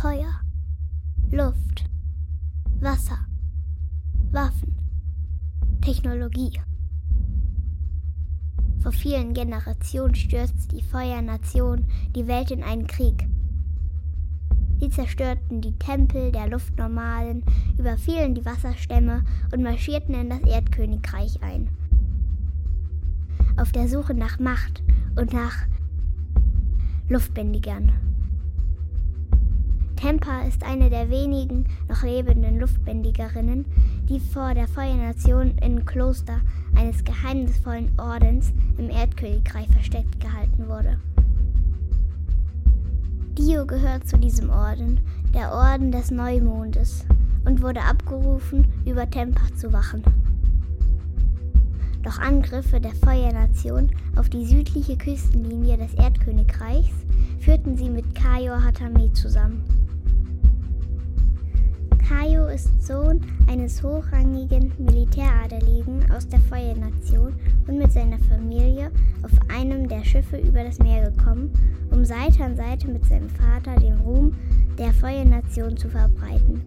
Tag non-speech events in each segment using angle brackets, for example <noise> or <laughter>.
Feuer, Luft, Wasser, Waffen, Technologie. Vor vielen Generationen stürzte die Feuernation die Welt in einen Krieg. Sie zerstörten die Tempel der Luftnormalen, überfielen die Wasserstämme und marschierten in das Erdkönigreich ein. Auf der Suche nach Macht und nach Luftbändigern. Tempa ist eine der wenigen noch lebenden Luftbändigerinnen, die vor der Feuernation im Kloster eines geheimnisvollen Ordens im Erdkönigreich versteckt gehalten wurde. Dio gehört zu diesem Orden, der Orden des Neumondes, und wurde abgerufen, über Tempa zu wachen. Doch Angriffe der Feuernation auf die südliche Küstenlinie des Erdkönigreichs führten sie mit Kayo Hatame zusammen. Kayo ist Sohn eines hochrangigen Militäradeligen aus der Feuernation und mit seiner Familie auf einem der Schiffe über das Meer gekommen, um Seite an Seite mit seinem Vater den Ruhm der Feuernation zu verbreiten.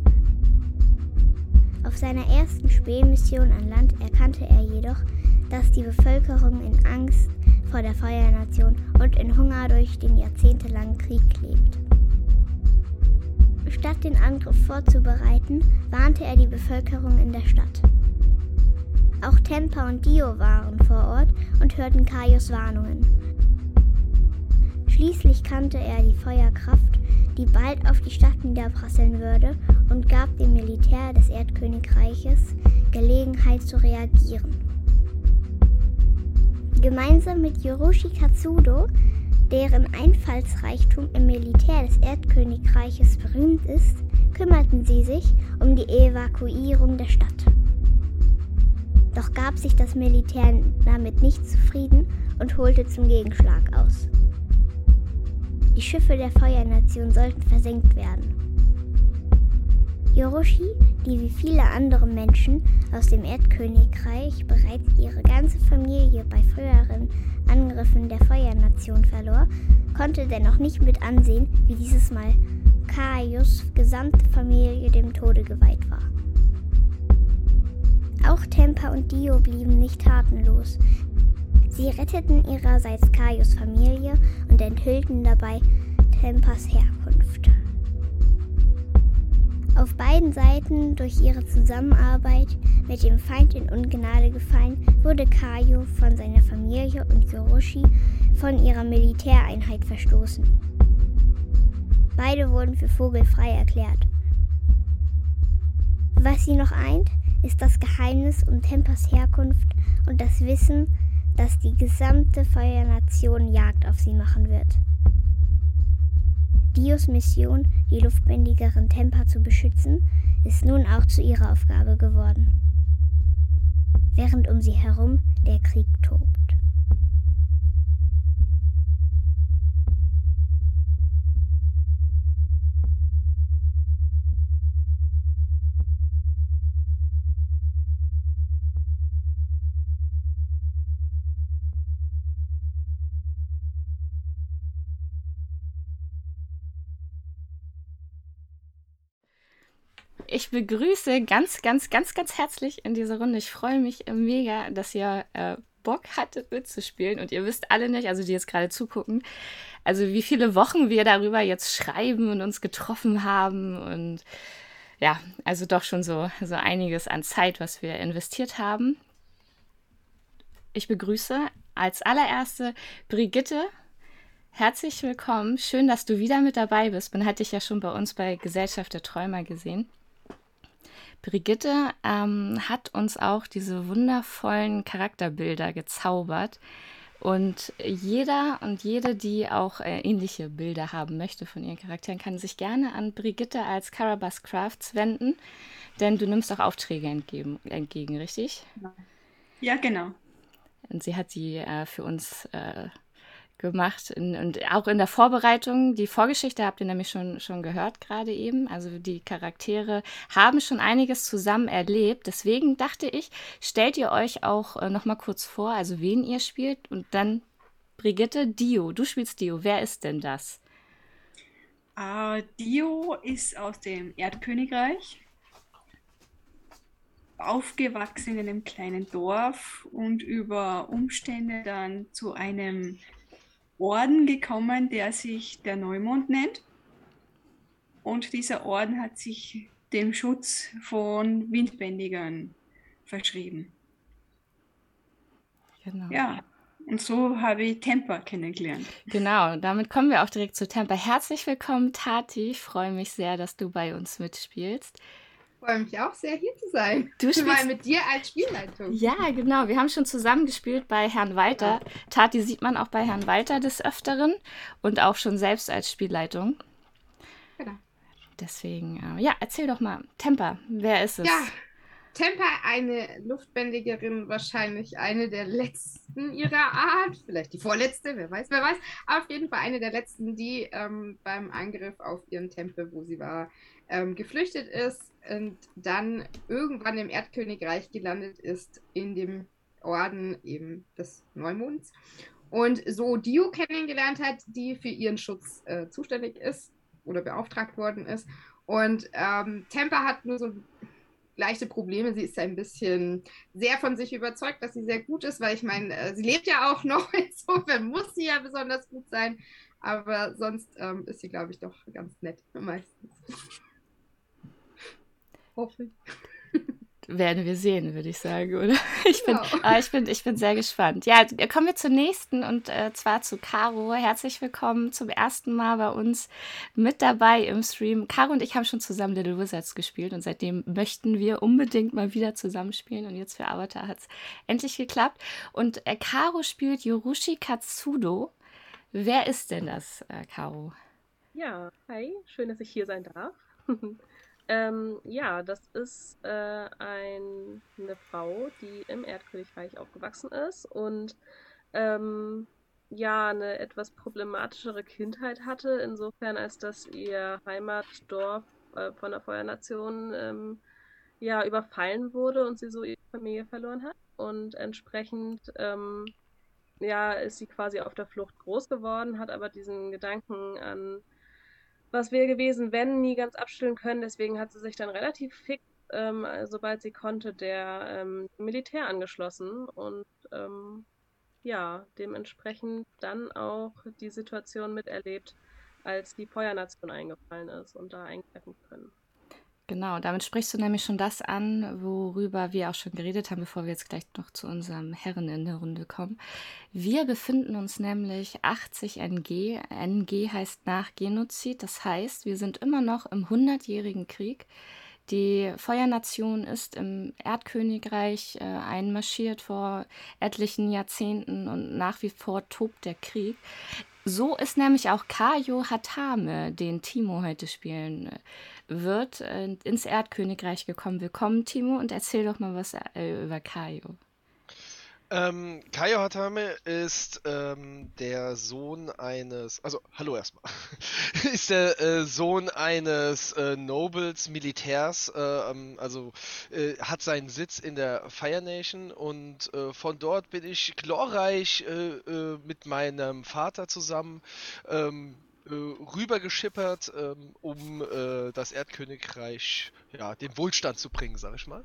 Auf seiner ersten Spähmission an Land erkannte er jedoch, dass die Bevölkerung in Angst vor der Feuernation und in Hunger durch den jahrzehntelangen Krieg lebt. Statt den Angriff vorzubereiten, warnte er die Bevölkerung in der Stadt. Auch Tempa und Dio waren vor Ort und hörten Kaios Warnungen. Schließlich kannte er die Feuerkraft, die bald auf die Stadt niederprasseln würde, und gab dem Militär des Erdkönigreiches Gelegenheit zu reagieren. Gemeinsam mit Yoroshi Katsudo deren Einfallsreichtum im Militär des Erdkönigreiches berühmt ist, kümmerten sie sich um die Evakuierung der Stadt. Doch gab sich das Militär damit nicht zufrieden und holte zum Gegenschlag aus. Die Schiffe der Feuernation sollten versenkt werden. Yoroshi, die wie viele andere Menschen aus dem Erdkönigreich bereits ihre ganze Familie bei früheren Angriffen der Feuernation verlor, konnte dennoch nicht mit ansehen, wie dieses Mal Kaius gesamte Familie dem Tode geweiht war. Auch Tempa und Dio blieben nicht tatenlos. Sie retteten ihrerseits Kaius Familie und enthüllten dabei Tempas Herkunft. Auf beiden Seiten durch ihre Zusammenarbeit mit dem Feind in Ungnade gefallen, wurde Kaio von seiner Familie und Yoroshi von ihrer Militäreinheit verstoßen. Beide wurden für vogelfrei erklärt. Was sie noch eint, ist das Geheimnis um Tempas Herkunft und das Wissen, dass die gesamte Feuernation Jagd auf sie machen wird. Dios Mission, die luftbändigerin Tempa zu beschützen, ist nun auch zu ihrer Aufgabe geworden. Während um sie herum der Krieg tobt. Ich begrüße ganz, ganz, ganz, ganz herzlich in dieser Runde. Ich freue mich mega, dass ihr äh, Bock hattet mitzuspielen. Und ihr wisst alle nicht, also die jetzt gerade zugucken, also wie viele Wochen wir darüber jetzt schreiben und uns getroffen haben. Und ja, also doch schon so, so einiges an Zeit, was wir investiert haben. Ich begrüße als allererste Brigitte. Herzlich willkommen. Schön, dass du wieder mit dabei bist. Man hat dich ja schon bei uns bei Gesellschaft der Träumer gesehen. Brigitte ähm, hat uns auch diese wundervollen Charakterbilder gezaubert. Und jeder und jede, die auch äh, ähnliche Bilder haben möchte von ihren Charakteren, kann sich gerne an Brigitte als Carabas Crafts wenden, denn du nimmst auch Aufträge entgegen, entgegen richtig? Ja, genau. Und sie hat sie äh, für uns äh, gemacht. In, und auch in der Vorbereitung, die Vorgeschichte habt ihr nämlich schon, schon gehört gerade eben. Also die Charaktere haben schon einiges zusammen erlebt. Deswegen dachte ich, stellt ihr euch auch äh, noch mal kurz vor, also wen ihr spielt und dann Brigitte Dio. Du spielst Dio. Wer ist denn das? Äh, Dio ist aus dem Erdkönigreich, aufgewachsen in einem kleinen Dorf und über Umstände dann zu einem Orden gekommen, der sich der Neumond nennt. Und dieser Orden hat sich dem Schutz von Windbändigern verschrieben. Genau. Ja, und so habe ich Temper kennengelernt. Genau, damit kommen wir auch direkt zu Temper. Herzlich willkommen, Tati. Ich freue mich sehr, dass du bei uns mitspielst. Ich freue mich auch sehr, hier zu sein. Du spielst mal mit dir als Spielleitung. Ja, genau. Wir haben schon zusammen gespielt bei Herrn Walter. Tati sieht man auch bei Herrn Walter des Öfteren und auch schon selbst als Spielleitung. Genau. Deswegen, äh, ja, erzähl doch mal. Temper, wer ist es? Ja, Temper, eine Luftbändigerin, wahrscheinlich eine der letzten ihrer Art, vielleicht die vorletzte, wer weiß, wer weiß. auf jeden Fall eine der letzten, die ähm, beim Angriff auf ihren Tempel, wo sie war, ähm, geflüchtet ist und dann irgendwann im Erdkönigreich gelandet ist, in dem Orden eben des Neumonds. Und so Dio kennengelernt hat, die für ihren Schutz äh, zuständig ist oder beauftragt worden ist. Und ähm, Temper hat nur so leichte Probleme. Sie ist ein bisschen sehr von sich überzeugt, dass sie sehr gut ist, weil ich meine, äh, sie lebt ja auch noch. <laughs> Insofern muss sie ja besonders gut sein. Aber sonst ähm, ist sie, glaube ich, doch ganz nett meistens. Hoffe ich werden wir sehen, würde ich sagen, oder? <laughs> Ich bin, genau. äh, ich, bin, ich bin sehr gespannt. Ja, kommen wir zur nächsten und äh, zwar zu Caro. Herzlich willkommen zum ersten Mal bei uns mit dabei im Stream. Caro und ich haben schon zusammen Little Wizards gespielt und seitdem möchten wir unbedingt mal wieder zusammenspielen und jetzt für Avatar hat es endlich geklappt. Und äh, Caro spielt Yorushi Katsudo. Wer ist denn das, äh, Caro? Ja, hi, schön, dass ich hier sein darf. <laughs> Ähm, ja, das ist äh, ein, eine Frau, die im Erdkönigreich aufgewachsen ist und ähm, ja, eine etwas problematischere Kindheit hatte, insofern als dass ihr Heimatdorf äh, von der Feuernation ähm, ja überfallen wurde und sie so ihre Familie verloren hat. Und entsprechend ähm, ja, ist sie quasi auf der Flucht groß geworden, hat aber diesen Gedanken an was wäre gewesen, wenn, nie ganz abstellen können. Deswegen hat sie sich dann relativ fix, ähm, sobald sie konnte, der ähm, Militär angeschlossen und ähm, ja, dementsprechend dann auch die Situation miterlebt, als die Feuernation eingefallen ist und da eingreifen können. Genau, damit sprichst du nämlich schon das an, worüber wir auch schon geredet haben, bevor wir jetzt gleich noch zu unserem Herren in der Runde kommen. Wir befinden uns nämlich 80 NG. NG heißt nach Genozid, das heißt, wir sind immer noch im 100-jährigen Krieg. Die Feuernation ist im Erdkönigreich äh, einmarschiert vor etlichen Jahrzehnten und nach wie vor tobt der Krieg. So ist nämlich auch Kayo Hatame, den Timo heute spielen äh, wird, äh, ins Erdkönigreich gekommen. Willkommen, Timo, und erzähl doch mal was äh, über Kayo. Ähm, Kaio Hatame ist ähm, der Sohn eines, also hallo erstmal, <laughs> ist der äh, Sohn eines äh, Nobles, Militärs, äh, ähm, also äh, hat seinen Sitz in der Fire Nation und äh, von dort bin ich glorreich äh, mit meinem Vater zusammen ähm, rübergeschippert, ähm, um das Erdkönigreich ja, den Wohlstand zu bringen, sag ich mal.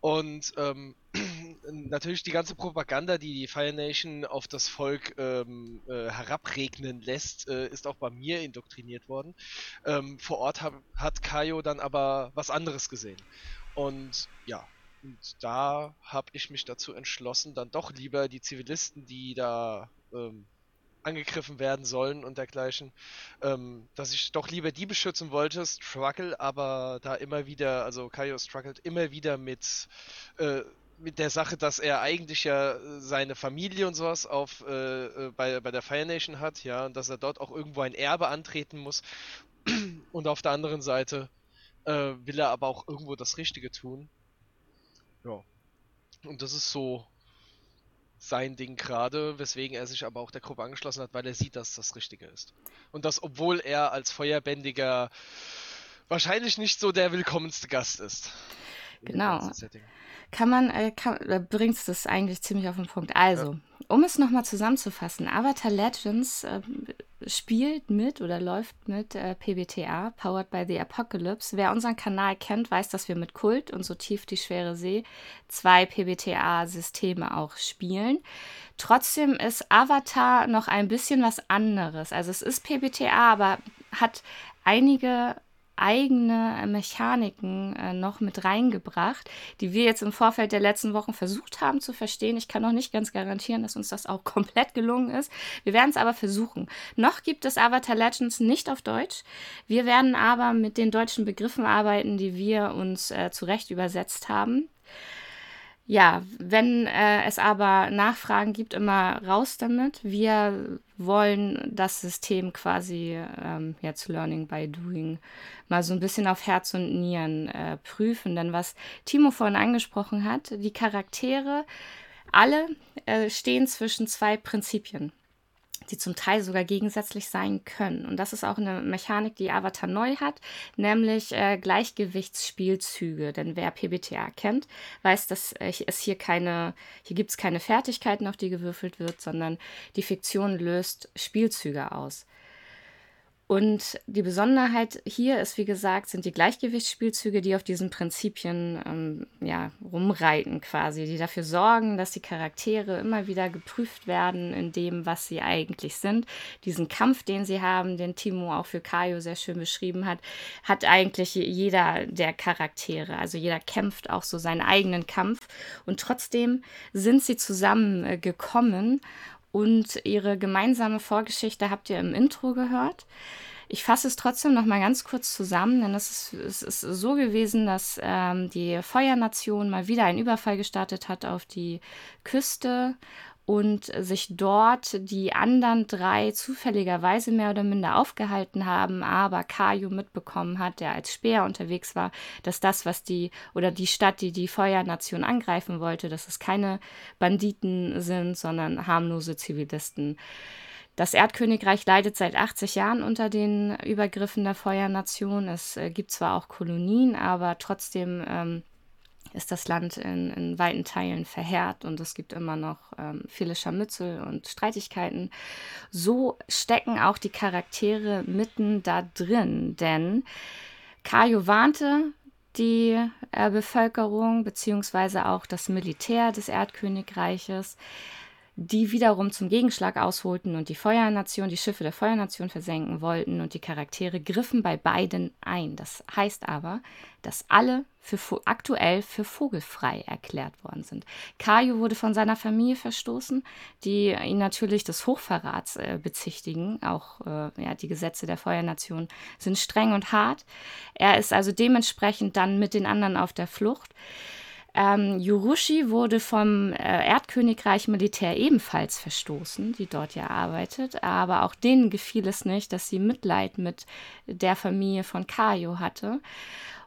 Und ähm, <clears throat> natürlich die ganze Propaganda, die die Fire Nation auf das Volk ähm, äh, herabregnen lässt, äh, ist auch bei mir indoktriniert worden. Ähm, vor Ort hab, hat Kaio dann aber was anderes gesehen. Und ja, und da habe ich mich dazu entschlossen, dann doch lieber die Zivilisten, die da ähm, angegriffen werden sollen und dergleichen, ähm, dass ich doch lieber die beschützen wollte, struggle, aber da immer wieder, also Kaio struggelt immer wieder mit, äh, mit der Sache, dass er eigentlich ja seine Familie und sowas auf äh, äh, bei, bei der Fire Nation hat, ja, und dass er dort auch irgendwo ein Erbe antreten muss. <clears throat> Und auf der anderen Seite äh, will er aber auch irgendwo das Richtige tun. Ja. Und das ist so sein Ding gerade, weswegen er sich aber auch der Gruppe angeschlossen hat, weil er sieht, dass das Richtige ist. Und das, obwohl er als Feuerbändiger wahrscheinlich nicht so der willkommenste Gast ist. Genau. Kann man, äh, kann, da bringst es eigentlich ziemlich auf den Punkt. Also, ja. um es nochmal zusammenzufassen, Avatar Legends äh, spielt mit oder läuft mit äh, PBTA, Powered by the Apocalypse. Wer unseren Kanal kennt, weiß, dass wir mit Kult und so tief die schwere See zwei PBTA-Systeme auch spielen. Trotzdem ist Avatar noch ein bisschen was anderes. Also es ist PBTA, aber hat einige eigene Mechaniken äh, noch mit reingebracht, die wir jetzt im Vorfeld der letzten Wochen versucht haben zu verstehen. Ich kann noch nicht ganz garantieren, dass uns das auch <laughs> komplett gelungen ist. Wir werden es aber versuchen. Noch gibt es Avatar Legends nicht auf Deutsch. Wir werden aber mit den deutschen Begriffen arbeiten, die wir uns äh, zurecht übersetzt haben. Ja, wenn äh, es aber Nachfragen gibt, immer raus damit. Wir wollen das System quasi ähm, jetzt Learning by Doing mal so ein bisschen auf Herz und Nieren äh, prüfen. Denn was Timo vorhin angesprochen hat, die Charaktere, alle äh, stehen zwischen zwei Prinzipien die zum Teil sogar gegensätzlich sein können. Und das ist auch eine Mechanik, die Avatar neu hat, nämlich äh, Gleichgewichtsspielzüge. Denn wer PBTA kennt, weiß, dass äh, es hier keine, hier gibt es keine Fertigkeiten, auf die gewürfelt wird, sondern die Fiktion löst Spielzüge aus. Und die Besonderheit hier ist, wie gesagt, sind die Gleichgewichtsspielzüge, die auf diesen Prinzipien ähm, ja, rumreiten quasi, die dafür sorgen, dass die Charaktere immer wieder geprüft werden in dem, was sie eigentlich sind. Diesen Kampf, den sie haben, den Timo auch für Kaio sehr schön beschrieben hat, hat eigentlich jeder der Charaktere. Also jeder kämpft auch so seinen eigenen Kampf. Und trotzdem sind sie zusammengekommen und ihre gemeinsame Vorgeschichte habt ihr im Intro gehört. Ich fasse es trotzdem noch mal ganz kurz zusammen, denn es ist, es ist so gewesen, dass ähm, die Feuernation mal wieder einen Überfall gestartet hat auf die Küste und sich dort die anderen drei zufälligerweise mehr oder minder aufgehalten haben, aber Kayu mitbekommen hat, der als Speer unterwegs war, dass das, was die oder die Stadt, die die Feuernation angreifen wollte, dass es keine Banditen sind, sondern harmlose Zivilisten. Das Erdkönigreich leidet seit 80 Jahren unter den Übergriffen der Feuernation. Es äh, gibt zwar auch Kolonien, aber trotzdem ähm, ist das Land in, in, weiten Teilen verheert und es gibt immer noch ähm, viele Scharmützel und Streitigkeiten. So stecken auch die Charaktere mitten da drin, denn Kajo warnte die äh, Bevölkerung beziehungsweise auch das Militär des Erdkönigreiches, die wiederum zum Gegenschlag ausholten und die Feuernation, die Schiffe der Feuernation versenken wollten und die Charaktere griffen bei beiden ein. Das heißt aber, dass alle für, aktuell für vogelfrei erklärt worden sind. Kajo wurde von seiner Familie verstoßen, die ihn natürlich des Hochverrats äh, bezichtigen. Auch äh, ja, die Gesetze der Feuernation sind streng und hart. Er ist also dementsprechend dann mit den anderen auf der Flucht. Ähm, Yurushi wurde vom äh, Erdkönigreich Militär ebenfalls verstoßen, die dort ja arbeitet, aber auch denen gefiel es nicht, dass sie Mitleid mit der Familie von Kayo hatte.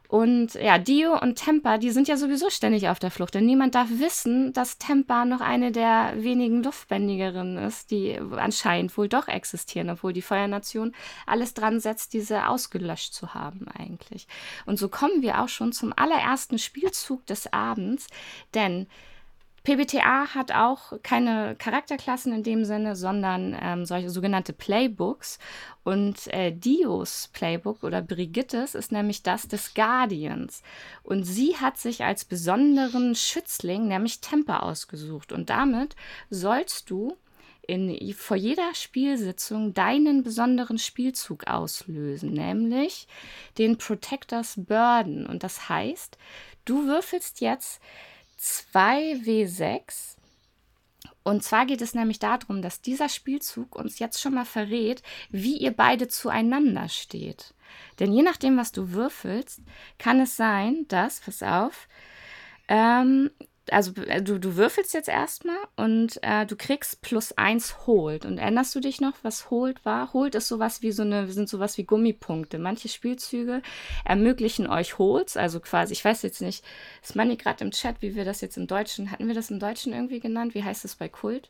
Und ja, Dio und Tempa, die sind ja sowieso ständig auf der Flucht, denn niemand darf wissen, dass Tempa noch eine der wenigen Luftbändigerinnen ist, die anscheinend wohl doch existieren, obwohl die Feuernation alles dran setzt, diese ausgelöscht zu haben eigentlich. Und so kommen wir auch schon zum allerersten Spielzug des Abends, denn PBTA hat auch keine Charakterklassen in dem Sinne, sondern ähm, solche sogenannte Playbooks. Und äh, Dios Playbook oder Brigittes ist nämlich das des Guardians. Und sie hat sich als besonderen Schützling, nämlich Temper, ausgesucht. Und damit sollst du in, vor jeder Spielsitzung deinen besonderen Spielzug auslösen, nämlich den Protector's Burden. Und das heißt, du würfelst jetzt 2W6. Und zwar geht es nämlich darum, dass dieser Spielzug uns jetzt schon mal verrät, wie ihr beide zueinander steht. Denn je nachdem, was du würfelst, kann es sein, dass, pass auf, ähm, also äh, du, du würfelst jetzt erstmal und äh, du kriegst plus eins Hold. Und erinnerst du dich noch, was Hold war? Hold ist sowas wie so eine, sind sowas wie Gummipunkte. Manche Spielzüge ermöglichen euch Holds, also quasi, ich weiß jetzt nicht, ist Manni gerade im Chat, wie wir das jetzt im Deutschen, hatten wir das im Deutschen irgendwie genannt? Wie heißt das bei Kult?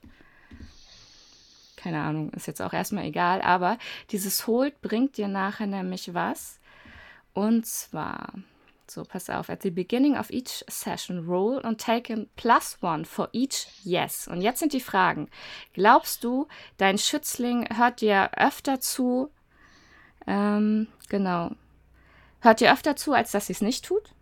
Keine Ahnung, ist jetzt auch erstmal egal, aber dieses Hold bringt dir nachher nämlich was. Und zwar So, pass auf. At the beginning of each session, roll and take a plus one for each yes. Und jetzt sind die Fragen. Glaubst du, dein Schützling hört dir öfter zu? Ähm, genau. Hört dir öfter zu, als dass sie es nicht tut?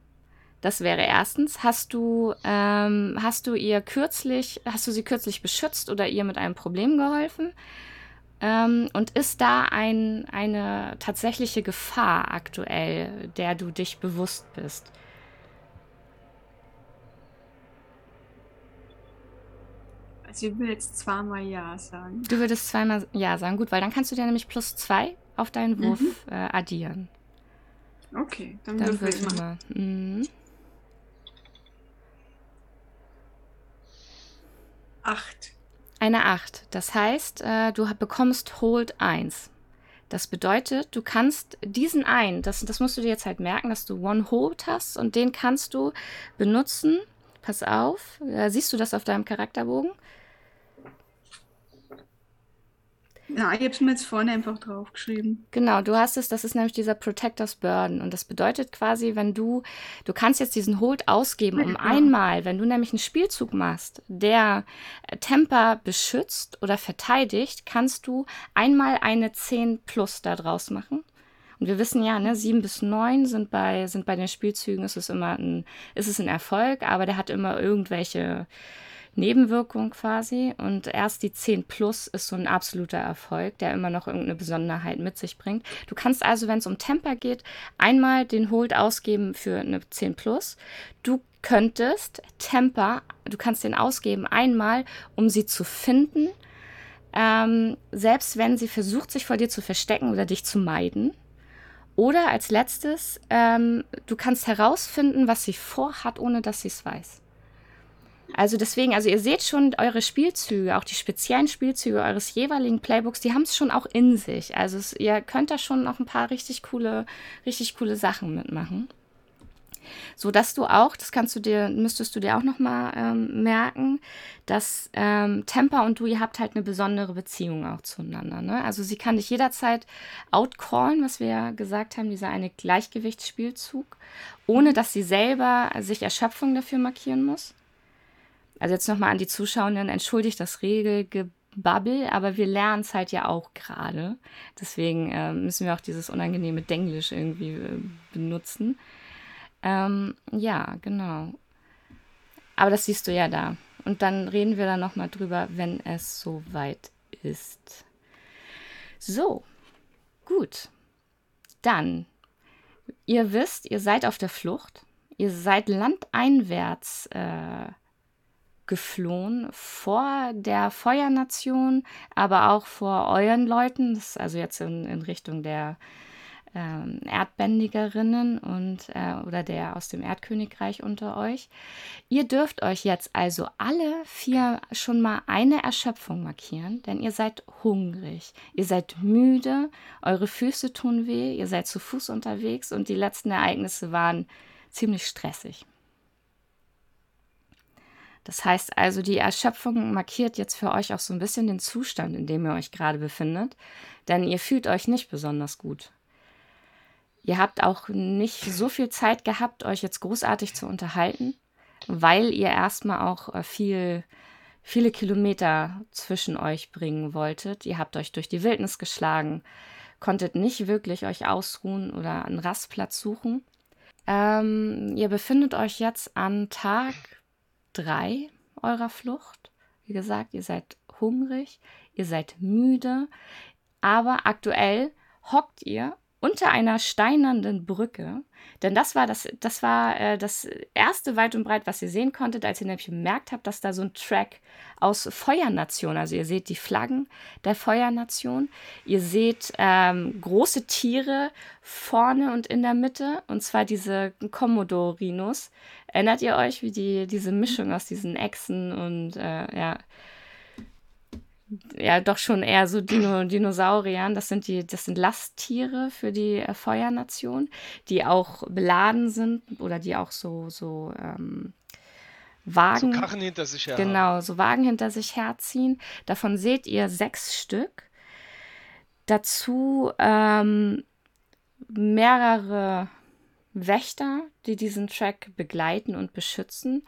Das wäre erstens. Hast du, ähm, hast du ihr kürzlich, hast du sie kürzlich beschützt oder ihr mit einem Problem geholfen? Ähm, und ist da ein, eine tatsächliche Gefahr aktuell, der du dich bewusst bist? Also ich will jetzt zweimal Ja sagen. Du würdest zweimal Ja sagen, gut, weil dann kannst du dir nämlich plus zwei auf deinen Wurf Mhm. äh, addieren. Okay, dann, Dann würfel ich mal. Mhm. Acht. Eine 8. Das heißt, äh, du bekommst Hold 1. Das bedeutet, du kannst diesen einen, das, das musst du dir jetzt halt merken, dass du One Hold hast und den kannst du benutzen. Pass auf, äh, siehst du das auf deinem Charakterbogen? Na, ich habe es mir jetzt vorne einfach draufgeschrieben. Genau, du hast es, das ist nämlich dieser Protector's Burden. Und das bedeutet quasi, wenn du, du kannst jetzt diesen Hold ausgeben, um Ja. einmal, wenn du nämlich einen Spielzug machst, der äh, Temper beschützt oder verteidigt, kannst du einmal eine 10 plus da draus machen. Und wir wissen ja, ne, 7 bis 9 sind bei, sind bei den Spielzügen, ist es immer ein, ist es ein Erfolg, aber der hat immer irgendwelche Nebenwirkung quasi. Und erst die 10 plus ist so ein absoluter Erfolg, der immer noch irgendeine Besonderheit mit sich bringt. Du kannst also, wenn es um Temper geht, einmal den Hold ausgeben für eine 10 plus. Du könntest Temper, du kannst den ausgeben einmal, um sie zu finden. Ähm, selbst wenn sie versucht, sich vor dir zu verstecken oder dich zu meiden. Oder als letztes, ähm, du kannst herausfinden, was sie vorhat, ohne dass sie es weiß. Also deswegen, also ihr seht schon eure Spielzüge, auch die speziellen Spielzüge eures jeweiligen Playbooks, die haben es schon auch in sich. Also es, ihr könnt da schon noch ein paar richtig coole, richtig coole Sachen mitmachen. So dass du auch, das kannst du dir, müsstest du dir auch nochmal ähm, merken, dass ähm, Temper und du, ihr habt halt eine besondere Beziehung auch zueinander. Ne? Also sie kann dich jederzeit outcallen, was wir ja gesagt haben, dieser eine Gleichgewichtsspielzug, ohne dass sie selber sich Erschöpfung dafür markieren muss. Also jetzt nochmal an die Zuschauenden, entschuldigt das Regelgebabbel, aber wir lernen es halt ja auch gerade. Deswegen äh, müssen wir auch dieses unangenehme Denglisch irgendwie äh, benutzen. Ähm, ja, genau. Aber das siehst du ja da. Und dann reden wir da nochmal drüber, wenn es soweit ist. So, gut. Dann, ihr wisst, ihr seid auf der Flucht. Ihr seid landeinwärts äh, geflohen vor der Feuernation, aber auch vor euren Leuten, das ist also jetzt in, in Richtung der ähm, Erdbändigerinnen und äh, oder der aus dem Erdkönigreich unter euch. Ihr dürft euch jetzt also alle vier schon mal eine Erschöpfung markieren, denn ihr seid hungrig, ihr seid müde, eure Füße tun weh, ihr seid zu Fuß unterwegs und die letzten Ereignisse waren ziemlich stressig. Das heißt also, die Erschöpfung markiert jetzt für euch auch so ein bisschen den Zustand, in dem ihr euch gerade befindet, denn ihr fühlt euch nicht besonders gut. Ihr habt auch nicht so viel Zeit gehabt, euch jetzt großartig zu unterhalten, weil ihr erstmal auch äh, viel, viele Kilometer zwischen euch bringen wolltet. Ihr habt euch durch die Wildnis geschlagen, konntet nicht wirklich euch ausruhen oder einen Rastplatz suchen. Ähm, ihr befindet euch jetzt an Tag drei eurer Flucht. Wie gesagt, ihr seid hungrig, ihr seid müde, aber aktuell hockt ihr unter einer steinernden Brücke, denn das war das, das war äh, das erste weit und breit, was ihr sehen konntet, als ihr nämlich bemerkt habt, dass da so ein Track aus Feuernation, also ihr seht die Flaggen der Feuernation, ihr seht ähm, große Tiere vorne und in der Mitte, und zwar diese Komodo-Rhinos. Erinnert ihr euch, wie die diese Mischung aus diesen Echsen und äh, ja ja doch schon eher so Dino, Dinosauriern. Das sind die, das sind Lasttiere für die äh, Feuernation, die auch beladen sind oder die auch so, so ähm, Wagen. So Karren hinter sich her. Genau, so Wagen hinter sich herziehen. Davon seht ihr sechs Stück. Dazu ähm, mehrere Wächter, die diesen Track begleiten und beschützen.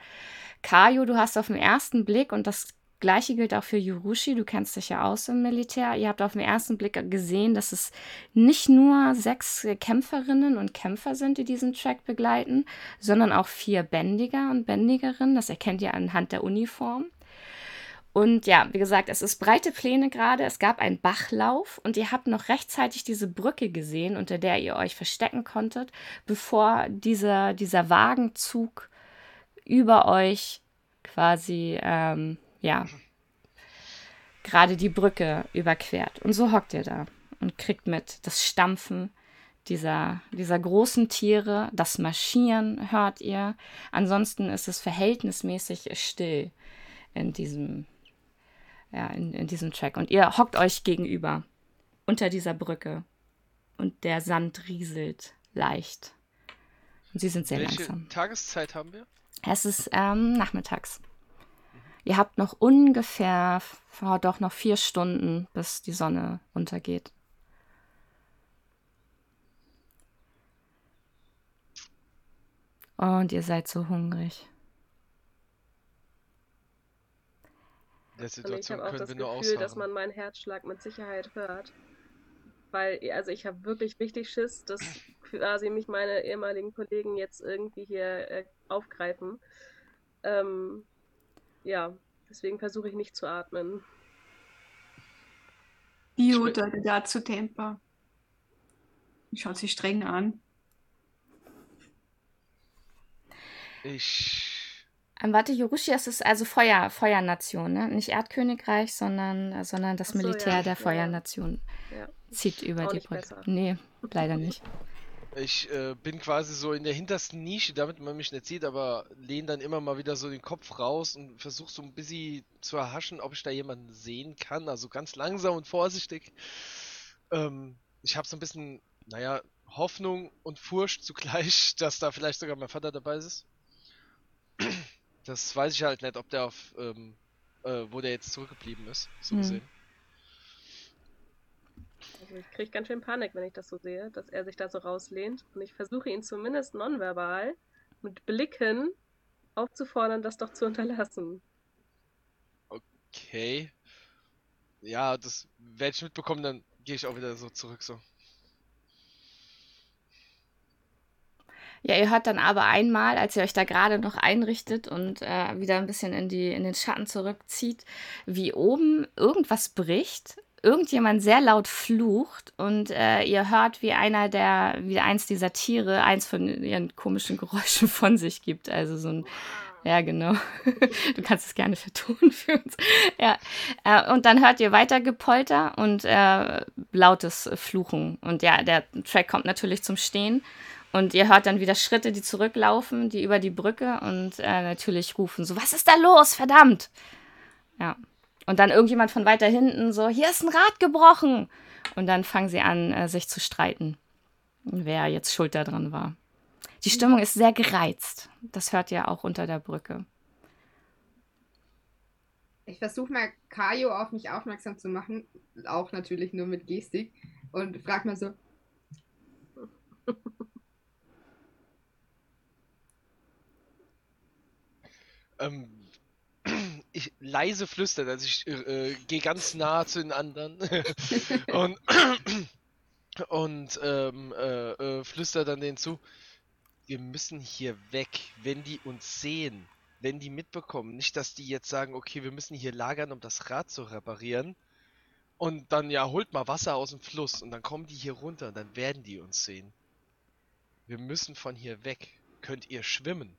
Kayo, du hast auf den ersten Blick, und das Gleiche gilt auch für Yurushi, du kennst dich ja aus im Militär. Ihr habt auf den ersten Blick gesehen, dass es nicht nur sechs Kämpferinnen und Kämpfer sind, die diesen Track begleiten, sondern auch vier Bändiger und Bändigerinnen. Das erkennt ihr anhand der Uniform. Und ja, wie gesagt, es ist breite Pläne gerade. Es gab einen Bachlauf und ihr habt noch rechtzeitig diese Brücke gesehen, unter der ihr euch verstecken konntet, bevor dieser, dieser Wagenzug über euch quasi ähm, ja, gerade die Brücke überquert. Und so hockt ihr da und kriegt mit das Stampfen dieser, dieser großen Tiere, das Marschieren hört ihr. Ansonsten ist es verhältnismäßig still in diesem, ja, in, in diesem Track. Und ihr hockt euch gegenüber unter dieser Brücke und der Sand rieselt leicht. Und sie sind sehr Welche langsam. Tageszeit haben wir? Es ist ähm, nachmittags. Ihr habt noch ungefähr, oh, doch noch vier Stunden, bis die Sonne untergeht. Und ihr seid so hungrig. In der Und ich Situation habe auch das Gefühl, dass ausharren. man meinen Herzschlag mit Sicherheit hört. Weil, also ich habe wirklich richtig Schiss, dass quasi mich meine ehemaligen Kollegen jetzt irgendwie hier äh, aufgreifen. Ähm, ja, deswegen versuche ich nicht zu atmen. Dio dazu Temper. Schaut sie streng an. Ich. Ähm, warte, Yorushi, es ist also Feuer, Feuernation, ne? Nicht Erdkönigreich, sondern, sondern das so, Militär ja, der ja. Feuernation Ja. zieht über Auch die Brücke. besser. Nee, leider nicht. <laughs> Ich äh, bin quasi so in der hintersten Nische, damit man mich nicht sieht, aber lehne dann immer mal wieder so den Kopf raus und versuche so ein bisschen zu erhaschen, ob ich da jemanden sehen kann. Also ganz langsam und vorsichtig. Ähm, ich habe so ein bisschen, naja, Hoffnung und Furcht zugleich, <laughs> dass da vielleicht sogar mein Vater dabei ist. Das weiß ich halt nicht, ob der auf, ähm, äh, wo der jetzt zurückgeblieben ist, so Hm. gesehen. Also ich kriege ganz schön Panik, wenn ich das so sehe, dass er sich da so rauslehnt. Und ich versuche ihn zumindest nonverbal mit Blicken aufzufordern, das doch zu unterlassen. Okay. Ja, das werde ich mitbekommen, dann gehe ich auch wieder so zurück so. Ja, ihr hört dann aber einmal, als ihr euch da gerade noch einrichtet und äh, wieder ein bisschen in, die, in den Schatten zurückzieht, wie oben irgendwas bricht, irgendjemand sehr laut flucht und äh, ihr hört, wie einer der, wie eins dieser Tiere eins von ihren komischen Geräuschen von sich gibt. Also so ein, ja genau. <laughs> Du kannst es gerne vertonen für uns. Ja. Äh, und dann hört ihr weiter Gepolter und äh, lautes Fluchen. Und ja, der Track kommt natürlich zum Stehen. Und ihr hört dann wieder Schritte, die zurücklaufen, die über die Brücke und äh, natürlich rufen so, was ist da los, verdammt? Ja. Und dann irgendjemand von weiter hinten so, hier ist ein Rad gebrochen. Und dann fangen sie an, äh, sich zu streiten, wer jetzt schuld daran war. Die Stimmung ist sehr gereizt. Das hört ihr auch unter der Brücke. Ich versuche mal Kajo auf mich aufmerksam zu machen, auch natürlich nur mit Gestik, und frag mal so, <laughs> Ähm, ich leise flüstert, also ich äh, gehe ganz nah zu den anderen <laughs> und, und ähm, äh, äh, flüster dann denen zu, wir müssen hier weg, wenn die uns sehen, wenn die mitbekommen, nicht, dass die jetzt sagen, okay, wir müssen hier lagern, um das Rad zu reparieren und dann, ja, holt mal Wasser aus dem Fluss und dann kommen die hier runter und dann werden die uns sehen. Wir müssen von hier weg. Könnt ihr schwimmen?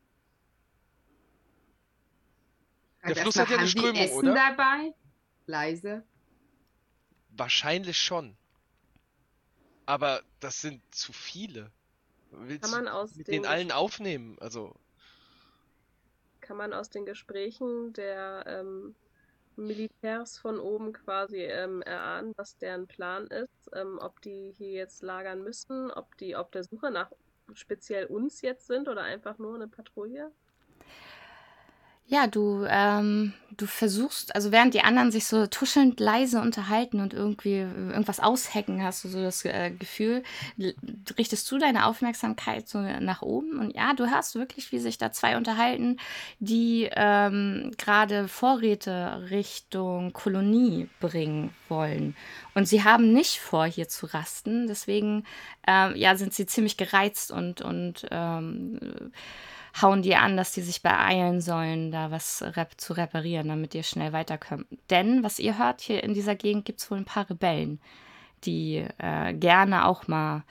Der frag Fluss hat ja eine die Strömung, Essen oder? dabei? Leise. Wahrscheinlich schon. Aber das sind zu viele. Willst Kann man du aus mit den den allen aufnehmen? Also, kann man aus den Gesprächen der ähm, Militärs von oben quasi ähm, erahnen, was deren Plan ist, ähm, ob die hier jetzt lagern müssen, ob die auf der Suche nach speziell uns jetzt sind oder einfach nur eine Patrouille? Ja, du, ähm, du versuchst, also während die anderen sich so tuschelnd leise unterhalten und irgendwie irgendwas aushacken, hast du so das äh, Gefühl, richtest du deine Aufmerksamkeit so nach oben und ja, du hörst wirklich, wie sich da zwei unterhalten, die ähm, gerade Vorräte Richtung Kolonie bringen wollen. Und sie haben nicht vor, hier zu rasten, deswegen ähm, ja, sind sie ziemlich gereizt und, und ähm, hauen die an, dass die sich beeilen sollen, da was rep zu reparieren, damit ihr schnell weiterkommt. Denn, was ihr hört, hier in dieser Gegend gibt es wohl ein paar Rebellen, die äh, gerne auch mal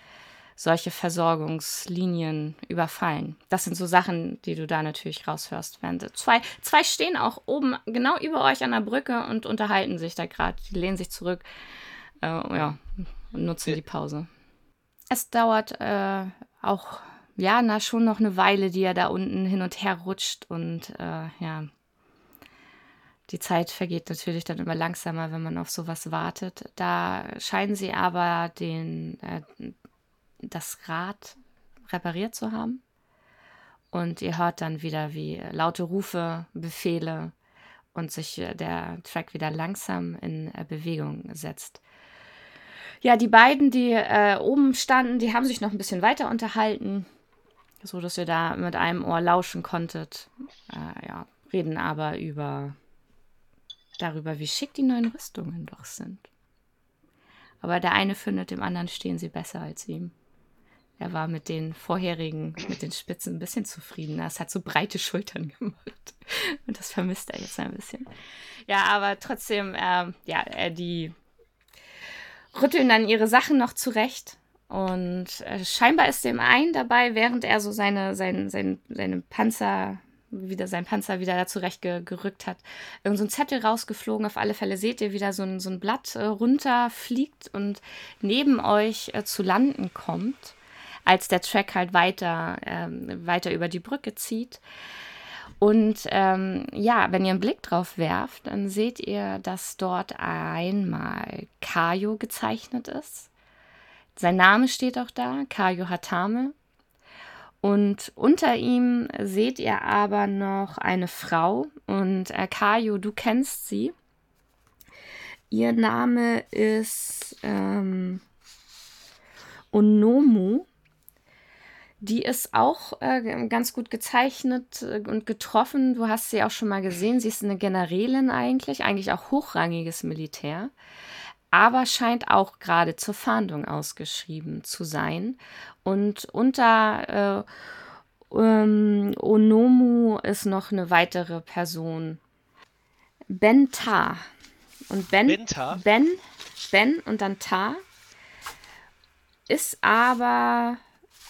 solche Versorgungslinien überfallen. Das sind so Sachen, die du da natürlich raushörst. Während zwei, zwei stehen auch oben genau über euch an der Brücke und unterhalten sich da gerade. Die lehnen sich zurück äh, ja, und nutzen die Pause. Es dauert äh, auch ja, na, schon noch eine Weile, die er da unten hin und her rutscht und äh, ja, die Zeit vergeht natürlich dann immer langsamer, wenn man auf sowas wartet. Da scheinen sie aber den, äh, das Rad repariert zu haben. Und ihr hört dann wieder, wie laute Rufe, Befehle und sich äh, der Track wieder langsam in äh, Bewegung setzt. Ja, die beiden, die äh, oben standen, die haben sich noch ein bisschen weiter unterhalten so dass ihr da mit einem Ohr lauschen konntet. Äh, ja, reden aber über darüber, wie schick die neuen Rüstungen doch sind. Aber der eine findet, dem anderen stehen sie besser als ihm. Er war mit den vorherigen, mit den Spitzen ein bisschen zufriedener. Es hat so breite Schultern <laughs> gemacht. Und das vermisst er jetzt ein bisschen. Ja, aber trotzdem, äh, ja, die rütteln dann ihre Sachen noch zurecht und äh, scheinbar ist dem einen dabei, während er so seine, sein, sein, seine Panzer, wieder sein Panzer wieder da zurechtgerückt hat, irgend so ein Zettel rausgeflogen. Auf alle Fälle seht ihr, wie da so ein, so ein Blatt äh, runterfliegt und neben euch äh, zu landen kommt, als der Track halt weiter, ähm, weiter über die Brücke zieht. Und ähm, ja, wenn ihr einen Blick drauf werft, dann seht ihr, dass dort einmal Kayo gezeichnet ist sein Name steht auch da, Kayo Hatame. Und unter ihm seht ihr aber noch eine Frau. Und äh, Kayo, du kennst sie. Ihr Name ist ähm, Onomu. Die ist auch äh, ganz gut gezeichnet äh, und getroffen. Du hast sie auch schon mal gesehen. Sie ist eine Generälin eigentlich, eigentlich auch hochrangiges Militär aber scheint auch gerade zur Fahndung ausgeschrieben zu sein. Und unter äh, ähm, Onomu ist noch eine weitere Person. Ben Ta. Und Ben, ben, Ta? ben, ben und dann Ta ist aber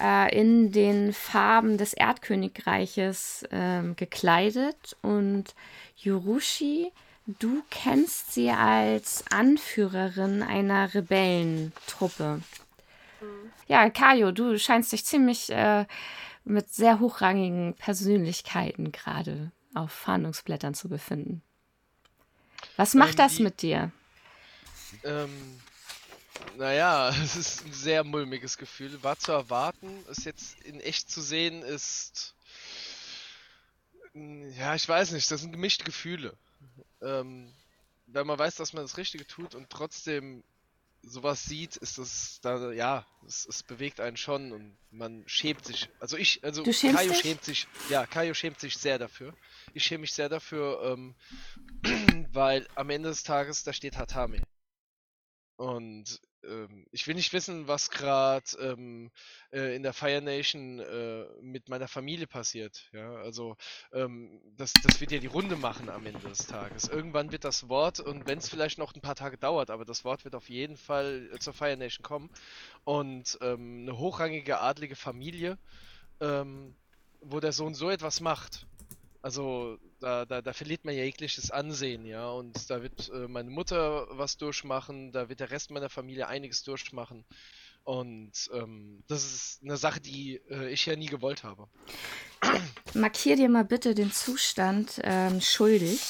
äh, in den Farben des Erdkönigreiches äh, gekleidet und Yurushi Du kennst sie als Anführerin einer Rebellentruppe. Mhm. Ja, Kajo, du scheinst dich ziemlich äh, mit sehr hochrangigen Persönlichkeiten gerade auf Fahndungsblättern zu befinden. Was macht ähm, das die, mit dir? Ähm, naja, <laughs> es ist ein sehr mulmiges Gefühl. War zu erwarten, es jetzt in echt zu sehen, ist. Ja, ich weiß nicht, das sind gemischte Gefühle ähm, wenn man weiß, dass man das Richtige tut und trotzdem sowas sieht, ist das da, ja, es, es, bewegt einen schon und man schämt sich. Also ich, also Kaio dich? schämt sich, ja, Kaio schämt sich sehr dafür. Ich schäme mich sehr dafür, ähm, <clears throat> weil am Ende des Tages da steht Hatame. Und ähm, ich will nicht wissen, was gerade ähm, äh, in der Fire Nation äh, mit meiner Familie passiert. Ja, also ähm, das, das wird ja die Runde machen am Ende des Tages. Irgendwann wird das Wort, und wenn es vielleicht noch ein paar Tage dauert, aber das Wort wird auf jeden Fall äh, zur Fire Nation kommen. Und ähm, eine hochrangige adlige Familie, ähm, wo der Sohn so etwas macht, also da, da, da verliert man ja jegliches Ansehen, ja. Und da wird äh, meine Mutter was durchmachen, da wird der Rest meiner Familie einiges durchmachen. Und ähm, das ist eine Sache, die äh, ich ja nie gewollt habe. Markier dir mal bitte den Zustand ähm, schuldig.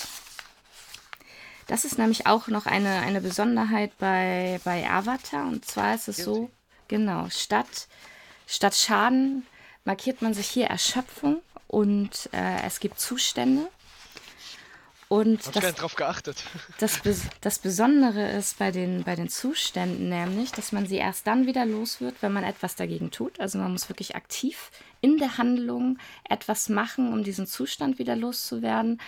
Das ist nämlich auch noch eine, eine Besonderheit bei, bei Avatar. Und zwar ist es so, genau, statt, statt Schaden markiert man sich hier Erschöpfung und äh, es gibt Zustände. Und Hab ich das, drauf geachtet. <laughs> das, das Besondere ist bei den, bei den Zuständen nämlich, dass man sie erst dann wieder los wird, wenn man etwas dagegen tut. Also man muss wirklich aktiv in der Handlung etwas machen, um diesen Zustand wieder loszuwerden.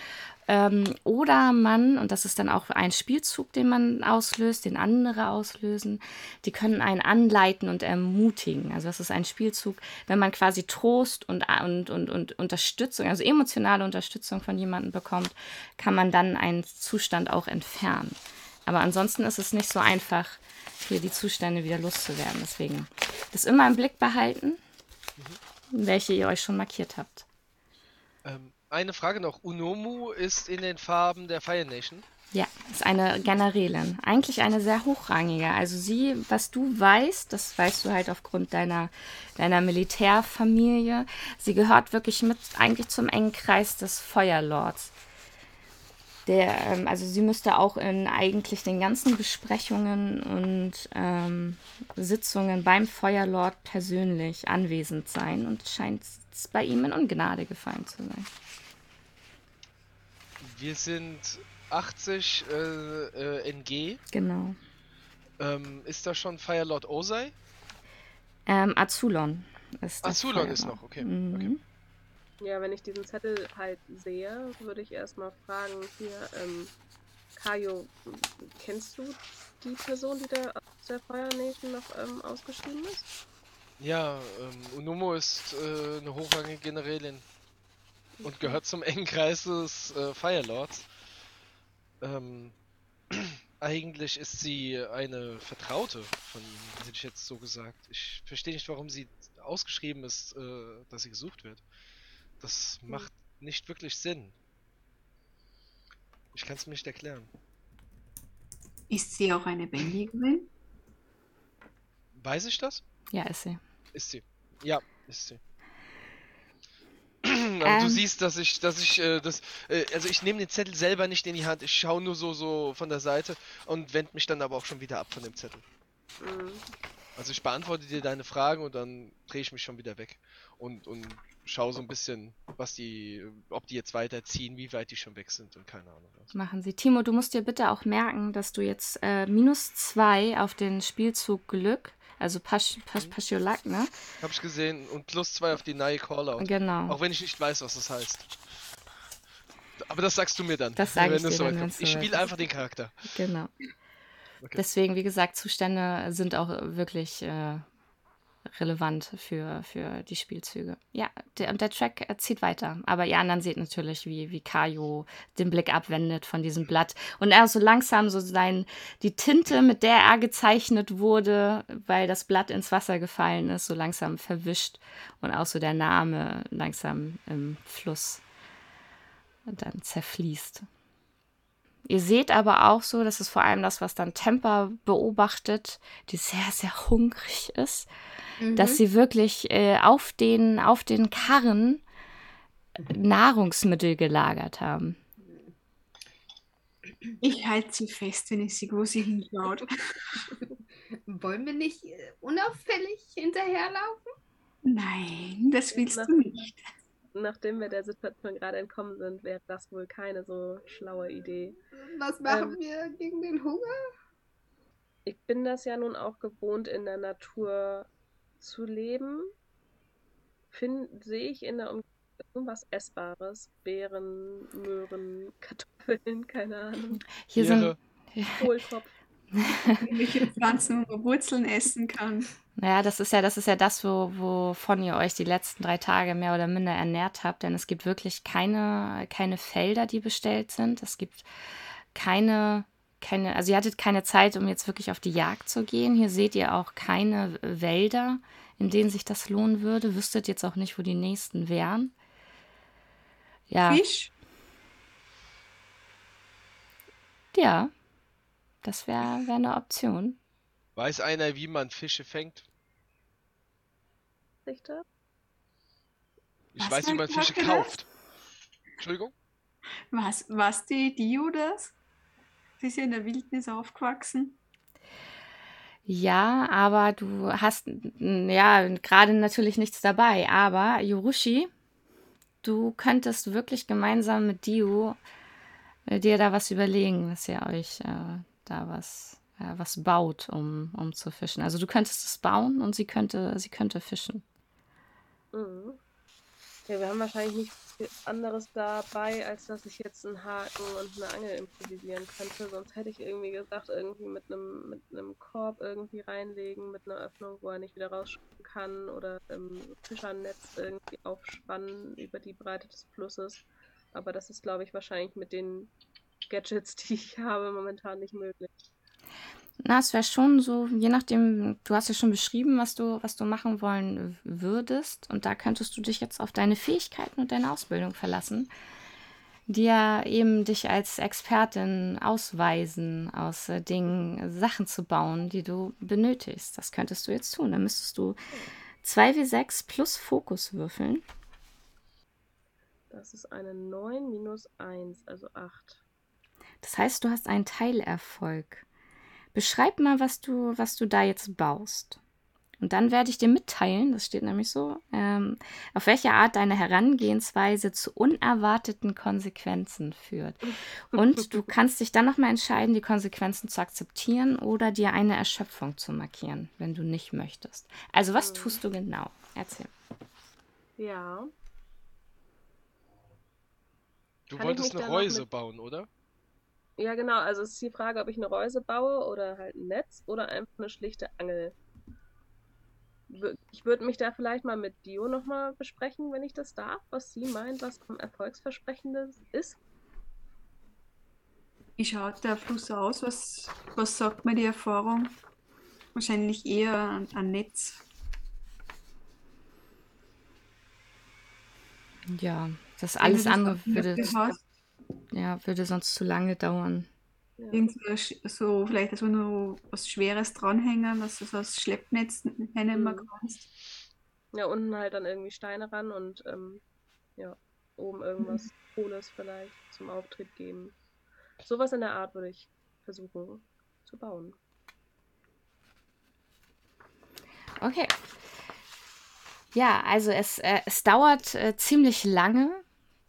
Ähm, oder man, und das ist dann auch ein Spielzug, den man auslöst, den andere auslösen, die können einen anleiten und ermutigen. Also das ist ein Spielzug, wenn man quasi Trost und, und, und, und Unterstützung, also emotionale Unterstützung von jemandem bekommt, kann man dann einen Zustand auch entfernen. Aber ansonsten ist es nicht so einfach, hier die Zustände wieder loszuwerden. Deswegen das immer im Blick behalten, welche ihr euch schon markiert habt. Ähm, eine Frage noch. Unomu ist in den Farben der Fire Nation. Ja, ist eine Generälin. Eigentlich eine sehr hochrangige. Also sie, was du weißt, das weißt du halt aufgrund deiner, deiner Militärfamilie. Sie gehört wirklich mit eigentlich zum engen Kreis des Feuerlords. Der, ähm, also sie müsste auch in eigentlich den ganzen Besprechungen und ähm, Sitzungen beim Feuerlord persönlich anwesend sein und scheint bei ihm in Ungnade gefallen zu sein. Wir sind 80 äh, äh, NG. Genau. Ähm, ist da schon Firelord Osei? Ähm, Azulon ist der Azulon ist Feuerlord. noch, okay. Mhm. okay. Ja, wenn ich diesen Zettel halt sehe, würde ich erstmal fragen, hier, ähm, Kajo, kennst du die Person, die da aus der Fire Nation noch ähm, ausgeschrieben ist? Ja, ähm, Unomo ist äh, eine hochrangige Generälin und gehört zum engen Kreis des äh, Firelords. Ähm, <clears throat> eigentlich ist sie eine Vertraute von ihm, hätte ich jetzt so gesagt. Ich verstehe nicht, warum sie ausgeschrieben ist, äh, dass sie gesucht wird. Das macht nicht wirklich Sinn. Ich kann es mir nicht erklären. Ist sie auch eine Bändigerin? Weiß ich das? Ja, ist sie. Ist sie. Ja, ist sie. <clears throat> Du Ähm. siehst, dass ich, dass ich, äh, das, äh, also ich nehme den Zettel selber nicht in die Hand. Ich schaue nur so, so von der Seite und wende mich dann aber auch schon wieder ab von dem Zettel. Mhm. Also ich beantworte dir deine Fragen und dann drehe ich mich schon wieder weg und, und schaue so ein bisschen, was die, ob die jetzt weiterziehen, wie weit die schon weg sind und keine Ahnung. was. Machen sie. Timo, du musst dir bitte auch merken, dass du jetzt äh, minus zwei auf den Spielzug Glück, also Pas Pas Pasiolak, ne? Hab ich gesehen und plus zwei auf die neue Callout. Genau. Auch wenn ich nicht weiß, was das heißt. Aber das sagst du mir dann. Das sag ich dir dann, kommt. Ich spiele einfach den Charakter. Genau. Okay. Deswegen, wie gesagt, Zustände sind auch wirklich äh, relevant für, für die Spielzüge. Ja, der, und der Track äh, zieht weiter. Aber ihr anderen seht natürlich, wie, wie Kajo den Blick abwendet von diesem Blatt. Und er so langsam so sein, die Tinte, mit der er gezeichnet wurde, weil das Blatt ins Wasser gefallen ist, so langsam verwischt. Und auch so der Name langsam im Fluss dann zerfließt. Ihr seht aber auch so, das ist vor allem das, was dann Temper beobachtet, die sehr, sehr hungrig ist, dass sie wirklich äh, auf, den, auf den Karren Nahrungsmittel gelagert haben. Ich halte sie fest, wenn ich sehe, wo sie hinschaut. <laughs> Wollen wir nicht äh, unauffällig hinterherlaufen? Nein, das willst du nicht. Nachdem wir der Situation gerade entkommen sind, wäre das wohl keine so schlaue Idee. Was machen wir gegen den Hunger? Ich bin das ja nun auch gewohnt, in der Natur zu leben. Sehe ich in der Umgebung irgendwas Essbares? Beeren, Möhren, <laughs> Kartoffeln, keine Ahnung. Hier Ihre- sind, Kohlkopf. Welche Pflanzen, wo man Wurzeln essen kann. Naja, das ist ja, das ist ja das, wo, wovon ihr euch die letzten drei Tage mehr oder minder ernährt habt, denn es gibt wirklich keine, keine Felder, die bestellt sind. Es gibt keine, keine, also ihr hattet keine Zeit, um jetzt wirklich auf die Jagd zu gehen. Hier seht ihr auch keine Wälder, in denen sich das lohnen würde. Wüsstet jetzt auch nicht, wo die nächsten wären. Ja, Fisch? ja, das wäre wär eine Option. Weiß einer, wie man Fische fängt? Richter? Ich Was weiß, wie man Fische kauft. Entschuldigung? Was, was die Dio das? Sie ist ja in der Wildnis aufgewachsen. Ja, aber du hast ja gerade natürlich nichts dabei. Aber Yorushi, du könntest wirklich gemeinsam mit Dio äh, dir da was überlegen, dass ihr euch äh, da was, äh, was baut, um, um zu fischen. Also du könntest es bauen und sie könnte, sie könnte fischen. Mhm. Ja, wir haben wahrscheinlich nicht viel anderes dabei, als dass ich jetzt einen Haken und eine Angel improvisieren könnte. Sonst hätte ich irgendwie gesagt, irgendwie mit einem mit einem Korb irgendwie reinlegen, mit einer Öffnung, wo er nicht wieder rausschauen kann oder im Fischernetz irgendwie aufspannen über die Breite des Flusses. Aber das ist, glaube ich, wahrscheinlich mit den Gadgets, <laughs> die ich habe, momentan nicht möglich. Na, es wäre schon so, je nachdem, du hast ja schon beschrieben, was du, was du machen wollen würdest. Und da könntest du dich jetzt auf deine Fähigkeiten und deine Ausbildung verlassen, die ja eben dich als Expertin ausweisen, aus äh, Dingen, Sachen zu bauen, die du benötigst. Das könntest du jetzt tun. Dann müsstest du 2W6 plus Fokus würfeln. Das ist eine 9 minus 1, also 8. Das heißt, du hast einen Teilerfolg. Beschreib mal, was du, was du da jetzt baust. Und dann werde ich dir mitteilen, das steht nämlich so, ähm, auf welche Art deine Herangehensweise zu unerwarteten Konsequenzen führt. Und du <laughs> kannst dich dann nochmal entscheiden, die Konsequenzen zu akzeptieren oder dir eine Erschöpfung zu markieren, wenn du nicht möchtest. Also was tust du genau? Erzähl. Ja. Du Kann wolltest eine Reuse bauen, oder? Ja, genau. Also es ist die Frage, ob ich eine Reuse baue oder halt ein Netz oder einfach eine schlichte Angel. Ich würde mich da vielleicht mal mit Dio nochmal besprechen, wenn ich das darf, was sie meint, was am erfolgsversprechendes ist. Wie schaut der Fluss aus? Was, was sagt mir die Erfahrung? Wahrscheinlich eher ein, ein Netz. Ja, das alles andere würde, hast, ja, würde sonst zu lange dauern. Ja. irgend so, vielleicht so noch was Schweres dranhängen, dass du so das Schleppnetz nennen Mhm. kannst. Ja, unten halt dann irgendwie Steine ran und ähm, ja, oben irgendwas Cooles vielleicht zum Auftritt geben. Sowas in der Art würde ich versuchen zu bauen. Okay. Ja, also es, äh, es dauert äh, ziemlich lange,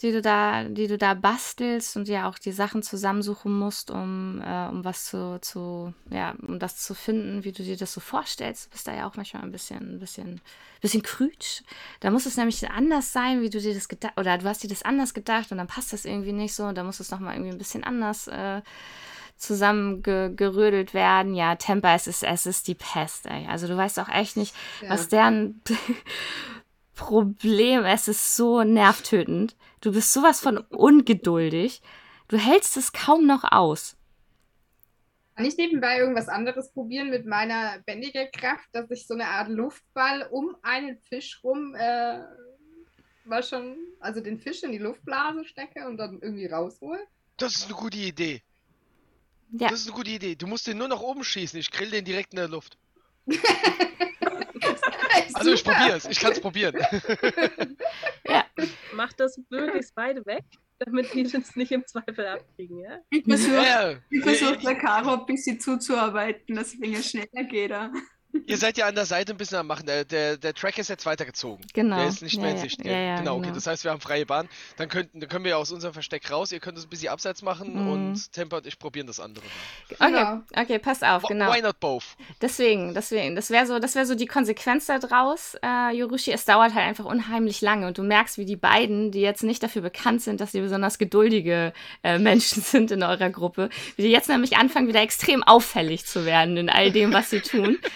die du da, die du da bastelst und ja auch die Sachen zusammensuchen musst, um, äh, um was zu, zu, ja, um das zu finden, wie du dir das so vorstellst. Du bist da ja auch manchmal ein bisschen, ein bisschen, bisschen krütsch. Da muss es nämlich anders sein, wie du dir das gedacht, oder du hast dir das anders gedacht und dann passt das irgendwie nicht so und dann muss es nochmal irgendwie ein bisschen anders äh, zusammengerödelt werden. Ja, Temper, es ist, es ist die Pest, ey. Also du weißt auch echt nicht, Ja. was deren <laughs> Problem, es ist so nervtötend. Du bist sowas von ungeduldig. Du hältst es kaum noch aus. Kann ich nebenbei irgendwas anderes probieren mit meiner Bändigerkraft, dass ich so eine Art Luftball um einen Fisch rum äh, mal schon, also den Fisch in die Luftblase stecke und dann irgendwie raushole? Das ist eine gute Idee. Ja. Das ist eine gute Idee. Du musst den nur nach oben schießen. Ich grill den direkt in der Luft. <laughs> Also ich probiere es. Ich kann es probieren. <laughs> Macht das möglichst beide weg, damit die das nicht im Zweifel abkriegen, ja? Ich versuche ja, ich versuch der Caro ein bisschen zuzuarbeiten, dass es wegen schneller geht. Ihr seid ja an der Seite ein bisschen am machen. Der, der, der Track ist jetzt weitergezogen. Genau. Der ist nicht mehr Ja, in ja. Sicht. Ja, ja, genau, okay. genau. Das heißt, wir haben freie Bahn. Dann, könnten, dann können wir ja aus unserem Versteck raus. Ihr könnt es ein bisschen abseits machen Mhm. und Temper und ich probieren das andere. Okay, Genau. okay, pass auf, genau. Why not both? Deswegen, deswegen, das wäre so, das wäre so die Konsequenz daraus, äh, Yorushi. Es dauert halt einfach unheimlich lange und du merkst, wie die beiden, die jetzt nicht dafür bekannt sind, dass sie besonders geduldige äh, Menschen <laughs> sind in eurer Gruppe, wie die jetzt nämlich anfangen, wieder extrem auffällig zu werden in all dem, was sie tun. <laughs>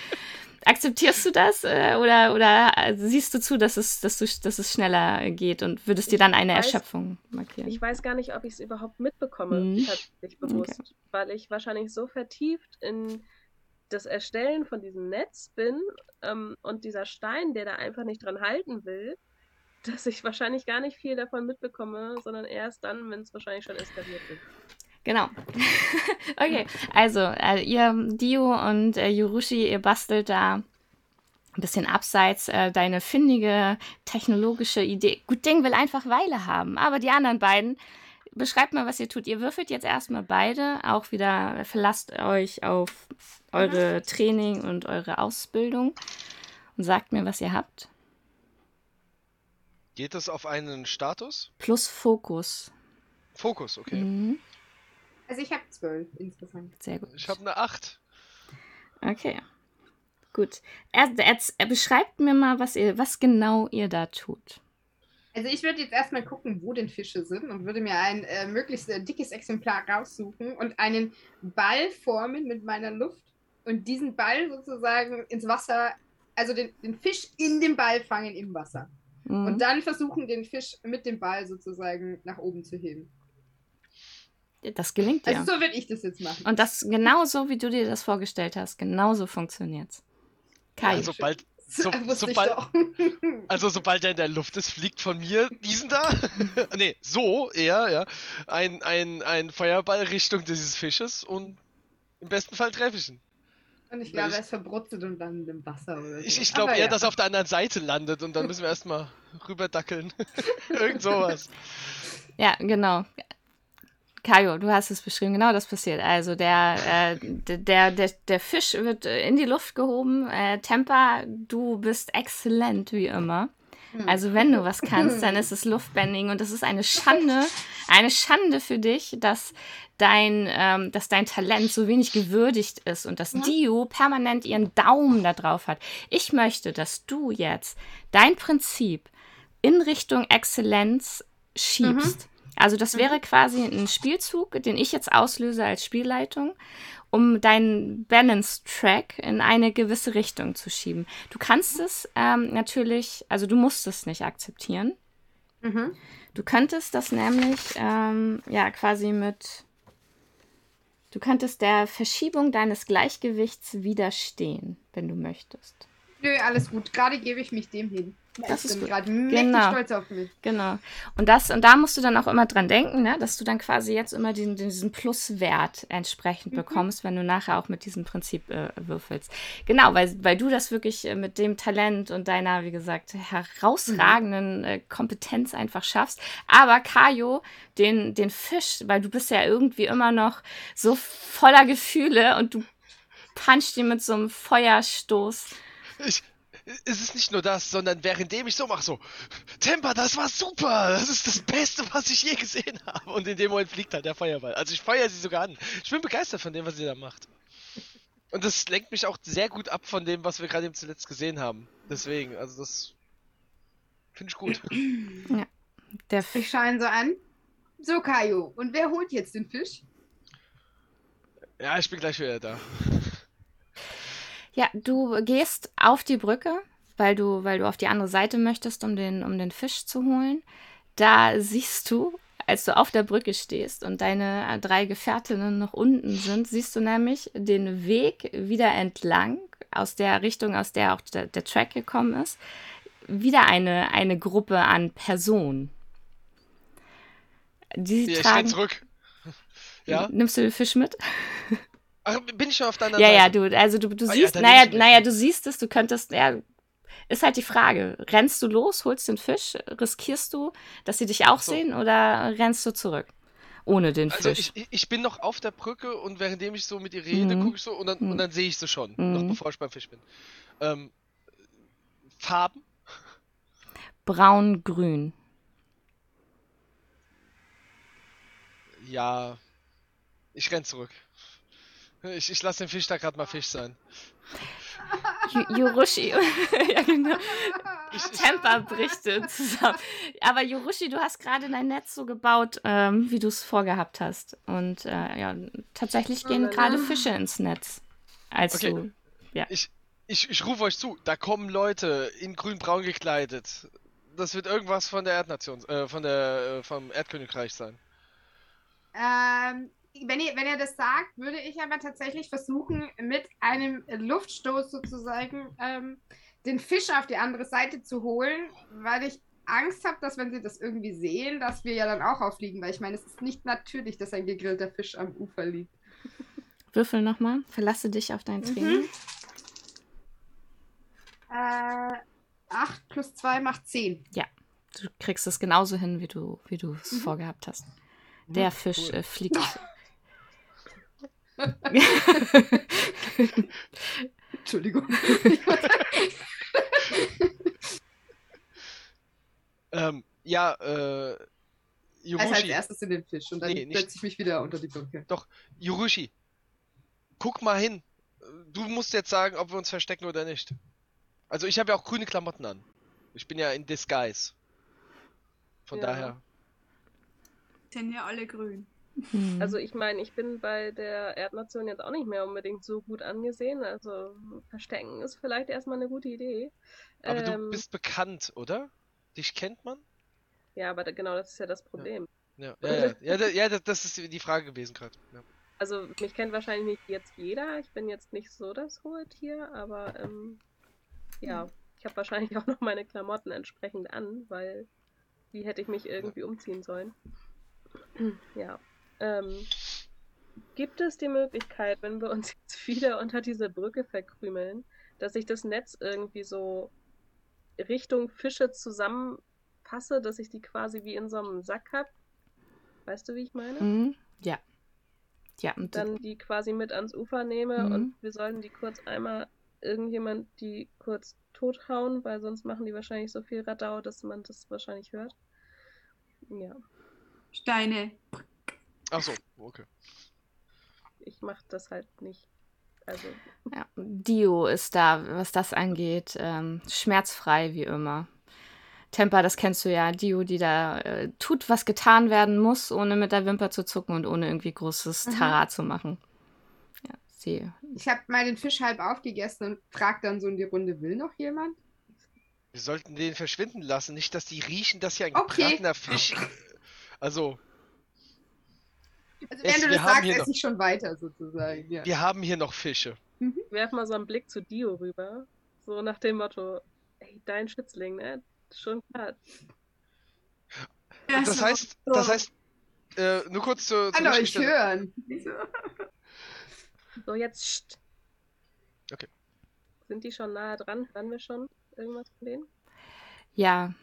Akzeptierst du das äh, oder, oder äh, siehst du zu, dass es, dass, du, dass es schneller geht und würdest dir dann eine weiß- Erschöpfung markieren? Ich weiß gar nicht, ob ich es überhaupt mitbekomme, Mhm. tatsächlich bewusst, weil ich wahrscheinlich so vertieft in das Erstellen von diesem Netz bin ähm, und dieser Stein, der da einfach nicht dran halten will, dass ich wahrscheinlich gar nicht viel davon mitbekomme, sondern erst dann, wenn es wahrscheinlich schon eskaliert ist. Genau. <laughs> okay, also äh, ihr Dio und äh, Yurushi, ihr bastelt da ein bisschen abseits äh, deine findige technologische Idee. Gut Ding will einfach Weile haben, aber die anderen beiden, beschreibt mal, was ihr tut. Ihr würfelt jetzt erstmal beide, auch wieder verlasst euch auf eure Training und eure Ausbildung und sagt mir, was ihr habt. Geht das auf einen Status? Plus Fokus. Fokus, okay. Mhm. Also ich habe zwölf insgesamt. Sehr gut. Ich habe eine 8. Okay. Gut. Er, er, er beschreibt mir mal, was ihr, was genau ihr da tut. Also ich würde jetzt erstmal gucken, wo denn Fische sind und würde mir ein äh, möglichst äh, dickes Exemplar raussuchen und einen Ball formen mit meiner Luft und diesen Ball sozusagen ins Wasser, also den, den Fisch in den Ball fangen im Wasser. Mhm. Und dann versuchen, den Fisch mit dem Ball sozusagen nach oben zu heben. Das gelingt dir. Also so würde ich das jetzt machen. Und das genauso, wie du dir das vorgestellt hast, genauso funktioniert's. Kai. Also sobald, <laughs> so, sobald, <laughs> also sobald er in der Luft ist, fliegt von mir diesen da, <laughs> nee, so eher, ja, ein, ein, ein Feuerball Richtung dieses Fisches und im besten Fall treffe ich ihn. Und ich glaube, er ist verbrutzelt und dann im Wasser oder so. Ich, ich glaube eher, ja. dass er auf der anderen Seite landet und dann müssen wir erstmal rüberdackeln. Irgend sowas. Ja, genau. Kajo, du hast es beschrieben, genau das passiert. Also der, äh, der, der, der Fisch wird äh, in die Luft gehoben. Äh, Temper, du bist exzellent wie immer. Hm. Also wenn du was kannst, dann ist es Luftbending und das ist eine Schande, eine Schande für dich, dass dein, ähm, dass dein Talent so wenig gewürdigt ist und dass Dio permanent ihren Daumen da drauf hat. Ich möchte, dass du jetzt dein Prinzip in Richtung Exzellenz schiebst. Also das wäre quasi ein Spielzug, den ich jetzt auslöse als Spielleitung, um deinen Balance-Track in eine gewisse Richtung zu schieben. Du kannst es ähm, natürlich, also du musst es nicht akzeptieren. Mhm. Du könntest das nämlich, ähm, ja, quasi mit, du könntest der Verschiebung deines Gleichgewichts widerstehen, wenn du möchtest. Nö, alles gut. Gerade gebe ich mich dem hin. Das ich ist bin gerade mächtig Genau. stolz auf mich. Genau. Und das, und da musst du dann auch immer dran denken, ne, dass du dann quasi jetzt immer diesen, diesen Pluswert entsprechend bekommst, wenn du nachher auch mit diesem Prinzip äh, würfelst. Genau, weil, weil du das wirklich äh, mit dem Talent und deiner, wie gesagt, herausragenden äh, Kompetenz einfach schaffst. Aber Kajo, den, den Fisch, weil du bist ja irgendwie immer noch so voller Gefühle und du punchst ihn mit so einem Feuerstoß. Ich, es ist nicht nur das, sondern währenddem ich so mache, so, Temper, das war super, das ist das Beste, was ich je gesehen habe. Und in dem Moment fliegt halt der Feuerball. Also ich feuere sie sogar an. Ich bin begeistert von dem, was sie da macht. Und das lenkt mich auch sehr gut ab von dem, was wir gerade eben zuletzt gesehen haben. Deswegen, also das finde ich gut. Der Ich ihn so an. So, Kajo. Und wer holt jetzt den Fisch? Ja, ich bin gleich wieder da. Ja, du gehst auf die Brücke, weil du, weil du auf die andere Seite möchtest, um den, um den Fisch zu holen. Da siehst du, als du auf der Brücke stehst und deine drei Gefährtinnen noch unten sind, siehst du nämlich den Weg wieder entlang, aus der Richtung, aus der auch der, der Track gekommen ist, wieder eine, eine Gruppe an Personen. Die ich renn tragen. zurück. <laughs> Ja? Nimmst du den Fisch mit? Ach, bin ich schon auf der anderen Ja, ja, Seite? du, also du, du Ah, ja, siehst, dann naja, naja, du siehst es, du könntest, ja, ist halt die Frage. Rennst du los, holst den Fisch, riskierst du, dass sie dich auch so. sehen oder rennst du zurück? Ohne den Also Fisch. ich, ich bin noch auf der Brücke und währenddem ich so mit ihr rede, Mhm. gucke ich so und dann, Mhm. und dann sehe ich sie schon, Mhm. noch bevor ich beim Fisch bin. Ähm, Farben? Braun-grün. Ja. Ich renn zurück. Ich, ich lasse den Fisch da gerade mal Fisch sein. Yorushi, <laughs> ja genau. Temper bricht zusammen. Aber Yorushi, du hast gerade dein Netz so gebaut, ähm, wie du es vorgehabt hast. Und äh, ja, tatsächlich gehen gerade Fische ins Netz. Als Okay. du. ich, ich, ich rufe euch zu, da kommen Leute in grün-braun gekleidet. Das wird irgendwas von der Erdnation, äh, von der, äh, vom Erdkönigreich sein. Ähm, wenn, ihr, wenn ihr das sagt, würde ich aber tatsächlich versuchen, mit einem Luftstoß sozusagen ähm, den Fisch auf die andere Seite zu holen, weil ich Angst habe, dass wenn sie das irgendwie sehen, dass wir ja dann auch auffliegen, weil ich meine, es ist nicht natürlich, dass ein gegrillter Fisch am Ufer liegt. Würfel nochmal. Verlasse dich auf dein Training. Äh, 8 plus 2 macht 10. Du kriegst es genauso hin, wie du wie du es vorgehabt hast. Der Fisch cool. äh, fliegt. <laughs> <laughs> Entschuldigung. <laughs> Ähm, ja, äh, Also als Yurushi, erstes in den Fisch und dann Nee, setze ich mich wieder unter die Brücke. Yurushi, guck mal hin. Du musst jetzt sagen, ob wir uns verstecken oder nicht. Also ich habe ja auch grüne Klamotten an. Ich bin ja in Disguise. Von Ja. daher. Sind ja alle grün. Hm. Also ich meine, ich bin bei der Erdnation jetzt auch nicht mehr unbedingt so gut angesehen. Also verstecken ist vielleicht erstmal eine gute Idee. Aber du Ähm, bist bekannt, oder? Dich kennt man? Ja, aber da- genau das ist ja das Problem. Ja, ja, ja. ja, ja da- das ist die Frage gewesen gerade. Ja. Also mich kennt wahrscheinlich nicht jetzt jeder. Ich bin jetzt nicht so das hohe Tier, aber ähm, ja, ich habe wahrscheinlich auch noch meine Klamotten entsprechend an, weil wie hätte ich mich irgendwie umziehen sollen? <clears throat> ja. Ähm, gibt es die Möglichkeit, wenn wir uns jetzt wieder unter diese Brücke verkrümeln, dass ich das Netz irgendwie so Richtung Fische zusammenpasse, dass ich die quasi wie in so einem Sack habe? Weißt du, wie ich meine? Hm, ja. Ja, und dann die quasi mit ans Ufer nehme Mhm. und wir sollten die kurz einmal irgendjemand die kurz tothauen, weil sonst machen die wahrscheinlich so viel Radau, dass man das wahrscheinlich hört. Ja, Steine. Ach so, okay. ich mach das halt nicht. Also, Ja, Dio ist da, was das angeht, ähm, schmerzfrei wie immer. Temper, das kennst du ja, Dio, die da äh, tut, was getan werden muss, ohne mit der Wimper zu zucken und ohne irgendwie großes Mhm. Tarat zu machen. Ja, sie. Ich habe mal den Fisch halb aufgegessen und frag dann so in die Runde, will noch jemand? Wir sollten den verschwinden lassen, nicht, dass die riechen, dass hier ein Okay. gebratener Fisch. äh, Also, Also Es- wenn du das sagst, esse noch- ich schon weiter sozusagen. Ja. wir haben hier noch Fische. werf mal so einen Blick zu Dio rüber. So nach dem Motto, ey, dein Schützling, ne? Schon klar. Das heißt, das heißt, äh, nur kurz Kann euch Richtigstellung. hören. <laughs> So, jetzt. Scht. Okay. Sind die schon nahe dran? Hören wir schon irgendwas von denen? Ja,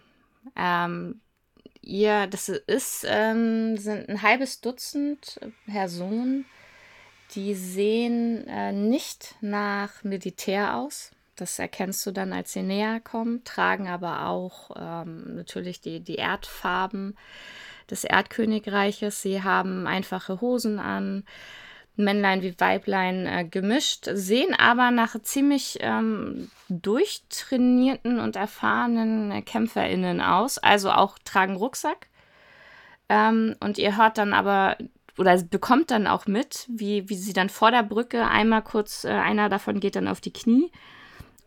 ähm, ihr, das ist, ähm, sind ein halbes Dutzend Personen, die sehen äh, nicht nach Militär aus. Das erkennst du dann, als sie näher kommen, tragen aber auch ähm, natürlich die, die Erdfarben des Erdkönigreiches. Sie haben einfache Hosen an, Männlein wie Weiblein äh, gemischt, sehen aber nach ziemlich ähm, durchtrainierten und erfahrenen KämpferInnen aus. Also auch tragen Rucksack. Ähm, und ihr hört dann aber oder bekommt dann auch mit, wie, wie sie dann vor der Brücke einmal kurz, äh, einer davon geht dann auf die Knie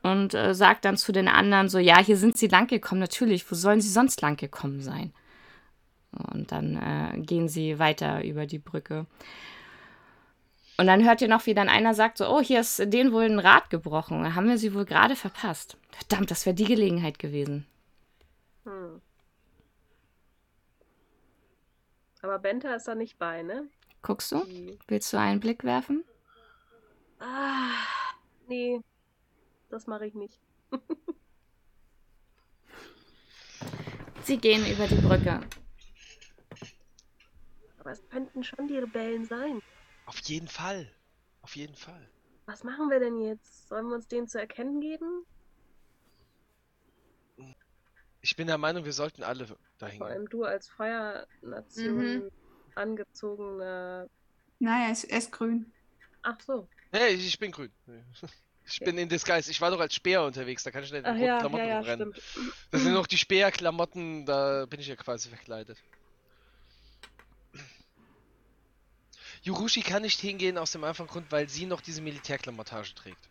und äh, sagt dann zu den anderen so, ja, hier sind sie lang gekommen, natürlich, wo sollen sie sonst lang gekommen sein? Und dann äh, gehen sie weiter über die Brücke. Und dann hört ihr noch, wie dann einer sagt so, oh, hier ist denen wohl ein Rad gebrochen. Da haben wir sie wohl gerade verpasst. Verdammt, das wäre die Gelegenheit gewesen. Hm. Aber Benta ist da nicht bei, ne? Guckst du? Die... Willst du einen Blick werfen? Ah, nee. Das mache ich nicht. <laughs> Sie gehen über die Brücke. Aber es könnten schon die Rebellen sein. Auf jeden Fall. Auf jeden Fall. Was machen wir denn jetzt? Sollen wir uns denen zu erkennen geben? Ich bin der Meinung, wir sollten alle dahin Vor gehen. allem du als Feuernation Mhm. angezogener. Nein, er ist, er ist grün. Ach so. Hey, ich bin grün. <laughs> Ich bin in Disguise. Ich war doch als Speer unterwegs, da kann ich nicht in roten ja, Klamotten ja, ja, rumrennen. stimmt. Das sind noch die Speerklamotten, da bin ich ja quasi verkleidet. Yurushi kann nicht hingehen aus dem einfachen Grund, weil sie noch diese Militärklamottage trägt.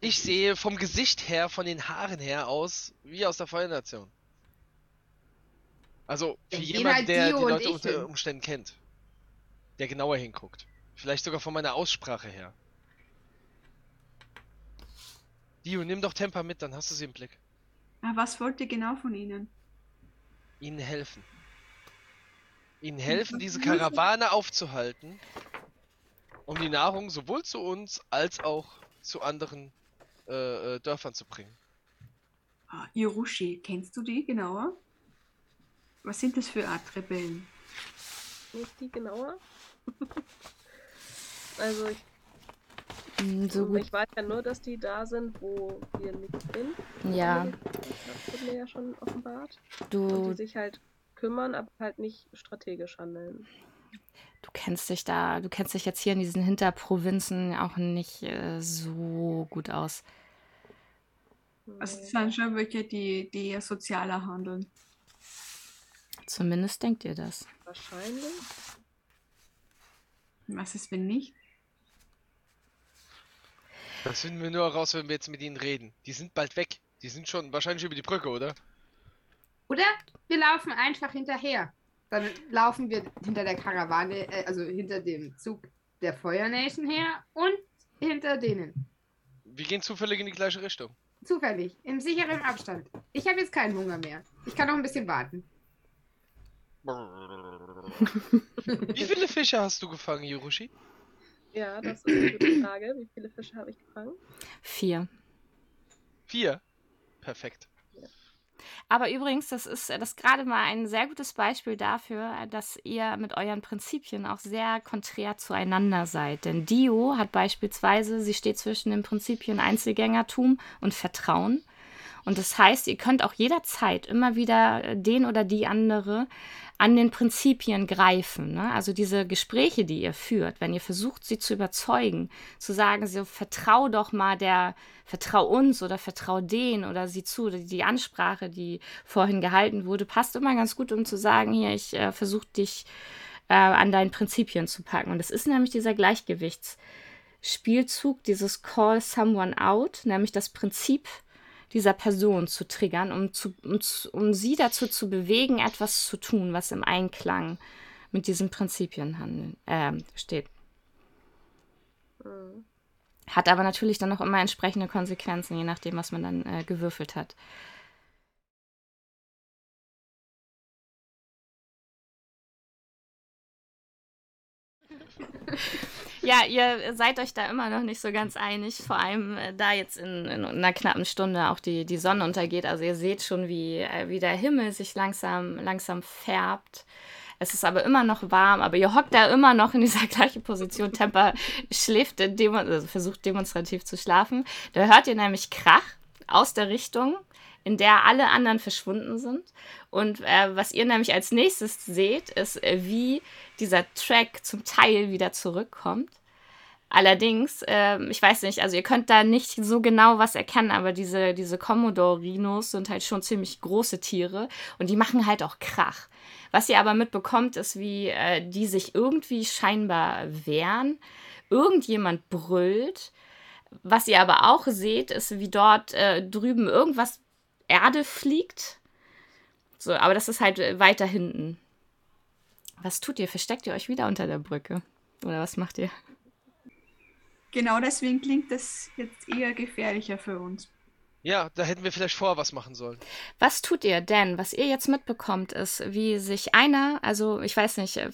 Ich sehe vom Gesicht her, von den Haaren her aus, wie aus der Feuernation. Also für Ja, jemanden, halt der die Leute unter. Umständen kennt. Der genauer hinguckt. Vielleicht sogar von meiner Aussprache her. Dio, nimm doch Temper mit, dann hast du sie im Blick. Ah, was wollt ihr genau von ihnen? ihnen helfen. Ihnen helfen, diese Karawane aufzuhalten, um die Nahrung sowohl zu uns als auch zu anderen äh, äh, Dörfern zu bringen. Ah, Yorushi, kennst du die genauer? Was sind das für Art Rebellen? Nicht die genauer? <laughs> also ich, Hm, So gut. ich weiß ja nur, dass die da sind, wo wir nicht sind. Ja, Das wurde mir ja schon offenbart. Und du die sich halt kümmern, aber halt nicht strategisch handeln. Du kennst dich da, du kennst dich jetzt hier in diesen Hinterprovinzen auch nicht äh, so gut aus. Also es sind schon welche, die, die sozialer handeln. Zumindest denkt ihr das. Wahrscheinlich. Was ist, wenn nicht? Das finden wir nur heraus, wenn wir jetzt mit ihnen reden. Die sind bald weg. Die sind schon wahrscheinlich über die Brücke, oder? Oder wir laufen einfach hinterher. Dann laufen wir hinter der Karawane, äh, also hinter dem Zug der Feuer Nation her und hinter denen. Wir gehen zufällig in die gleiche Richtung. Zufällig, im sicheren Abstand. Ich habe jetzt keinen Hunger mehr. Ich kann noch ein bisschen warten. <laughs> Wie viele Fische hast du gefangen, Yurushi? Ja, das ist eine gute Frage. Wie viele Fische habe ich gefangen? Vier. Vier? Perfekt. Aber übrigens, das ist, das gerade mal ein sehr gutes Beispiel dafür, dass ihr mit euren Prinzipien auch sehr konträr zueinander seid. Denn Dio hat beispielsweise, sie steht zwischen den Prinzipien Einzelgängertum und Vertrauen. Und das heißt, ihr könnt auch jederzeit immer wieder den oder die andere an den Prinzipien greifen. Ne? Also diese Gespräche, die ihr führt, wenn ihr versucht, sie zu überzeugen, zu sagen, so vertrau doch mal der, vertrau uns oder vertrau den oder sie zu. Die Ansprache, die vorhin gehalten wurde, passt immer ganz gut, um zu sagen, hier, ich äh, versuche dich äh, an deinen Prinzipien zu packen. Und das ist nämlich dieser Gleichgewichtsspielzug, dieses Call Someone Out, nämlich das Prinzip dieser Person zu triggern, um, zu, um, um sie dazu zu bewegen, etwas zu tun, was im Einklang mit diesen Prinzipien handeln, äh, steht. Mhm. Hat aber natürlich dann auch immer entsprechende Konsequenzen, je nachdem, was man dann äh, gewürfelt hat. <laughs> Ja, ihr seid euch da immer noch nicht so ganz einig, vor allem äh, da jetzt in, in, einer knappen Stunde auch die, die Sonne untergeht. Also ihr seht schon, wie, äh, wie der Himmel sich langsam, langsam färbt. Es ist aber immer noch warm, aber ihr hockt da immer noch in dieser <laughs> gleichen Position. Temper schläft, demo also versucht demonstrativ zu schlafen. Da hört ihr nämlich Krach aus der Richtung, in der alle anderen verschwunden sind. Und äh, was ihr nämlich als nächstes seht, ist, äh, wie dieser Track zum Teil wieder zurückkommt. Allerdings, äh, ich weiß nicht, also ihr könnt da nicht so genau was erkennen, aber diese, diese Commodore-Rhinos sind halt schon ziemlich große Tiere und die machen halt auch Krach. Was ihr aber mitbekommt, ist, wie äh, die sich irgendwie scheinbar wehren. Irgendjemand brüllt. Was ihr aber auch seht, ist, wie dort äh, drüben irgendwas Erde fliegt. So, aber das ist halt äh, weiter hinten. Was tut ihr? Versteckt ihr euch wieder unter der Brücke? Oder was macht ihr? Genau deswegen klingt das jetzt eher gefährlicher für uns. Ja, da hätten wir vielleicht vorher was machen sollen. Was tut ihr denn? Was ihr jetzt mitbekommt, ist, wie sich einer, also ich weiß nicht, äh,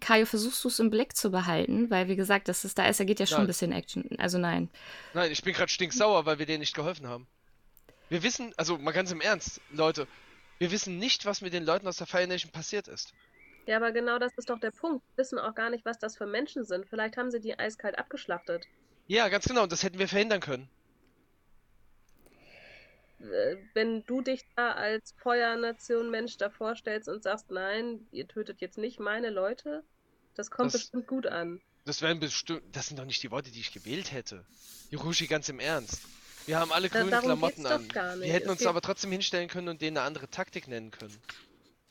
Kajo, versuchst du es im Blick zu behalten? Weil, wie gesagt, das ist, da ist, da geht ja schon Nein. ein bisschen Action. Also nein. Nein, ich bin gerade stinksauer, weil wir denen nicht geholfen haben. Wir wissen, also mal ganz im Ernst, Leute, wir wissen nicht, was mit den Leuten aus der Fire Nation passiert ist. Ja, aber genau das ist doch der Punkt. Wir wissen auch gar nicht, was das für Menschen sind. Vielleicht haben sie die eiskalt abgeschlachtet. Ja, ganz genau, und das hätten wir verhindern können. Äh, Wenn du dich da als Feuernation Mensch da vorstellst und sagst, nein, ihr tötet jetzt nicht meine Leute, das kommt Das- bestimmt gut an. Das wären bestimmt, das sind doch nicht die Worte, die ich gewählt hätte. Hiroshi, ganz im Ernst. Wir haben alle grüne darum Klamotten an. Wir hätten Es uns aber trotzdem hinstellen können und denen eine andere Taktik nennen können.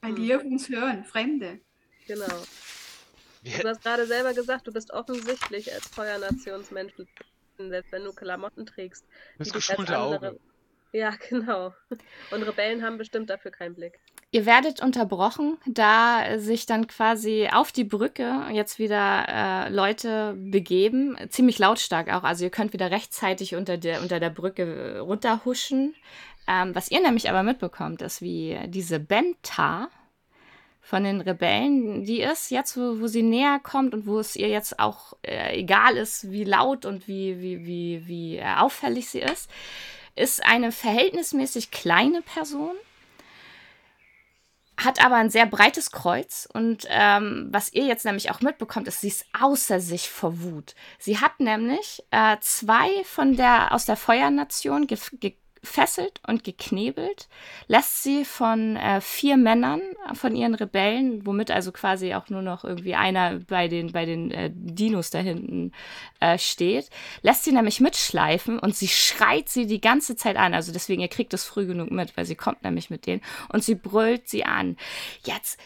Weil Hm. die auf uns hören, Fremde. Genau. Wir Du hast gerade selber gesagt, du bist offensichtlich als Feuernationsmensch, selbst wenn du Klamotten trägst. dich als geschulte andere- Auge. Ja, genau. Und Rebellen haben bestimmt dafür keinen Blick. Ihr werdet unterbrochen, da sich dann quasi auf die Brücke jetzt wieder äh, Leute begeben, ziemlich lautstark auch. Also ihr könnt wieder rechtzeitig unter der, unter der Brücke äh, runterhuschen. Ähm, was ihr nämlich aber mitbekommt, ist, wie diese Benta von den Rebellen, die ist jetzt, wo, wo sie näher kommt und wo es ihr jetzt auch äh, egal ist, wie laut und wie, wie, wie, wie äh, auffällig sie ist, ist eine verhältnismäßig kleine Person hat aber ein sehr breites Kreuz und ähm, was ihr jetzt nämlich auch mitbekommt, ist, sie ist außer sich vor Wut. Sie hat nämlich äh, zwei von der aus der Feuernation ge ge gefesselt und geknebelt, lässt sie von äh, vier Männern, von ihren Rebellen, womit also quasi auch nur noch irgendwie einer bei den, bei den äh, Dinos da hinten äh, steht, lässt sie nämlich mitschleifen und sie schreit sie die ganze Zeit an. Also deswegen, ihr kriegt das früh genug mit, weil sie kommt nämlich mit denen und sie brüllt sie an. Jetzt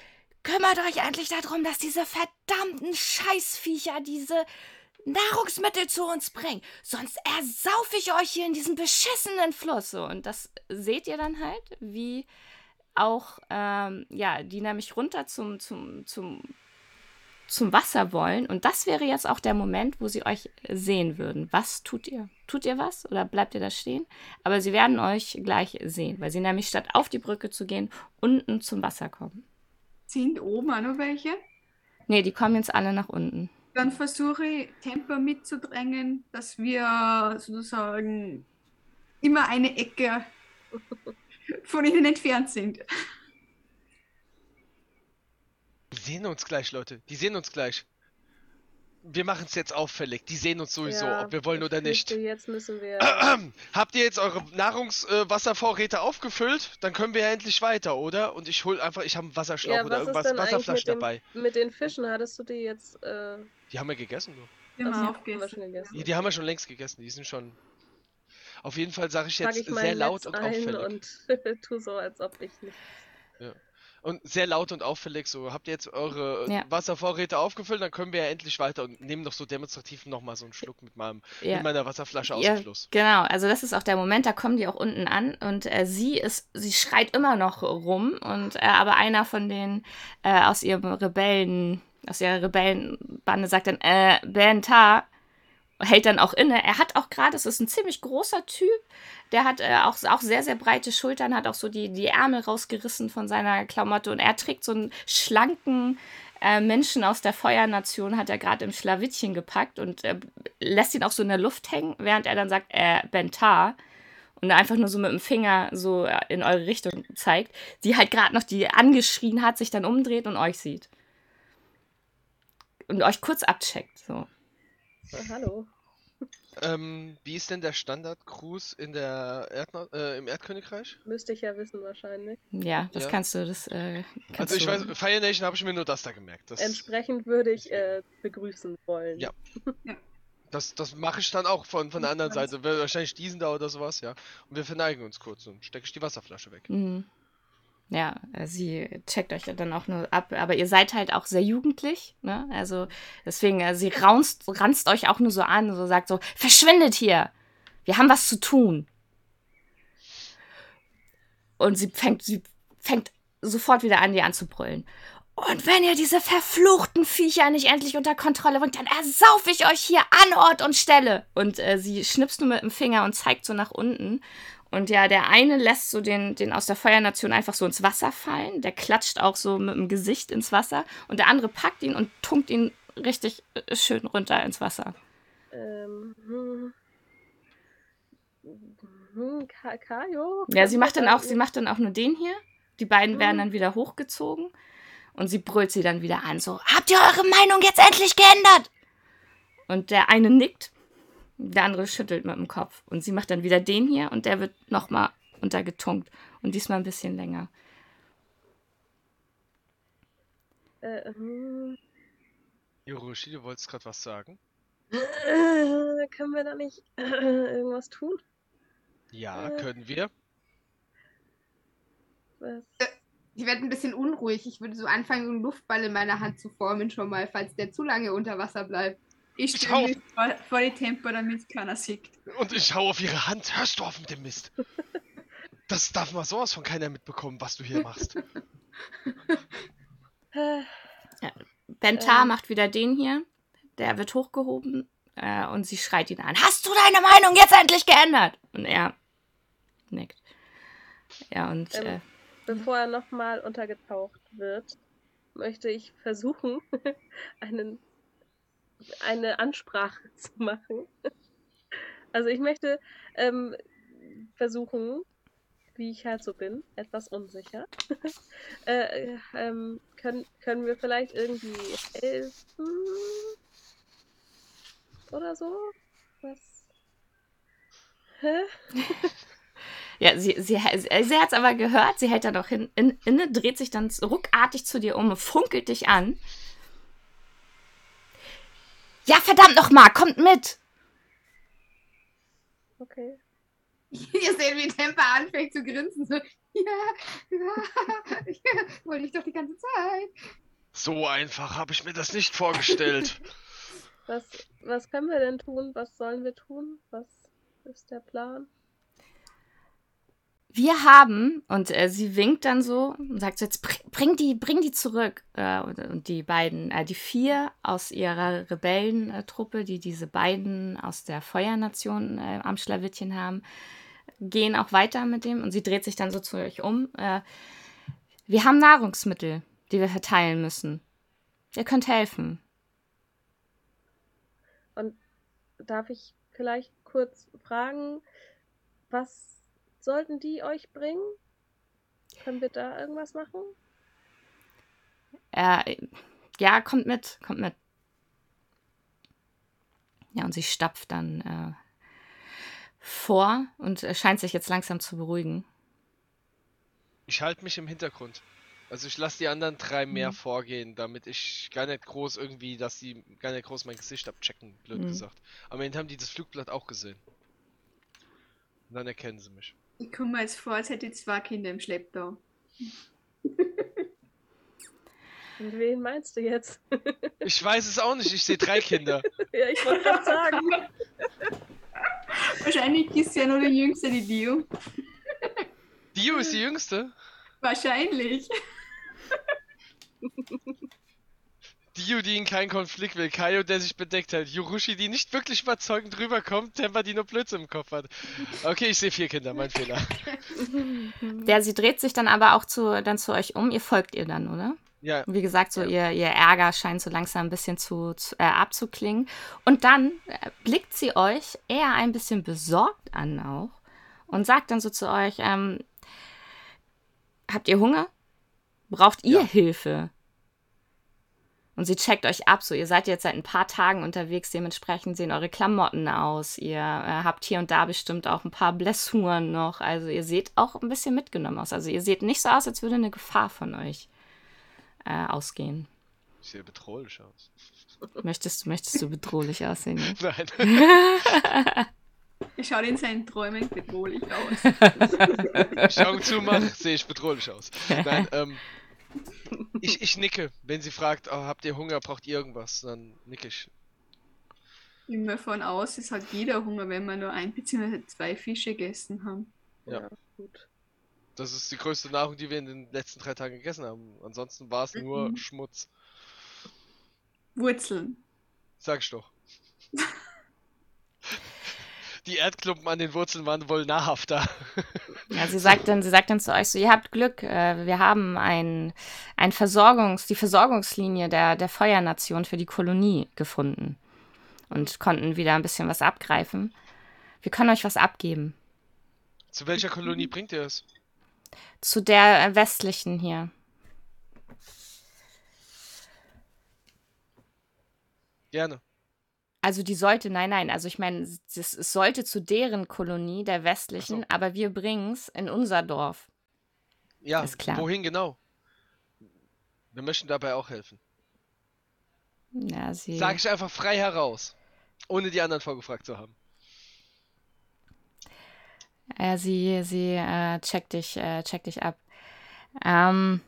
kümmert euch endlich darum, dass diese verdammten Scheißviecher diese Nahrungsmittel zu uns bringen, sonst ersaufe ich euch hier in diesem beschissenen Fluss. So, und das seht ihr dann halt, wie auch, ähm, ja, die nämlich runter zum, zum, zum, zum Wasser wollen. Und das wäre jetzt auch der Moment, wo sie euch sehen würden. Was tut ihr? Tut ihr was oder bleibt ihr da stehen? Aber sie werden euch gleich sehen, weil sie nämlich statt auf die Brücke zu gehen, unten zum Wasser kommen. Sind oben auch noch welche? Nee, die kommen jetzt alle nach unten. Dann versuche ich Tempo mitzudrängen, dass wir sozusagen immer eine Ecke <laughs> von ihnen entfernt sind. Die sehen uns gleich, Leute. Die sehen uns gleich. Wir machen es jetzt auffällig. Die sehen uns sowieso, Ja, ob wir wollen oder nicht. Jetzt müssen wir. <clears throat> Habt ihr jetzt eure Nahrungswasservorräte aufgefüllt? Dann können wir ja endlich weiter, oder? Und ich hol einfach, ich habe einen Wasserschlauch Ja, oder irgendwas, Wasserflasche mit dem- dabei. Mit den Fischen hattest du die jetzt. Äh, Die haben wir gegessen, also, haben wir aufgegessen. schon gegessen. Die, die haben wir schon längst gegessen. Die sind schon. Auf jeden Fall sage ich jetzt ich sehr laut Netz und auffällig. und <laughs> tu so, als ob ich nicht. Und sehr laut und auffällig so. Habt ihr jetzt eure Ja. Wasservorräte aufgefüllt? Dann können wir ja endlich weiter und nehmen doch so demonstrativ nochmal so einen Schluck mit, meinem, Ja. mit meiner Wasserflasche aus Ja, dem Fluss. Genau, also das ist auch der Moment, da kommen die auch unten an und äh, sie ist, sie schreit immer noch rum und äh, aber einer von den äh, aus ihrem Rebellen, aus ihrer Rebellenbande sagt dann, äh, Benta, hält dann auch inne. Er hat auch gerade, es ist ein ziemlich großer Typ, der hat äh, auch, auch sehr, sehr breite Schultern, hat auch so die, die Ärmel rausgerissen von seiner Klamotte und er trägt so einen schlanken äh, Menschen aus der Feuernation, hat er gerade im Schlawittchen gepackt und äh, lässt ihn auch so in der Luft hängen, während er dann sagt, äh, Bentar. Und einfach nur so mit dem Finger so äh, in eure Richtung zeigt, die halt gerade noch die angeschrien hat, sich dann umdreht und euch sieht. Und euch kurz abcheckt. So. Ah, hallo. Ähm, wie ist denn der Standard-Cruise in der Erdna äh, im Erdkönigreich? Müsste ich ja wissen, wahrscheinlich. Ja, das Ja. kannst du, das äh, kannst Also ich du. weiß, Fire Nation habe ich mir nur das da gemerkt. Das, Entsprechend würde ich äh, begrüßen wollen. Ja. <laughs> das, das mache ich dann auch von, von der anderen Seite. Wahrscheinlich diesen da oder sowas, ja. Und wir verneigen uns kurz und stecke ich die Wasserflasche weg. Mhm. Ja, äh, sie checkt euch dann auch nur ab, aber ihr seid halt auch sehr jugendlich, ne? Also deswegen, äh, sie raunzt, ranzt euch auch nur so an, so sagt so, verschwindet hier! Wir haben was zu tun. Und sie fängt, sie fängt sofort wieder an, die anzubrüllen. Und wenn ihr diese verfluchten Viecher nicht endlich unter Kontrolle bringt, dann ersaufe ich euch hier an Ort und Stelle. Und äh, sie schnippst nur mit dem Finger und zeigt so nach unten. Und ja, der eine lässt so den, den aus der Feuernation einfach so ins Wasser fallen. Der klatscht auch so mit dem Gesicht ins Wasser. Und der andere packt ihn und tunkt ihn richtig äh, schön runter ins Wasser. Ähm, hm. Hm, Ka Kajo? Ja, sie macht dann auch, sie macht dann auch nur den hier. Die beiden werden dann wieder hochgezogen. Und sie brüllt sie dann wieder an, so, habt ihr eure Meinung jetzt endlich geändert? Und der eine nickt, der andere schüttelt mit dem Kopf. Und sie macht dann wieder den hier und der wird nochmal untergetunkt. Und diesmal ein bisschen länger. Äh, hm. Yoroshi, du wolltest gerade was sagen? Äh, können wir da nicht äh, irgendwas tun? Ja, Äh. können wir. Was? Ich werde ein bisschen unruhig. Ich würde so anfangen, einen Luftball in meiner Hand zu formen, schon mal, falls der zu lange unter Wasser bleibt. Ich stelle mich vor, vor die Tempo, damit keiner sieht. Und ich hau auf ihre Hand. Hörst du auf mit dem Mist? Das darf mal sowas von keiner mitbekommen, was du hier machst. Äh, Bentar Ähm. macht wieder den hier. Der wird hochgehoben äh, und sie schreit ihn an. Hast du deine Meinung jetzt endlich geändert? Und er nickt. Ja, und Ähm, äh, bevor er nochmal untergetaucht wird, möchte ich versuchen, <laughs> einen, eine Ansprache <laughs> zu machen. Also ich möchte ähm, versuchen, wie ich halt so bin, etwas unsicher. äh, <laughs> äh, ähm, können, können wir vielleicht irgendwie helfen? Oder so? Was? Hä? <laughs> Ja, sie, sie, sie, sie hat es aber gehört, sie hält dann auch hin, in, inne, dreht sich dann ruckartig zu dir um, funkelt dich an. Ja, verdammt nochmal, kommt mit! Okay. <laughs> Ihr seht, wie Temper anfängt zu grinsen. So, ja, ja, ich <laughs> wollte ich doch die ganze Zeit. So einfach habe ich mir das nicht vorgestellt. <laughs> Was, was können wir denn tun? Was sollen wir tun? Was ist der Plan? Wir haben, und äh, sie winkt dann so und sagt so, jetzt bring, die, bring die zurück. Äh, und, und, die beiden, äh, die vier aus ihrer Rebellentruppe, die diese beiden aus der Feuernation äh, am Schlawittchen haben, gehen auch weiter mit dem und sie dreht sich dann so zu euch um. Äh, wir haben Nahrungsmittel, die wir verteilen müssen. Ihr könnt helfen. Und darf ich vielleicht kurz fragen, was sollten die euch bringen? Können wir da irgendwas machen? Äh, ja, kommt mit, kommt mit. Ja, und sie stapft dann äh, vor und äh, scheint sich jetzt langsam zu beruhigen. Ich halte mich im Hintergrund. Also ich lasse die anderen drei mehr Mhm. vorgehen, damit ich gar nicht groß irgendwie, dass sie gar nicht groß mein Gesicht abchecken, blöd Mhm. gesagt. Am Ende haben die das Flugblatt auch gesehen. Und dann erkennen sie mich. Ich komme mir jetzt vor, als hätte ich zwei Kinder im Schlepptau. <laughs> Und wen meinst du jetzt? <laughs> Ich weiß es auch nicht, ich sehe drei Kinder. <laughs> ja, ich wollte gerade sagen. Wahrscheinlich ist ja nur der Jüngste, die Dio. Dio ist die jüngste. Wahrscheinlich. Dio, die in keinen Konflikt will. Kaio, der sich bedeckt hält. Yurushi, die nicht wirklich überzeugend rüberkommt. Temper, die nur Blödsinn im Kopf hat. Okay, ich sehe vier Kinder, mein Fehler. <laughs> Der, sie dreht sich dann aber auch zu, dann zu euch um. Ihr folgt ihr dann, oder? Ja, Wie gesagt, so ihr, ihr Ärger scheint so langsam ein bisschen zu, zu, äh, abzuklingen. Und dann äh, blickt sie euch eher ein bisschen besorgt an auch und sagt dann so zu euch, ähm, habt ihr Hunger? Braucht ihr Ja. Hilfe? Und sie checkt euch ab, so ihr seid jetzt seit ein paar Tagen unterwegs, dementsprechend sehen eure Klamotten aus. Ihr äh, habt hier und da bestimmt auch ein paar Blessuren noch. Also ihr seht auch ein bisschen mitgenommen aus. Also ihr seht nicht so aus, als würde eine Gefahr von euch äh, ausgehen. ich sehe bedrohlich aus. Möchtest, möchtest du bedrohlich aussehen? ne? <laughs> Nein. Er schaut in seinen Träumen bedrohlich aus. ich Augen zumache, sehe ich bedrohlich aus. Nein, <laughs> ähm. Ich, ich nicke, wenn sie fragt, oh, habt ihr Hunger, braucht ihr irgendwas? Dann nicke ich. Immer von aus ist halt jeder Hunger, wenn wir nur ein bzw. zwei Fische gegessen haben. Ja. gut. Das ist die größte Nahrung, die wir in den letzten drei Tagen gegessen haben. Ansonsten war es nur Mhm. Schmutz. Wurzeln. Sag ich doch. <laughs> Die Erdklumpen an den Wurzeln waren wohl nahrhafter. <laughs> Ja, sie sagt dann, sie sagt dann zu euch so, ihr habt Glück, äh, wir haben ein, ein Versorgungs, die Versorgungslinie der, der Feuernation für die Kolonie gefunden und konnten wieder ein bisschen was abgreifen. Wir können euch was abgeben. Zu welcher Kolonie bringt ihr es? Zu der äh, westlichen hier. Gerne. Also die sollte, nein, nein, also ich meine, es, sollte zu deren Kolonie, der westlichen, so. aber wir bringen es in unser Dorf. Ja, Ist klar. wohin genau? Wir möchten dabei auch helfen. Ja, sie. Sag ich einfach frei heraus. Ohne die anderen vorgefragt zu haben. Ja, sie, sie äh, checkt dich, äh, checkt dich ab. Ähm,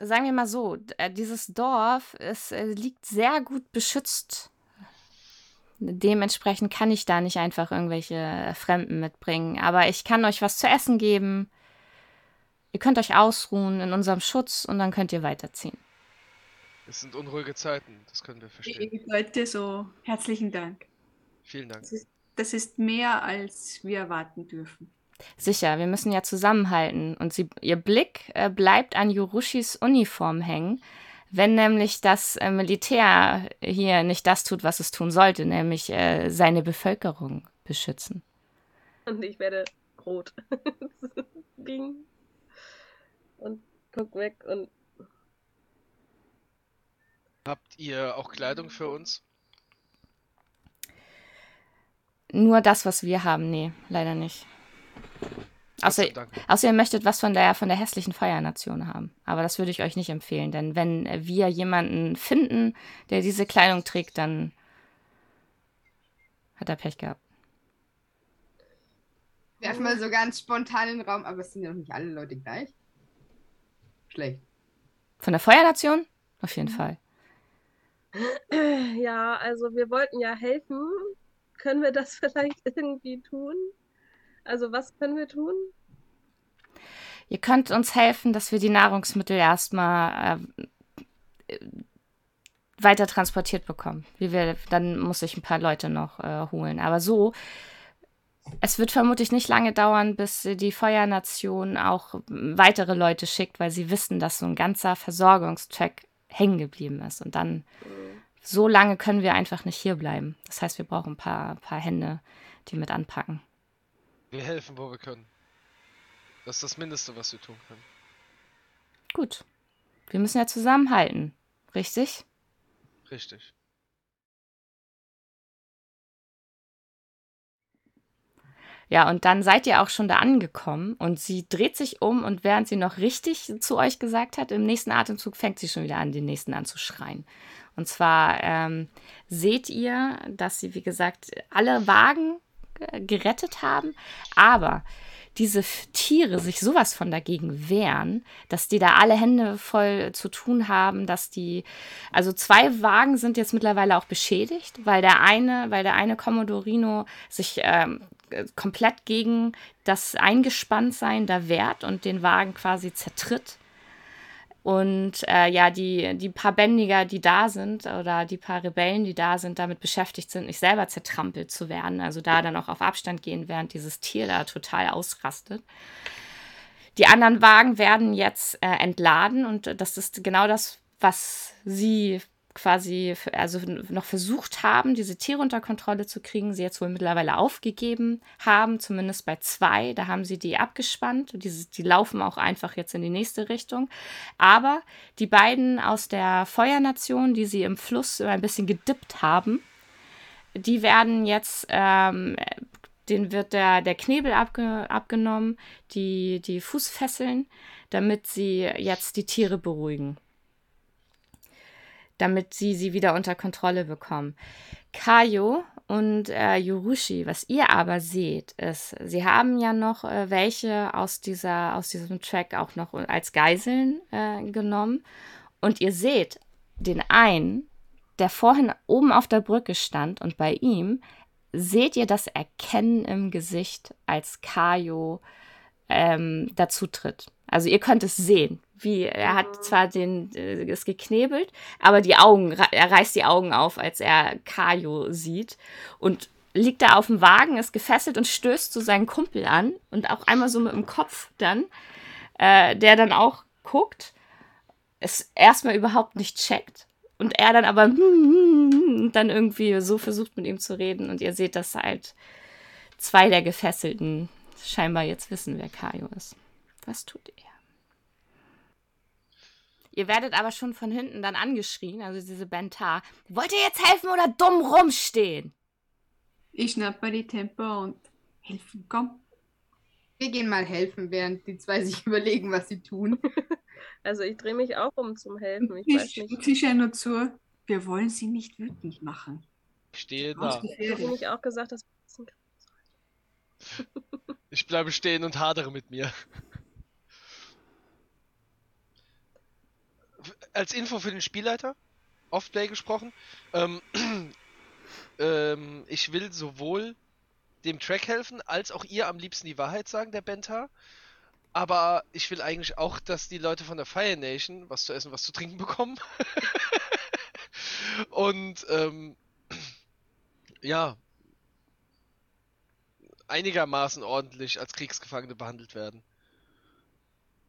sagen wir mal so, äh, dieses Dorf ist, äh, liegt sehr gut beschützt. Dementsprechend kann ich da nicht einfach irgendwelche äh, Fremden mitbringen. Aber ich kann euch was zu essen geben. Ihr könnt euch ausruhen in unserem Schutz und dann könnt ihr weiterziehen. Es sind unruhige Zeiten, das können wir verstehen. Ich Leute, so herzlichen Dank. Vielen Dank. Das ist, das ist mehr, als wir erwarten dürfen. Sicher, wir müssen ja zusammenhalten. Und sie, ihr Blick äh, bleibt an Yurushis Uniform hängen, wenn nämlich das äh, Militär hier nicht das tut, was es tun sollte, nämlich äh, seine Bevölkerung beschützen. Und ich werde rot. <laughs> Ding. Und guck weg und Habt ihr auch Kleidung für uns? Nur das, was wir haben, nee, leider nicht. Außer, außer ihr möchtet was von der, von der hässlichen Feuernation haben. Aber das würde ich euch nicht empfehlen, denn wenn wir jemanden finden, der diese Kleidung trägt, dann hat er Pech gehabt. Werfen wir so ganz spontan in den Raum, aber es sind ja noch nicht alle Leute gleich. Schlecht. Von der Feuernation? Auf jeden. Fall. Ja, also wir wollten ja helfen. Können wir das <laughs> vielleicht irgendwie tun? Also was können wir tun? Ihr könnt uns helfen, dass wir die Nahrungsmittel erstmal äh, weiter transportiert bekommen. Wie wir, dann muss ich ein paar Leute noch äh, holen. Aber so, es wird vermutlich nicht lange dauern, bis die Feuernation auch weitere Leute schickt, weil sie wissen, dass so ein ganzer Versorgungstrack hängen geblieben ist. Und dann, so lange können wir einfach nicht hier bleiben. Das heißt, wir brauchen ein paar, paar Hände, die mit anpacken. Wir helfen, wo wir können. Das ist das Mindeste, was wir tun können. Gut. Wir müssen ja zusammenhalten. Richtig? Richtig. Ja, und dann seid ihr auch schon da angekommen und sie dreht sich um und während sie noch richtig zu euch gesagt hat, im nächsten Atemzug fängt sie schon wieder an, den nächsten an zu schreien. Und zwar ähm, seht ihr, dass sie, wie gesagt, alle Wagen gerettet haben, aber diese Tiere sich sowas von dagegen wehren, dass die da alle Hände voll zu tun haben, dass die, also zwei Wagen sind jetzt mittlerweile auch beschädigt, weil der eine, weil der eine Commodorino sich ähm, komplett gegen das Eingespanntsein da wehrt und den Wagen quasi zertritt. Und äh, ja, die, die paar Bändiger, die da sind, oder die paar Rebellen, die da sind, damit beschäftigt sind, nicht selber zertrampelt zu werden. Also da dann auch auf Abstand gehen, während dieses Tier da total ausrastet. Die anderen Wagen werden jetzt äh, entladen und das ist genau das, was sie quasi also noch versucht haben, diese Tiere unter Kontrolle zu kriegen, sie jetzt wohl mittlerweile aufgegeben haben, zumindest bei zwei. Da haben sie die abgespannt. Die, die laufen auch einfach jetzt in die nächste Richtung. Aber die beiden aus der Feuernation, die sie im Fluss ein bisschen gedippt haben, die werden jetzt, ähm, denen wird der, der Knebel abge, abgenommen, die, die Fußfesseln, damit sie jetzt die Tiere beruhigen damit sie sie wieder unter Kontrolle bekommen. Kayo und äh, Yorushi, was ihr aber seht, ist, sie haben ja noch äh, welche aus, dieser, aus diesem Track auch noch als Geiseln äh, genommen. Und ihr seht den einen, der vorhin oben auf der Brücke stand und bei ihm seht ihr das Erkennen im Gesicht, als Kayo ähm, dazu tritt. Also ihr könnt es sehen, wie er hat zwar den äh, es geknebelt, aber die Augen, er reißt die Augen auf, als er Kajo sieht und liegt da auf dem Wagen, ist gefesselt und stößt so seinen Kumpel an und auch einmal so mit dem Kopf dann, äh, der dann auch guckt, es erstmal überhaupt nicht checkt und er dann aber <laughs> dann irgendwie so versucht mit ihm zu reden und ihr seht, dass halt zwei der Gefesselten scheinbar jetzt wissen, wer Kajo ist. Was tut er? Ihr werdet aber schon von hinten dann angeschrien, also diese Bentar. Wollt ihr jetzt helfen oder dumm rumstehen? Ich schnapp mal die Temper und helfen, komm. Wir gehen mal helfen, während die zwei sich <laughs> überlegen, was sie tun. <laughs> Also ich drehe mich auch um zum Helfen. Ich, ich weiß nicht. Ich ja nur zu. Wir wollen sie nicht wütend machen. Ich stehe da. Ich habe nämlich auch gesagt, dass ich bleibe stehen und hadere mit mir. Als Info für den Spielleiter, Offplay gesprochen, ähm, <clears throat> ähm, ich will sowohl dem Track helfen, als auch ihr am liebsten die Wahrheit sagen, der Bentar. Aber ich will eigentlich auch, dass die Leute von der Fire Nation was zu essen, was zu trinken bekommen. <laughs> und ähm, <clears throat> ja, einigermaßen ordentlich als Kriegsgefangene behandelt werden.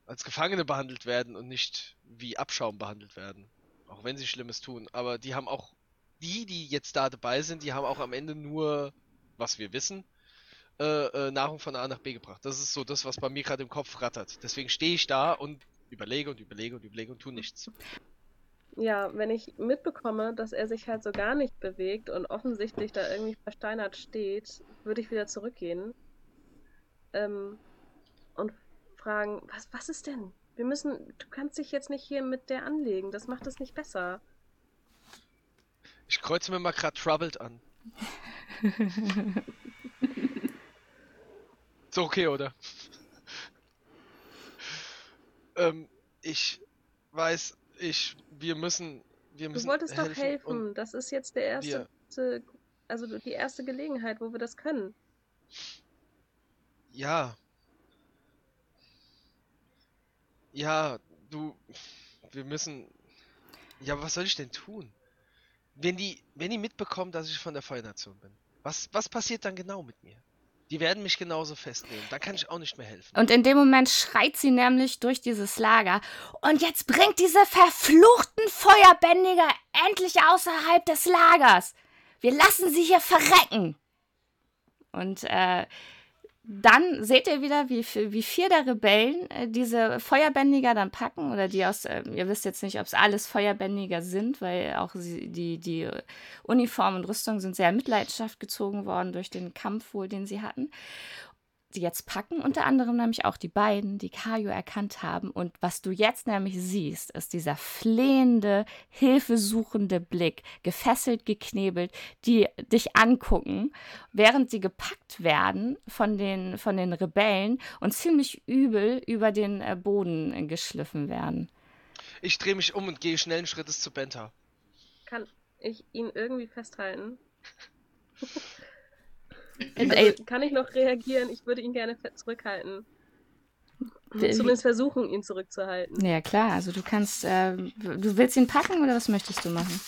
Als Gefangene behandelt werden und nicht wie Abschaum behandelt werden. Auch wenn sie Schlimmes tun. Aber die haben auch, die, die jetzt da dabei sind, die haben auch am Ende nur, was wir wissen, äh, äh, Nahrung von A nach B gebracht. Das ist so das, was bei mir gerade im Kopf rattert. Deswegen stehe ich da und überlege und überlege und überlege und tue nichts. ja, wenn ich mitbekomme, dass er sich halt so gar nicht bewegt und offensichtlich da irgendwie versteinert steht, würde ich wieder zurückgehen ähm, und fragen, was, was ist denn? Wir müssen, du kannst dich jetzt nicht hier mit der anlegen, das macht es nicht besser. Ich kreuze mir mal gerade Troubled an. <laughs> so okay, oder? <laughs> ähm, ich weiß, ich, wir müssen, wir müssen Du wolltest helfen doch helfen. Das ist jetzt der erste, wir- also die erste Gelegenheit, wo wir das können. Ja. Ja, du, wir müssen. Ja, was soll ich denn tun? Wenn die, wenn die mitbekommen, dass ich von der Feuernation bin, was, was passiert dann genau mit mir? Die werden mich genauso festnehmen. Dann kann ich auch nicht mehr helfen. Und in dem Moment schreit sie nämlich durch dieses Lager. Und jetzt bringt diese verfluchten Feuerbändiger endlich außerhalb des Lagers. Wir lassen sie hier verrecken. Und äh, dann seht ihr wieder, wie, wie vier der Rebellen äh, diese Feuerbändiger dann packen. Oder die aus, äh, ihr wisst jetzt nicht, ob es alles Feuerbändiger sind, weil auch sie, die, die äh, Uniform und Rüstung sind sehr in Mitleidenschaft gezogen worden durch den Kampf wohl, den sie hatten die jetzt packen, unter anderem nämlich auch die beiden, die Kajo erkannt haben. Und was du jetzt nämlich siehst, ist dieser flehende, hilfesuchende Blick, gefesselt, geknebelt, die dich angucken, während sie gepackt werden von den, von den Rebellen und ziemlich übel über den äh, Boden geschliffen werden. Ich drehe mich um und gehe schnellen Schrittes zu Benta. Kann ich ihn irgendwie festhalten? <laughs> Ey, Also, kann ich noch reagieren? Ich würde ihn gerne zurückhalten. Zumindest versuchen, ihn zurückzuhalten. ja, klar, also du kannst, äh, du willst ihn packen oder was möchtest du machen?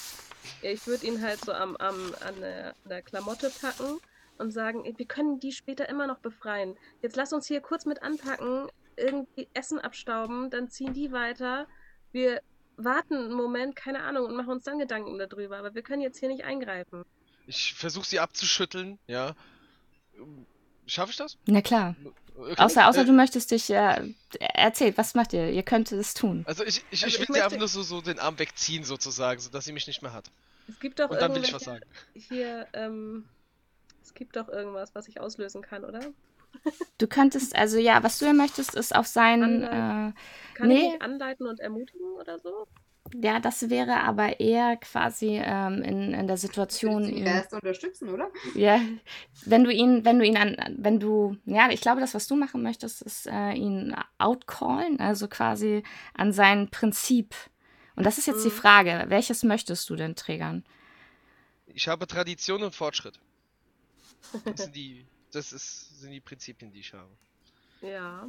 Ich würde ihn halt so am, am, an, der, an der Klamotte packen und sagen, wir können die später immer noch befreien. Jetzt lass uns hier kurz mit anpacken, irgendwie Essen abstauben, dann ziehen die weiter. Wir warten einen Moment, keine Ahnung, und machen uns dann Gedanken darüber. Aber wir können jetzt hier nicht eingreifen. Ich versuche sie abzuschütteln, ja. Schaffe ich das? Na klar. Okay. Außer, außer Äh, du möchtest dich, äh, erzählt, was macht ihr? Ihr könnt es tun. Also ich, ich, Also ich will ich sie möchte- einfach nur so, so den Arm wegziehen sozusagen, sodass sie mich nicht mehr hat. Es gibt doch Und dann will ich was sagen. hier, ähm, es gibt doch irgendwas, was ich auslösen kann, oder? Du könntest, also ja, was du ja möchtest, ist auf seinen, äh, Anleiten. Kann Nee. ich anleiten und ermutigen oder so? Ja, das wäre aber eher quasi ähm, in, in der Situation, Sie ihn- erst unterstützen, oder? ja, wenn du ihn, wenn du ihn an, wenn du, ja, ich glaube, das, was du machen möchtest, ist äh, ihn outcallen, also quasi an sein Prinzip. Und das ist jetzt die Mhm. Frage, welches möchtest du denn triggern? Ich habe Tradition und Fortschritt. Das sind die, das ist, sind die Prinzipien, die ich habe. Ja.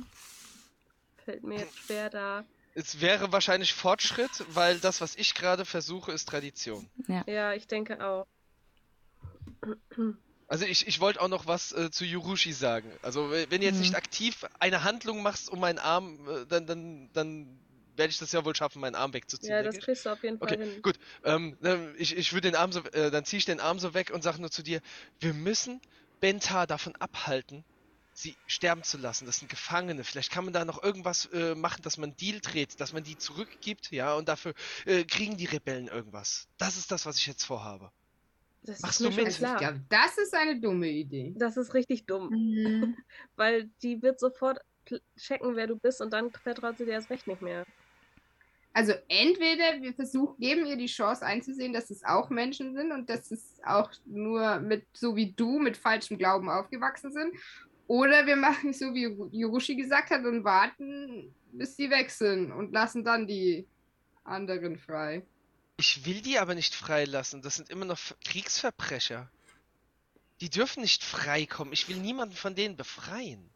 Fällt mir jetzt schwer da. Es wäre wahrscheinlich Fortschritt, weil das, was ich gerade versuche, ist Tradition. Ja, ich denke auch. Also ich, ich wollte auch noch was äh, zu Yurushi sagen. Also we- wenn du jetzt Mhm. nicht aktiv eine Handlung machst, um meinen Arm, äh, dann, dann, dann werde ich das ja wohl schaffen, meinen Arm wegzuziehen. Ja, das ich. kriegst du auf jeden Fall Okay, hin. gut. Ähm, dann- ich ich würde den Arm so, äh, dann ziehe ich den Arm so weg und sage nur zu dir, wir müssen Benta davon abhalten, sie sterben zu lassen. Das sind Gefangene. Vielleicht kann man da noch irgendwas äh, machen, dass man einen Deal dreht, dass man die zurückgibt, ja, und dafür äh, kriegen die Rebellen irgendwas. Das ist das, was ich jetzt vorhabe. Das Machst ist mir du mit? Ich klar. glaube, das ist eine dumme Idee. Das ist richtig dumm. Mhm. <laughs> Weil die wird sofort checken, wer du bist und dann vertraut sie dir erst recht nicht mehr. Also entweder wir versuchen, geben ihr die Chance einzusehen, dass es auch Menschen sind und dass es auch nur mit, so wie du, mit falschem Glauben aufgewachsen sind. Oder wir machen so, wie Ru- Yorushi gesagt hat, und warten, bis weg sind und lassen dann die anderen frei. Ich will die aber nicht freilassen. Das sind immer noch Ver- Kriegsverbrecher. Die dürfen nicht freikommen. Ich will niemanden von denen befreien.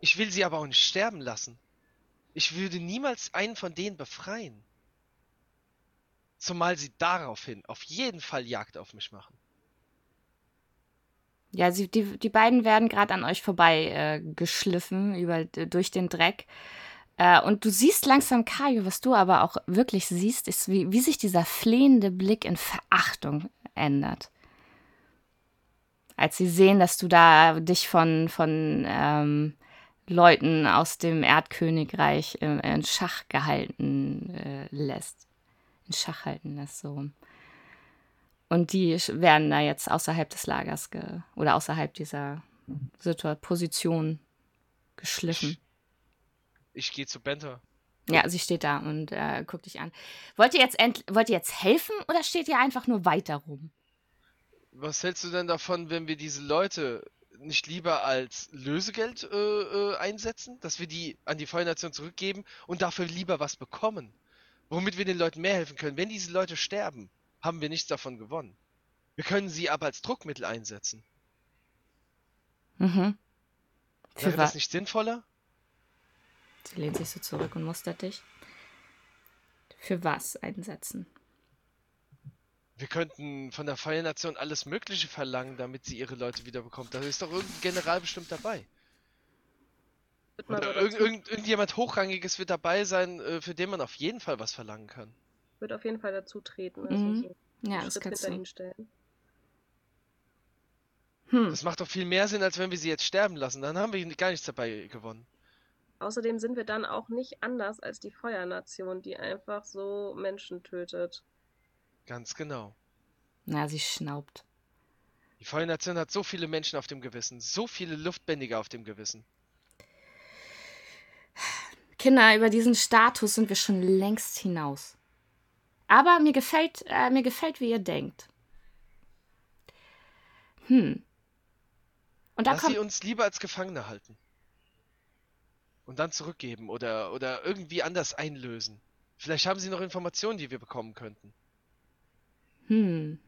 Ich will sie aber auch nicht sterben lassen. Ich würde niemals einen von denen befreien. Zumal sie daraufhin auf jeden Fall Jagd auf mich machen. Ja, sie, die, die beiden werden gerade an euch vorbei äh, geschliffen über, durch den Dreck. Äh, und du siehst langsam Kajo, was du aber auch wirklich siehst, ist, wie, wie sich dieser flehende Blick in Verachtung ändert. Als sie sehen, dass du da dich von, von ähm, Leuten aus dem Erdkönigreich in, in Schach gehalten äh, lässt, in Schach halten lässt, so. Und die werden da jetzt außerhalb des Lagers ge oder außerhalb dieser Situation, Position geschliffen. Ich, ich gehe zu Benta. Ja, sie steht da und äh, guckt dich an. Wollt ihr, jetzt wollt ihr jetzt helfen oder steht ihr einfach nur weiter rum? Was hältst du denn davon, wenn wir diese Leute nicht lieber als Lösegeld äh, äh, einsetzen, dass wir die an die Feuernation zurückgeben und dafür lieber was bekommen, womit wir den Leuten mehr helfen können? Wenn diese Leute sterben, haben wir nichts davon gewonnen. Wir können sie aber als Druckmittel einsetzen. Mhm. Wäre das nicht sinnvoller? Sie lehnt sich so zurück und mustert dich. Für was einsetzen? Wir könnten von der Feuernation alles Mögliche verlangen, damit sie ihre Leute wiederbekommt. Da ist doch irgendein General bestimmt dabei. Oder irg irgend, irgendjemand Hochrangiges wird dabei sein, äh, für den man auf jeden Fall was verlangen kann. Wird auf jeden Fall dazu treten. Also Mhm. so Ja, Schritt das kannst hinter du. stellen. Hm. Das macht doch viel mehr Sinn, als wenn wir sie jetzt sterben lassen. Dann haben wir gar nichts dabei gewonnen. Außerdem sind wir dann auch nicht anders als die Feuernation, die einfach so Menschen tötet. Ganz genau. Na, sie schnaubt. Die Feuernation hat so viele Menschen auf dem Gewissen, so viele Luftbändiger auf dem Gewissen. Kinder, über diesen Status sind wir schon längst hinaus. Aber mir gefällt, äh, mir gefällt, wie ihr denkt. Hm. Und da Lass kommt. sie uns lieber als Gefangene halten. Und dann zurückgeben oder, oder irgendwie anders einlösen. Vielleicht haben sie noch Informationen, die wir bekommen könnten. Hm.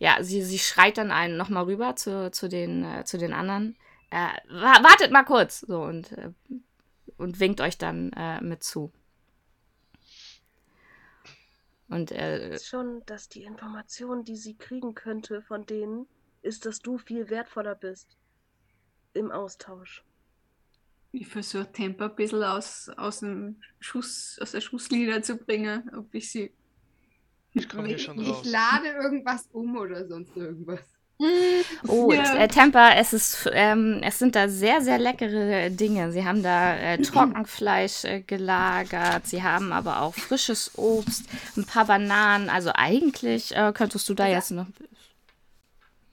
Ja, sie, sie schreit dann einen nochmal rüber zu, zu, den, äh, zu den anderen. Äh, wa wartet mal kurz! So, und, äh, und winkt euch dann äh, mit zu. Und äh, Ist schon, dass die Information, die sie kriegen könnte von denen, ist, dass du viel wertvoller bist. Im Austausch. Ich versuche Tempo ein bisschen aus, aus, dem Schuss, aus der Schusslinie zu bringen, ob ich sie. Ich komme hier Ich, schon ich raus. lade irgendwas um oder sonst irgendwas. Oh, Ja. äh, Temper, es ist, ähm, es sind da sehr, sehr leckere Dinge. Sie haben da äh, Trockenfleisch äh, gelagert, sie haben aber auch frisches Obst, ein paar Bananen. Also eigentlich äh, könntest du da Ja. jetzt noch.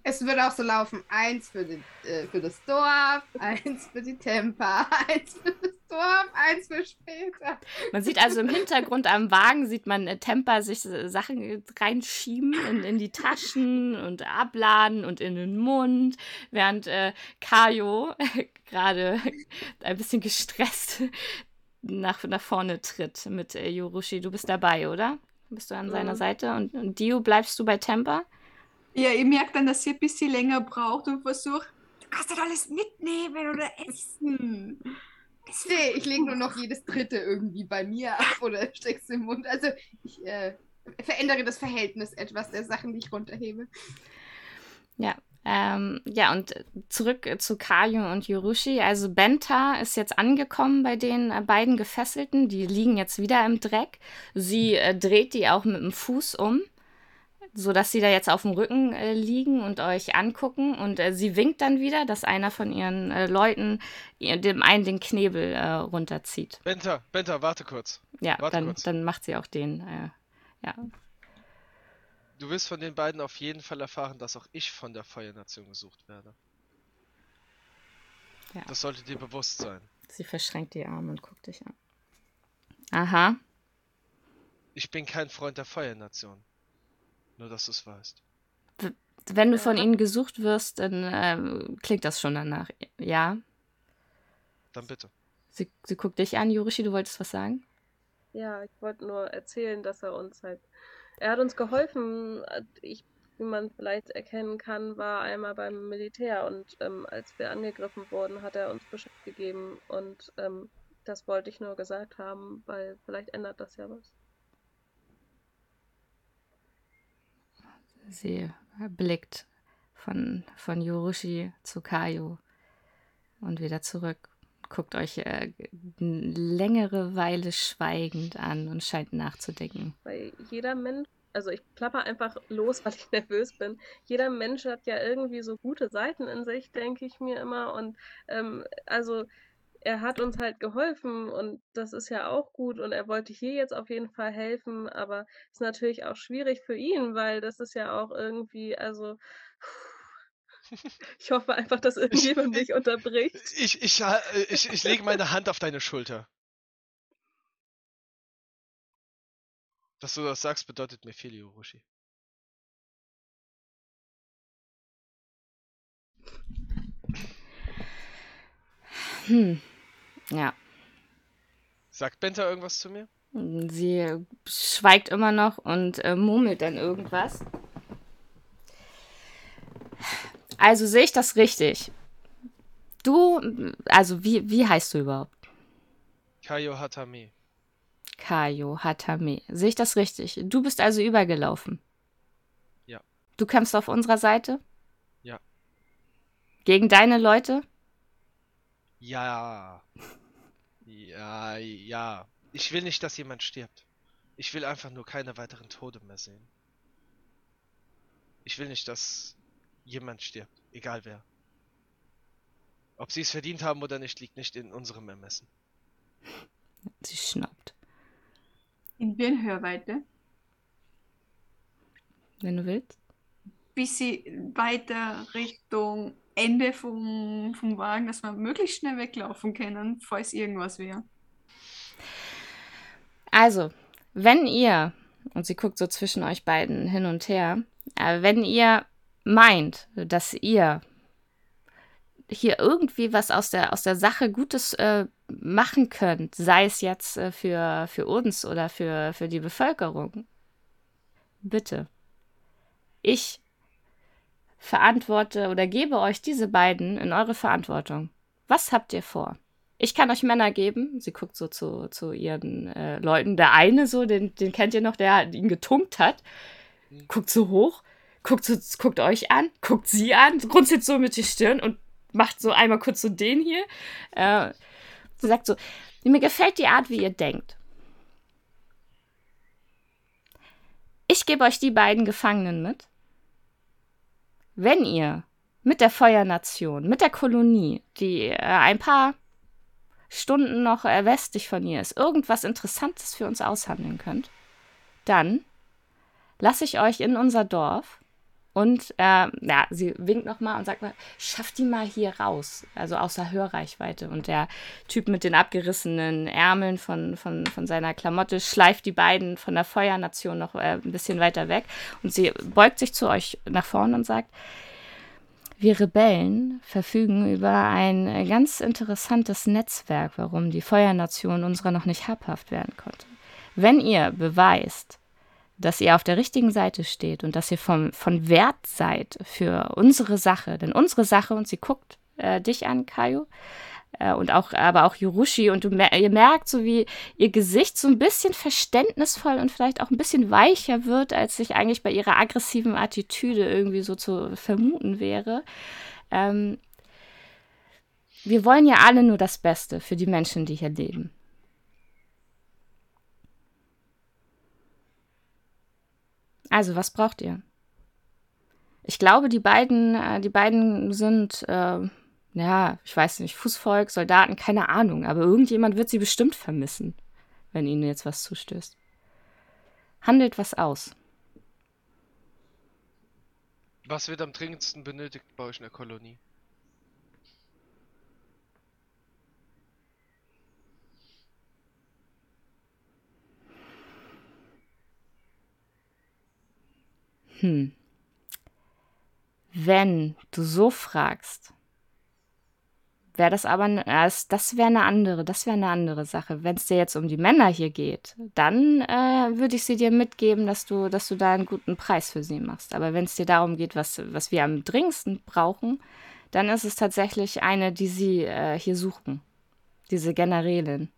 Es wird auch so laufen: eins für, den, äh, für das Dorf, <laughs> eins für die Temper, <laughs> eins für das Dorf, eins für später. Man sieht also im Hintergrund am Wagen, sieht man äh, Temper sich äh, Sachen reinschieben in, in die Taschen und abladen und in den Mund, während äh, Kayo <laughs> gerade ein bisschen gestresst nach, nach vorne tritt mit äh, Yorushi. Du bist dabei, oder? Bist du an seiner Mhm. Seite? Und, und Dio, bleibst du bei Temper? Ja, ich merke dann, dass sie ein bisschen länger braucht und versuche, du kannst doch alles mitnehmen oder essen. Nee, ich lege nur noch jedes dritte irgendwie bei mir ab <laughs> oder steck's im Mund. Also ich äh, verändere das Verhältnis etwas der Sachen, die ich runterhebe. Ja. Ähm, ja, und zurück zu Kayo und Yorushi. Also Benta ist jetzt angekommen bei den äh, beiden Gefesselten. Die liegen jetzt wieder im Dreck. Sie äh, dreht die auch mit dem Fuß um, sodass sie da jetzt auf dem Rücken äh, liegen und euch angucken. Und äh, sie winkt dann wieder, dass einer von ihren äh, Leuten ihr- dem einen den Knebel äh, runterzieht. Benta, Benta, warte kurz. Ja, Warte dann, kurz. dann macht sie auch den. Äh, ja. Du wirst von den beiden auf jeden Fall erfahren, dass auch ich von der Feuernation gesucht werde. Ja. Das sollte dir bewusst sein. Sie verschränkt die Arme und guckt dich an. Aha. Ich bin kein Freund der Feuernation. Nur, dass du es weißt. Wenn du von ihnen gesucht wirst, dann äh, klingt das schon danach. Ja. Dann bitte. Sie, sie guckt dich an, Jurishi, du wolltest was sagen? Ja, ich wollte nur erzählen, dass er uns halt. Er hat uns geholfen. Ich, wie man vielleicht erkennen kann, war einmal beim Militär und ähm, als wir angegriffen wurden, hat er uns Bescheid gegeben und ähm, das wollte ich nur gesagt haben, weil vielleicht ändert das ja was. Sie blickt von, von Yorushi zu Kayo und wieder zurück. Guckt euch äh, längere Weile schweigend an und scheint nachzudenken. Weil jeder Mensch, also ich klapper einfach los, <laughs> weil ich nervös bin. Jeder Mensch hat ja irgendwie so gute Seiten in sich, denke ich mir immer. Und ähm, also er hat uns halt geholfen und das ist ja auch gut und er wollte hier jetzt auf jeden Fall helfen, aber ist natürlich auch schwierig für ihn, weil das ist ja auch irgendwie, also ich hoffe einfach, dass irgendjemand mich unterbricht. Ich, ich, ich, ich lege meine Hand auf deine Schulter. Dass du das sagst, bedeutet mir viel, Yorushi. Hm. Ja. Sagt Benta irgendwas zu mir? Sie schweigt immer noch und äh, murmelt dann irgendwas. Also sehe ich das richtig? Du, also wie, wie heißt du überhaupt? Kayo Hatame. Kayo Hatame. Sehe ich das richtig? Du bist also übergelaufen? Ja. Du kämpfst auf unserer Seite? Ja. Gegen deine Leute? Ja. Ja, ja. Ich will nicht, dass jemand stirbt. Ich will einfach nur keine weiteren Tode mehr sehen. Ich will nicht, dass jemand stirbt, egal wer. Ob sie es verdient haben oder nicht, liegt nicht in unserem Ermessen. Sie schnappt. In Hörweite? Wenn du willst. Bis sie weiter Richtung Ende vom, vom Wagen, dass wir möglichst schnell weglaufen können, falls irgendwas wäre. Also, wenn ihr, und sie guckt so zwischen euch beiden hin und her, äh, wenn ihr meint, dass ihr hier irgendwie was aus der, aus der Sache Gutes äh, machen könnt, sei es jetzt äh, für, für uns oder für, für die Bevölkerung, bitte. Ich verantworte oder gebe euch diese beiden in eure Verantwortung. Was habt ihr vor? Ich kann euch Männer geben. Sie guckt so zu, zu ihren äh, Leuten. Der eine so, den, den kennt ihr noch, der ihn getunkt hat. Guckt so hoch guckt, so, guckt euch an, guckt sie an, runzelt so mit die Stirn und macht so einmal kurz so den hier. Äh, sie sagt so, mir gefällt die Art, wie ihr denkt. Ich gebe euch die beiden Gefangenen mit. Wenn ihr mit der Feuernation, mit der Kolonie, die äh, ein paar Stunden noch äh, westlich von ihr ist, irgendwas Interessantes für uns aushandeln könnt, dann lasse ich euch in unser Dorf und äh, ja, sie winkt nochmal und sagt mal, schaff die mal hier raus, also außer Hörreichweite. Und der Typ mit den abgerissenen Ärmeln von, von, von seiner Klamotte schleift die beiden von der Feuernation noch äh, ein bisschen weiter weg. Und sie beugt sich zu euch nach vorne und sagt, wir Rebellen verfügen über ein ganz interessantes Netzwerk, warum die Feuernation unserer noch nicht habhaft werden konnte. Wenn ihr beweist, dass ihr auf der richtigen Seite steht und dass ihr vom, von Wert seid für unsere Sache. Denn unsere Sache, und sie guckt äh, dich an, Kaio, äh, und auch, aber auch Yurushi, und du, ihr merkt so, wie ihr Gesicht so ein bisschen verständnisvoll und vielleicht auch ein bisschen weicher wird, als sich eigentlich bei ihrer aggressiven Attitüde irgendwie so zu vermuten wäre. Ähm, wir wollen ja alle nur das Beste für die Menschen, die hier leben. Also, was braucht ihr? Ich glaube, die beiden, äh, die beiden sind, äh, ja, ich weiß nicht, Fußvolk, Soldaten, keine Ahnung, aber irgendjemand wird sie bestimmt vermissen, wenn ihnen jetzt was zustößt. Handelt was aus. Was wird am dringendsten benötigt bei euch in der Kolonie? Hm. Wenn du so fragst, wäre das aber, das wäre eine andere, das wäre eine andere Sache. Wenn es dir jetzt um die Männer hier geht, dann äh, würde ich sie dir mitgeben, dass du, dass du da einen guten Preis für sie machst. Aber wenn es dir darum geht, was, was wir am dringendsten brauchen, dann ist es tatsächlich eine, die sie äh, hier suchen. Diese Generälin.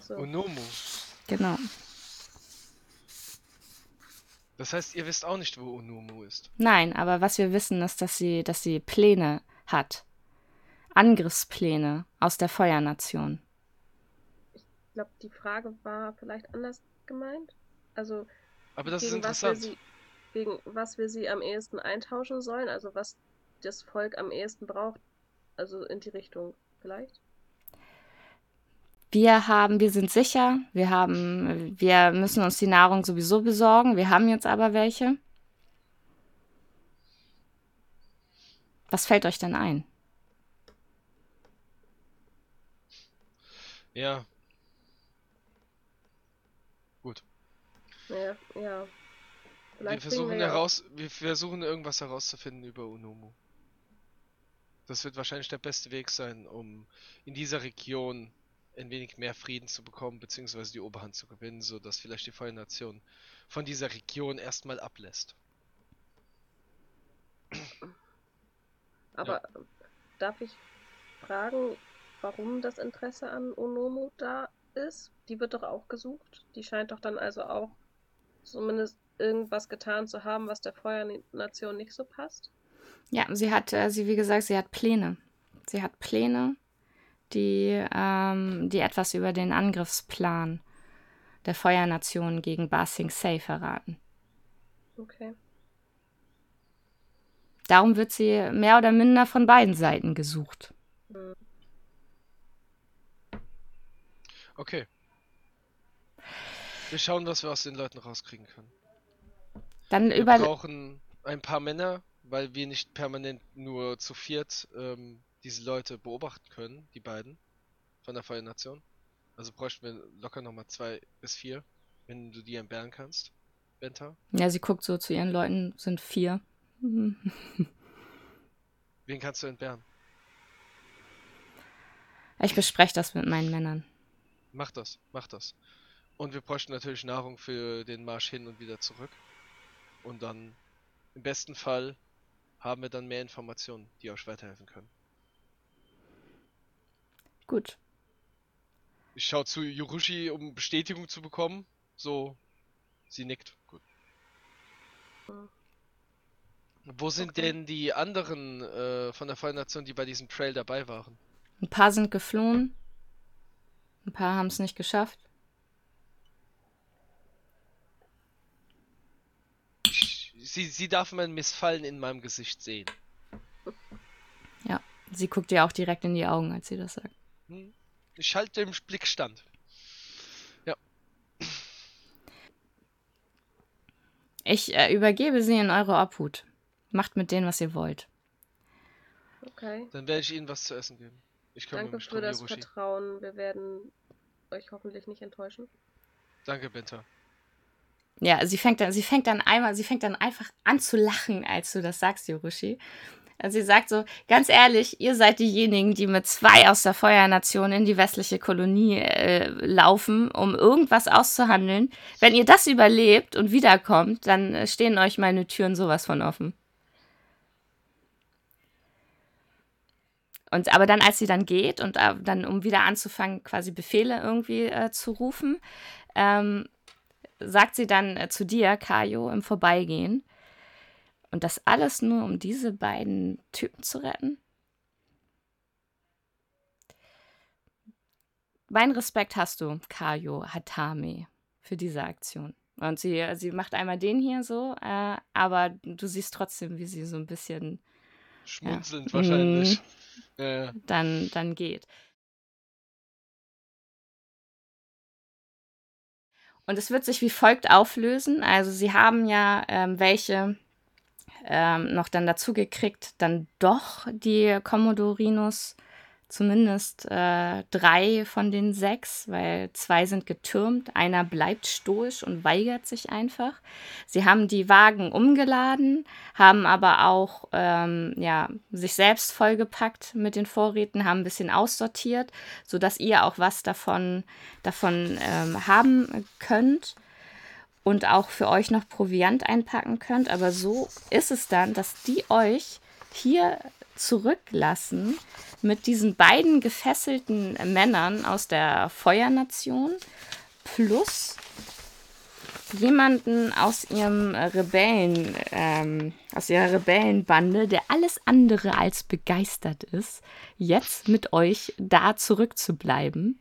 So. Onomo. Genau. Das heißt, ihr wisst auch nicht, wo Unumu ist. Nein, aber was wir wissen, ist, dass sie, dass sie Pläne hat. Angriffspläne aus der Feuernation. Ich glaube, die Frage war vielleicht anders gemeint. Also, aber das ist interessant. Was sie, wegen was wir sie am ehesten eintauschen sollen, also was das Volk am ehesten braucht, Also in die Richtung vielleicht? Wir haben, wir sind sicher, wir haben, wir müssen uns die Nahrung sowieso besorgen, wir haben jetzt aber welche. Was fällt euch denn ein? Ja. Gut. Ja, ja. Wir versuchen, wir auch- heraus, wir versuchen irgendwas herauszufinden über Unomu. Das wird wahrscheinlich der beste Weg sein, um in dieser Region ein wenig mehr Frieden zu bekommen, beziehungsweise die Oberhand zu gewinnen, sodass vielleicht die Feuernation von dieser Region erstmal ablässt. <clears throat> Aber darf ich fragen, warum das Interesse an Onomu da ist? Die wird doch auch gesucht. Die scheint doch dann also auch zumindest irgendwas getan zu haben, was der Feuernation nicht so passt. Ja, sie hat, äh, sie, wie gesagt, sie hat Pläne. Sie hat Pläne, die, ähm, die etwas über den Angriffsplan der Feuernation gegen Ba Sing Se verraten. Okay. Darum wird sie mehr oder minder von beiden Seiten gesucht. Hm. Okay. Wir schauen, was wir aus den Leuten rauskriegen können. Dann Wir brauchen ein paar Männer, weil wir nicht permanent nur zu viert ähm, diese Leute beobachten können, die beiden von der Feuernation. Also bräuchten wir locker nochmal zwei bis vier, wenn du die entbehren kannst. Benta. ja, sie guckt so zu ihren Leuten, sind vier. Wen kannst du entbehren? Ich bespreche das mit meinen Männern. Mach das, mach das. Und wir bräuchten natürlich Nahrung für den Marsch hin und wieder zurück. Und dann, im besten Fall, haben wir dann mehr Informationen, die euch weiterhelfen können. Gut. Ich schaue zu Yorushi, um Bestätigung zu bekommen. So, sie nickt. Gut. Wo sind Okay. denn die anderen äh, von der Feuernation, die bei diesem Trail dabei waren? Ein paar sind geflohen. Ein paar haben es nicht geschafft. Sie, sie darf mein Missfallen in meinem Gesicht sehen. Sie guckt ihr auch direkt in die Augen, als sie das sagt. Hm? Ich halte dem Blick stand. Ich äh, übergebe sie in eure Obhut. Macht mit denen, was ihr wollt. Okay. Dann werde ich ihnen was zu essen geben. Ich Danke für das Yorushi. Vertrauen. Wir werden euch hoffentlich nicht enttäuschen. Danke, Benta. Ja, sie fängt dann, sie fängt dann einmal, sie fängt dann einfach an zu lachen, als du das sagst, Yorushi. Also sie sagt so, ganz ehrlich, ihr seid diejenigen, die mit zwei aus der Feuernation in die westliche Kolonie äh, laufen, um irgendwas auszuhandeln. Wenn ihr das überlebt und wiederkommt, dann äh, stehen euch meine Türen sowas von offen. Und aber dann, als sie dann geht und äh, dann, um wieder anzufangen, quasi Befehle irgendwie äh, zu rufen, ähm, sagt sie dann äh, zu dir, Kajo, im Vorbeigehen. Und das alles nur, um diese beiden Typen zu retten? Mein Respekt hast du, Kajo Hatame, für diese Aktion. Und sie, sie macht einmal den hier so, äh, aber du siehst trotzdem, wie sie so ein bisschen Schmunzelnd Ja. wahrscheinlich. Ja, ja. dann, dann geht. Und es wird sich wie folgt auflösen. Also sie haben ja ähm, welche ähm, noch dann dazu gekriegt, dann doch die Commodorinos, zumindest äh, drei von den sechs, weil zwei sind getürmt, einer bleibt stoisch und weigert sich einfach. Sie haben die Wagen umgeladen, haben aber auch ähm, ja, sich selbst vollgepackt mit den Vorräten, haben ein bisschen aussortiert, sodass ihr auch was davon, davon ähm, haben könnt und auch für euch noch Proviant einpacken könnt. Aber so ist es dann, dass die euch hier zurücklassen mit diesen beiden gefesselten Männern aus der Feuernation plus jemanden aus ihrem Rebellen, ähm, aus ihrer Rebellenbande, der alles andere als begeistert ist, jetzt mit euch da zurückzubleiben.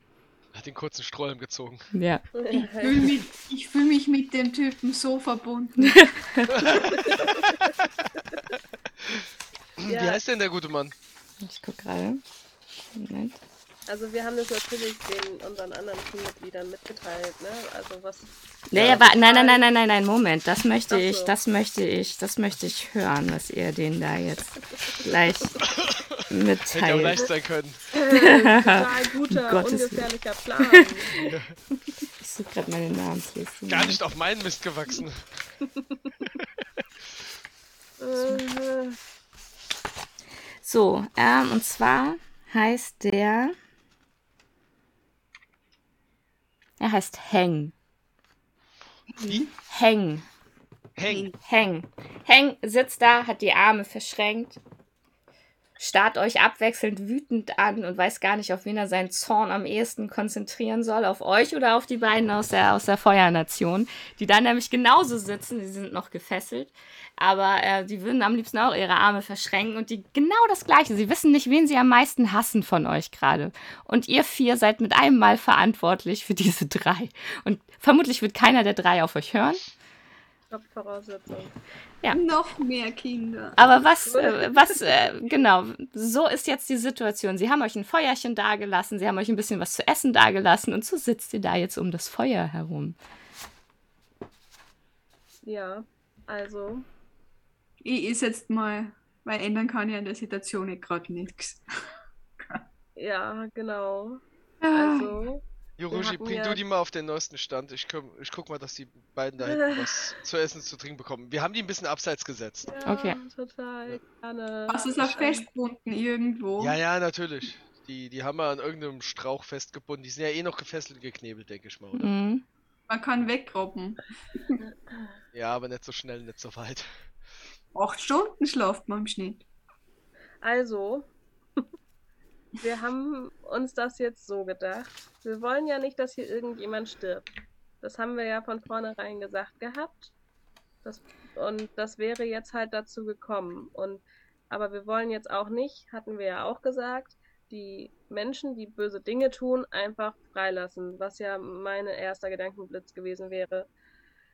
Hat den kurzen Strohhalm gezogen. Ja. Ich fühle mich, ich fühl mich mit dem Typen so verbunden. <laughs> Wie Ja. heißt denn der gute Mann? Ich gucke gerade. Moment. Also wir haben das natürlich den unseren anderen Teammitgliedern mitgeteilt, ne? Also was. Nee, aber nein, nein, nein, nein, nein, nein, Moment. Das möchte Ach ich, so. das möchte ich, das möchte ich hören, was ihr denen da jetzt gleich Hätte auch mitteilt. leicht sein können. Total guter, ungefährlicher Plan. <laughs> Ich suche gerade meine Namensliste. Gar nicht auf meinen Mist gewachsen. <laughs> So, ähm, und zwar heißt der. Er heißt Heng. Wie? Heng. Heng. Heng. Heng sitzt da, hat die Arme verschränkt, starrt euch abwechselnd wütend an und weiß gar nicht, auf wen er seinen Zorn am ehesten konzentrieren soll, auf euch oder auf die beiden aus der, aus der Feuernation, die da nämlich genauso sitzen, die sind noch gefesselt, aber äh, die würden am liebsten auch ihre Arme verschränken und die genau das Gleiche. Sie wissen nicht, wen sie am meisten hassen von euch gerade. Und ihr vier seid mit einem Mal verantwortlich für diese drei. Und vermutlich wird keiner der drei auf euch hören. Top-Voraussetzung. Ja. Noch mehr Kinder. Aber was, <laughs> äh, was, äh, genau, so ist jetzt die Situation. Sie haben euch ein Feuerchen dagelassen, sie haben euch ein bisschen was zu essen dagelassen und so sitzt ihr da jetzt um das Feuer herum. Ja, also. Ich ist jetzt mal, weil ändern kann ja in der Situation nicht gerade nichts. Ja, genau. Ah. Also. Yorushi, bring ja- du die mal auf den neuesten Stand. Ich, komm, ich guck mal, dass die beiden da hinten <laughs> was zu essen, zu trinken bekommen. Wir haben die ein bisschen abseits gesetzt. Ja, Okay. total gerne. Was ist auch festgebunden irgendwo? Ja, ja, natürlich. Die, die haben wir an irgendeinem Strauch festgebunden. Die sind ja eh noch gefesselt und geknebelt, denke ich mal, oder? Mhm. Man kann wegrobben. <laughs> Ja, aber nicht so schnell, nicht so weit. Acht Stunden schlaft man im Schnitt. Also, wir haben uns das jetzt so gedacht. Wir wollen ja nicht, dass hier irgendjemand stirbt. Das haben wir ja von vornherein gesagt gehabt. Das, und das wäre jetzt halt dazu gekommen. Und, aber wir wollen jetzt auch nicht, hatten wir ja auch gesagt, die Menschen, die böse Dinge tun, einfach freilassen, was ja mein erster Gedankenblitz gewesen wäre.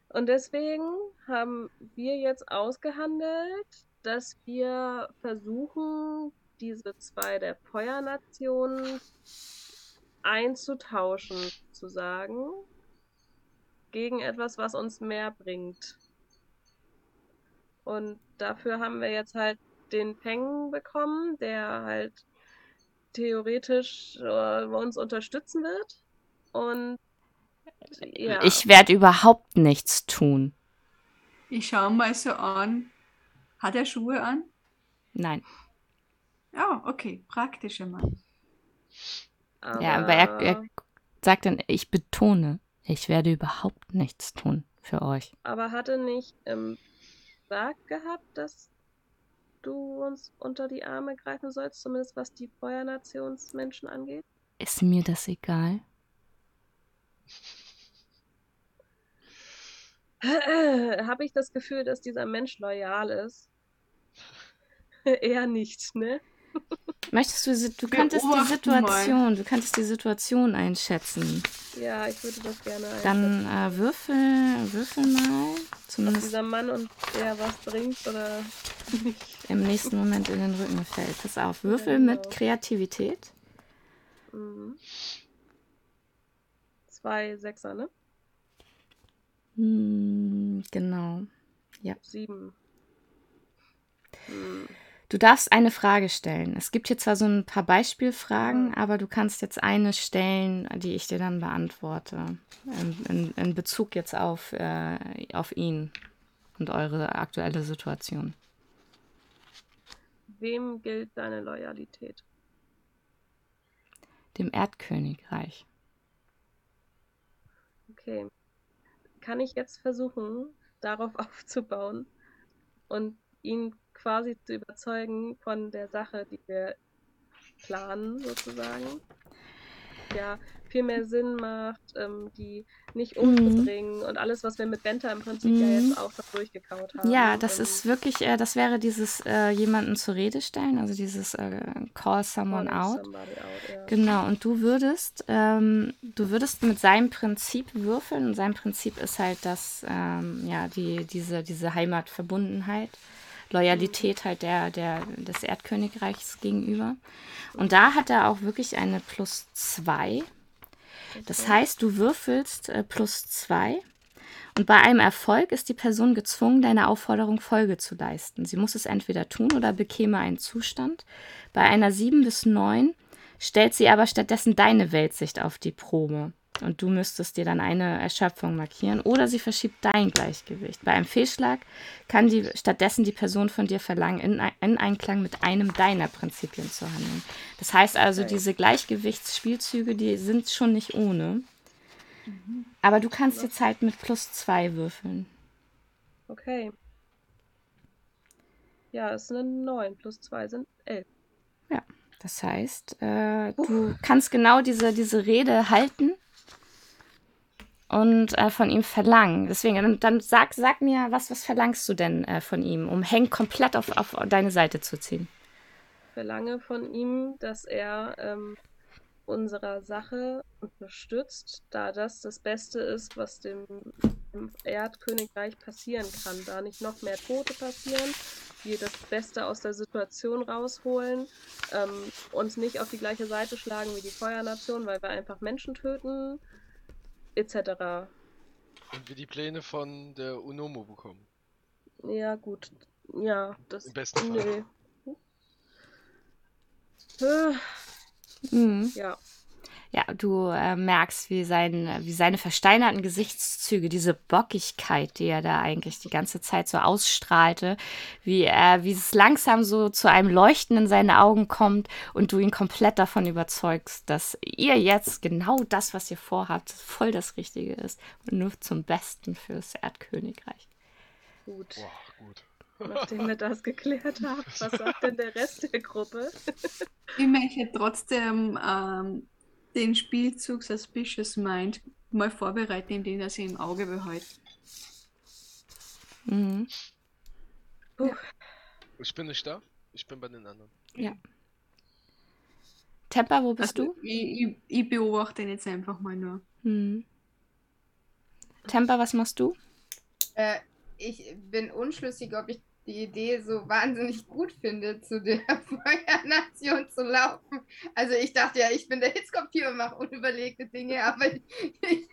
Und deswegen haben wir jetzt ausgehandelt, dass wir versuchen, diese zwei der Feuernationen einzutauschen, zu sagen, gegen etwas, was uns mehr bringt. Und dafür haben wir jetzt halt den Peng bekommen, der halt theoretisch äh, uns unterstützen wird. Und ja, Ich werde überhaupt nichts tun. Ich schaue mal so an. Hat er Schuhe an? Nein. Ja, okay. Praktischer Mann. Ja, aber er, er sagt dann, ich betone, ich werde überhaupt nichts tun für euch. Aber hatte nicht im Sarg gehabt, dass du uns unter die Arme greifen sollst, zumindest was die Feuernationsmenschen angeht? Ist mir das egal? Habe ich das Gefühl, dass dieser Mensch loyal ist? <laughs> Eher nicht, ne? Möchtest du, du könntest die. Situation, du könntest die Situation einschätzen. Ja, ich würde das gerne Dann einschätzen. äh, würfel, würfel mal, Ob zumindest dieser Mann und der was bringt oder im nächsten Moment in den Rücken fällt. Pass auf, würfel Ja, mit genau. Kreativität. Mhm. Zwei Sechser, ne? Hm, genau. Sieben. Hm. Du darfst eine Frage stellen. Es gibt hier zwar so ein paar Beispielfragen, aber du kannst jetzt eine stellen, die ich dir dann beantworte. In, in, in Bezug jetzt auf, äh, auf ihn und eure aktuelle Situation. Wem gilt deine Loyalität? Dem Erdkönigreich. Okay. Kann ich jetzt versuchen, darauf <laughs> aufzubauen und ihn quasi zu überzeugen von der Sache, die wir planen, sozusagen? Ja, viel mehr Sinn macht, ähm, die nicht Mhm. umzubringen und alles, was wir mit Benta im Prinzip ja Mhm. jetzt auch schon durchgekaut haben. Ja, das ist wirklich, äh, das wäre dieses äh, jemanden zur Rede stellen, also dieses äh, Call someone out. out, ja. Genau, und du würdest, ähm, du würdest mit seinem Prinzip würfeln und sein Prinzip ist halt, dass, ähm, ja, die, diese, diese Heimatverbundenheit, Loyalität halt der, der, des Erdkönigreichs gegenüber. Und da hat er auch wirklich eine plus zwei. Das heißt, du würfelst äh, plus zwei. Und bei einem Erfolg ist die Person gezwungen, deiner Aufforderung Folge zu leisten. Sie muss es entweder tun oder bekäme einen Zustand. Bei einer 7 bis 9 stellt sie aber stattdessen deine Weltsicht auf die Probe. Und du müsstest dir dann eine Erschöpfung markieren oder sie verschiebt dein Gleichgewicht. Bei einem Fehlschlag kann die, stattdessen die Person von dir verlangen, in, in Einklang mit einem deiner Prinzipien zu handeln. Das heißt also, diese Gleichgewichtsspielzüge, die sind schon nicht ohne. Mhm. Aber du kannst jetzt halt mit plus zwei würfeln. Okay. Ja, es sind eine 9, plus 2 sind 11. Ja, das heißt, äh, du kannst genau diese, diese Rede halten und äh, von ihm verlangen. Deswegen, dann, dann, sag, sag mir, was, was verlangst du denn äh, von ihm, um Hank komplett auf, auf deine Seite zu ziehen? Ich verlange von ihm, dass er ähm, unserer Sache unterstützt, da das das Beste ist, was dem, dem Erdkönigreich passieren kann. Da nicht noch mehr Tote passieren, wir das Beste aus der Situation rausholen, ähm, uns nicht auf die gleiche Seite schlagen wie die Feuernation, weil wir einfach Menschen töten, etc. Und wir die Pläne von der Unomo bekommen. Ja, gut. Ja, das. Im besten Fall. Nee. Äh, Mhm. Ja. Ja, du äh, merkst, wie, sein, wie seine versteinerten Gesichtszüge, diese Bockigkeit, die er da eigentlich die ganze Zeit so ausstrahlte, wie er, wie es langsam so zu einem Leuchten in seine Augen kommt und du ihn komplett davon überzeugst, dass ihr jetzt genau das, was ihr vorhabt, voll das Richtige ist und nur zum Besten fürs Erdkönigreich. Gut. Boah, gut. Nachdem wir das geklärt haben, was sagt denn der Rest der Gruppe? Ich möchte trotzdem ähm, den Spielzug Suspicious Mind mal vorbereiten, indem er sie im Auge behält. Mhm. Ja. Ich bin nicht da. Ich bin bei den anderen. Ja. Temper, wo bist also, du? Ich, ich, ich, beobachte ihn jetzt einfach mal nur. Mhm. Temper, was machst du? Äh, ich bin unschlüssig, ob ich die Idee so wahnsinnig gut finde, zu der <laughs> Feuernation zu laufen. Also ich dachte ja, ich bin der Hitzkopf und mache unüberlegte Dinge, aber ich, <laughs>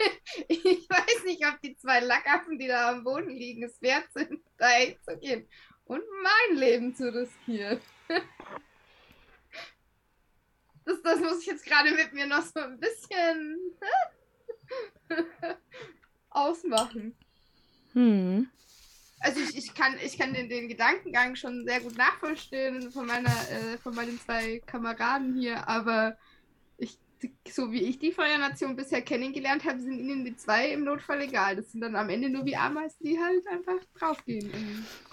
ich, weiß nicht, ob die zwei Lackaffen, die da am Boden liegen, es wert sind, da hinzugehen und mein Leben zu riskieren. <laughs> Das, das muss ich jetzt gerade mit mir noch so ein bisschen ausmachen. Hm also ich, ich kann, ich kann den, den Gedankengang schon sehr gut nachvollziehen von meiner, äh, von meinen zwei Kameraden hier, aber ich, so wie ich die Feuernation bisher kennengelernt habe, sind ihnen die zwei im Notfall egal. Das sind dann am Ende nur wie Ameisen, die halt einfach draufgehen,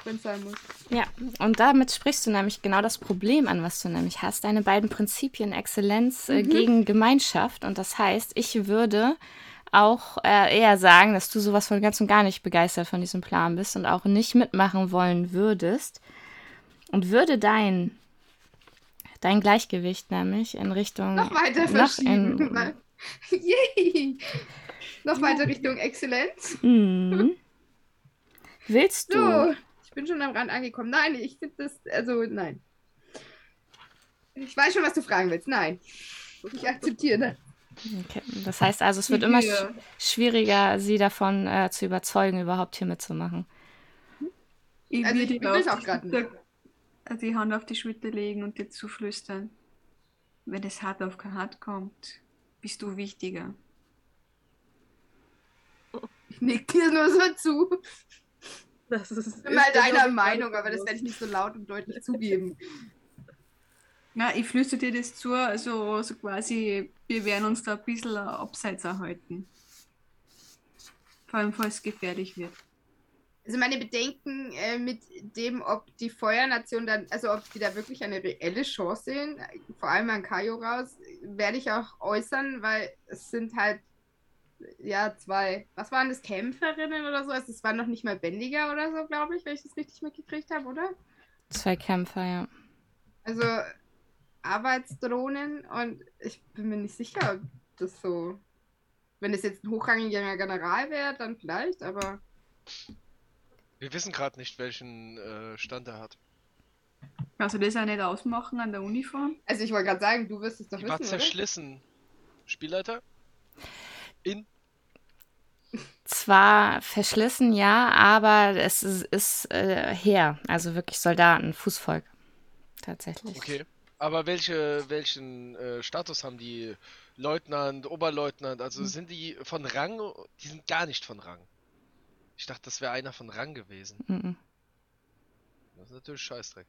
wenn es sein muss. Ja, und damit sprichst du nämlich genau das Problem an, was du nämlich hast. Deine beiden Prinzipien Exzellenz äh, mhm. gegen Gemeinschaft. Und das heißt, ich würde auch äh, eher sagen, dass du sowas von ganz und gar nicht begeistert von diesem Plan bist und auch nicht mitmachen wollen würdest. Und würde dein, dein Gleichgewicht nämlich in Richtung. Noch weiter verschieben. Noch, in, <laughs> noch weiter Richtung Exzellenz. Mm. Willst du? So, ich bin schon am Rand angekommen. Nein, ich finde das. Also, nein. Ich weiß schon, was du fragen willst. Nein. Ich akzeptiere das. Okay. Das heißt also, es wird immer sch schwieriger, sie davon äh, zu überzeugen, überhaupt hier mitzumachen. Ich also ich will auch gerade nicht. Die Hand auf die Schulter legen und dir zuflüstern. Wenn es hart auf hart kommt, bist du wichtiger. Ich nick dir nur so zu. Das ist, ich bin mal deiner Meinung, aber das werde ich nicht so laut und deutlich zugeben. Ja, ich flüstere dir das zu, also so quasi, wir werden uns da ein bisschen abseits erhalten. Vor allem, falls es gefährlich wird. Also meine Bedenken äh, mit dem, ob die Feuernation dann, also ob die da wirklich eine reelle Chance sehen, vor allem an Kaio raus, werde ich auch äußern, weil es sind halt ja zwei, was waren das, Kämpferinnen oder so? Also es waren noch nicht mal Bändiger oder so, glaube ich, wenn ich das richtig mitgekriegt habe, oder? Zwei Kämpfer, ja. Also Arbeitsdrohnen und ich bin mir nicht sicher, ob das so. Wenn es jetzt ein hochrangiger General wäre, dann vielleicht, aber. Wir wissen gerade nicht, welchen äh, Stand er hat. Kannst du das auch nicht ausmachen an der Uniform? Also ich wollte gerade sagen, du wirst es doch Die war wissen, oder? zerschlissen. Spielleiter? In? Zwar verschlissen, ja, aber es ist, ist äh, Heer, also wirklich Soldaten, Fußvolk. Tatsächlich. Okay. Aber welche, welchen äh, Status haben die? Leutnant, Oberleutnant? Also Hm. sind die von Rang? Die sind gar nicht von Rang. Ich dachte, das wäre einer von Rang gewesen. Mhm. Das ist natürlich Scheißdreck.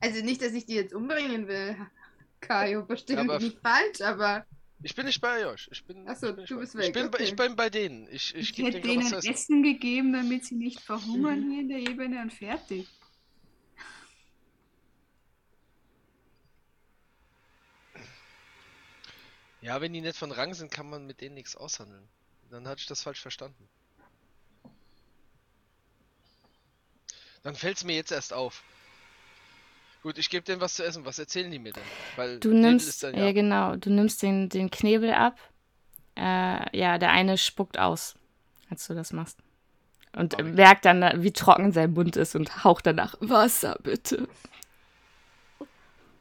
Also nicht, dass ich die jetzt umbringen will. <laughs> Kajo, verstehe Ja, nicht falsch, aber Ich bin nicht bei euch. Ich bin, Ach so, ich bin du bei- bist ich weg, bin, bei- okay. ich bin bei denen. Ich, ich, Ich, hätte denen. Essen gegeben, damit sie nicht verhungern Mhm. hier in der Ebene und fertig. Ja, wenn die nicht von Rang sind, kann man mit denen nichts aushandeln. Dann hatte ich das falsch verstanden. Dann fällt es mir jetzt erst auf. Gut, ich gebe denen was zu essen. Was erzählen die mir denn? Weil Du nimmst, dann ja, genau, du nimmst den, den Knebel ab. Äh, ja, der eine spuckt aus, als du das machst. Und Okay. merkt dann, wie trocken sein Mund ist und haucht danach Wasser, bitte.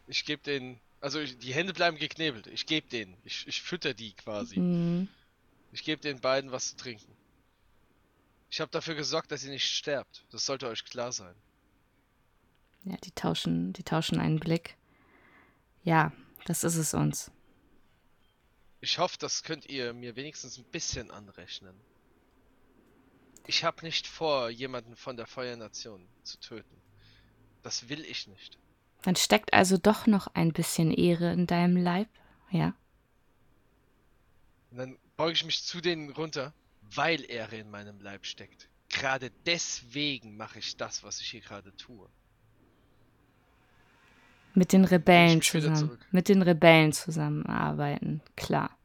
Ich gebe denen. Also ich, die Hände bleiben geknebelt. Ich gebe denen. Ich, ich fütter die quasi. Mhm. Ich gebe den beiden was zu trinken. Ich habe dafür gesorgt, dass ihr nicht sterbt. Das sollte euch klar sein. Ja, die tauschen, die tauschen einen Blick. Ja, das ist es uns. Ich hoffe, das könnt ihr mir wenigstens ein bisschen anrechnen. Ich habe nicht vor, jemanden von der Feuernation zu töten. Das will ich nicht. Dann steckt also doch noch ein bisschen Ehre in deinem Leib, ja? Und dann beuge ich mich zu denen runter, weil er in meinem Leib steckt. Gerade deswegen mache ich das, was ich hier gerade tue. Mit den Rebellen zusammen. Mit den Rebellen zusammenarbeiten, klar.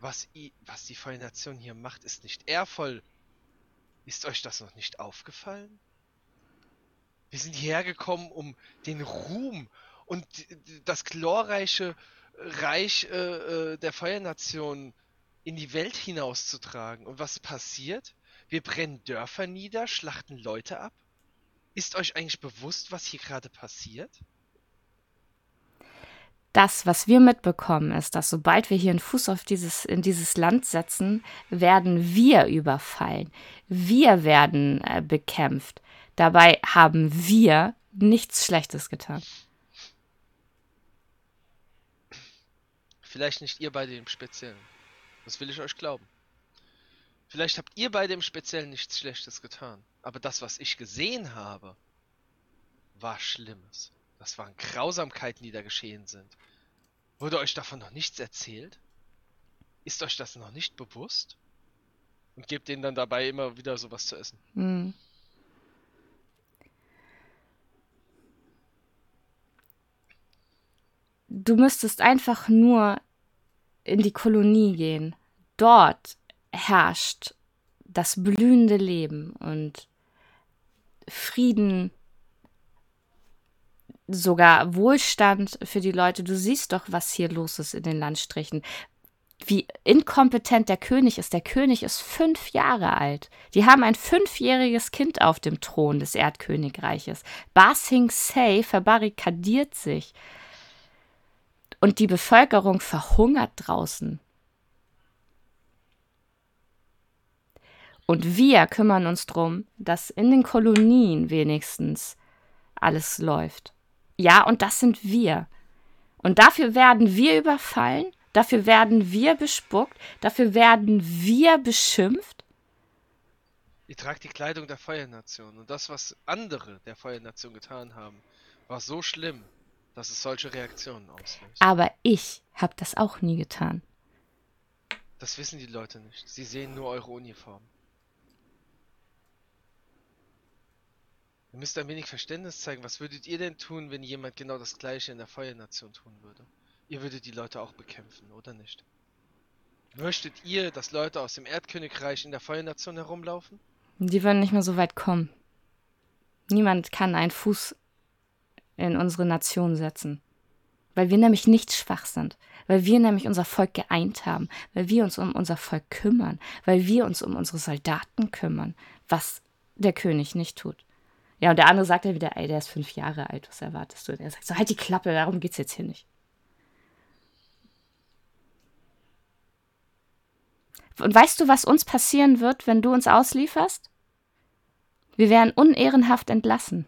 Was, i, was die Feuernation hier macht, ist nicht ehrvoll. Ist euch das noch nicht aufgefallen? Wir sind hierher gekommen, um den Ruhm und das glorreiche Reich äh, äh, der Feuernation in die Welt hinauszutragen. Und was passiert? Wir brennen Dörfer nieder, schlachten Leute ab. Ist euch eigentlich bewusst, was hier gerade passiert? Das, was wir mitbekommen, ist, dass sobald wir hier einen Fuß auf dieses, in dieses Land setzen, werden wir überfallen. Wir werden äh, bekämpft. Dabei haben wir nichts Schlechtes getan. Vielleicht nicht ihr beide im Speziellen. Das will ich euch glauben. Vielleicht habt ihr beide im Speziellen nichts Schlechtes getan. Aber das, was ich gesehen habe, war Schlimmes. Das waren Grausamkeiten, die da geschehen sind. Wurde euch davon noch nichts erzählt? Ist euch das noch nicht bewusst? Und gebt denen dann dabei immer wieder sowas zu essen. Hm. Du müsstest einfach nur in die Kolonie gehen. Dort herrscht das blühende Leben und Frieden, sogar Wohlstand für die Leute. Du siehst doch, was hier los ist in den Landstrichen. Wie inkompetent der König ist. Der König ist fünf Jahre alt. Die haben ein fünfjähriges Kind auf dem Thron des Erdkönigreiches. Ba Se verbarrikadiert sich. Und die Bevölkerung verhungert draußen. Und wir kümmern uns darum, dass in den Kolonien wenigstens alles läuft. Ja, und das sind wir. Und dafür werden wir überfallen, dafür werden wir bespuckt, dafür werden wir beschimpft. Ihr tragt die Kleidung der Feuernation. Und das, was andere der Feuernation getan haben, war so schlimm, dass es solche Reaktionen auslöst. Aber ich habe das auch nie getan. Das wissen die Leute nicht. Sie sehen nur eure Uniform. Ihr müsst ein wenig Verständnis zeigen. Was würdet ihr denn tun, wenn jemand genau das gleiche in der Feuernation tun würde? Ihr würdet die Leute auch bekämpfen, oder nicht? Möchtet ihr, dass Leute aus dem Erdkönigreich in der Feuernation herumlaufen? Die würden nicht mehr so weit kommen. Niemand kann einen Fuß in unsere Nation setzen. Weil wir nämlich nicht schwach sind. weil wir nämlich unser Volk geeint haben, weil wir uns um unser Volk kümmern, weil wir uns um unsere Soldaten kümmern, was der König nicht tut. Ja, und der andere sagt ja wieder, ey, der ist fünf Jahre alt, was erwartest du? Der sagt so, halt die Klappe, darum geht's jetzt hier nicht. Und weißt du, was uns passieren wird, wenn du uns auslieferst? Wir werden unehrenhaft entlassen.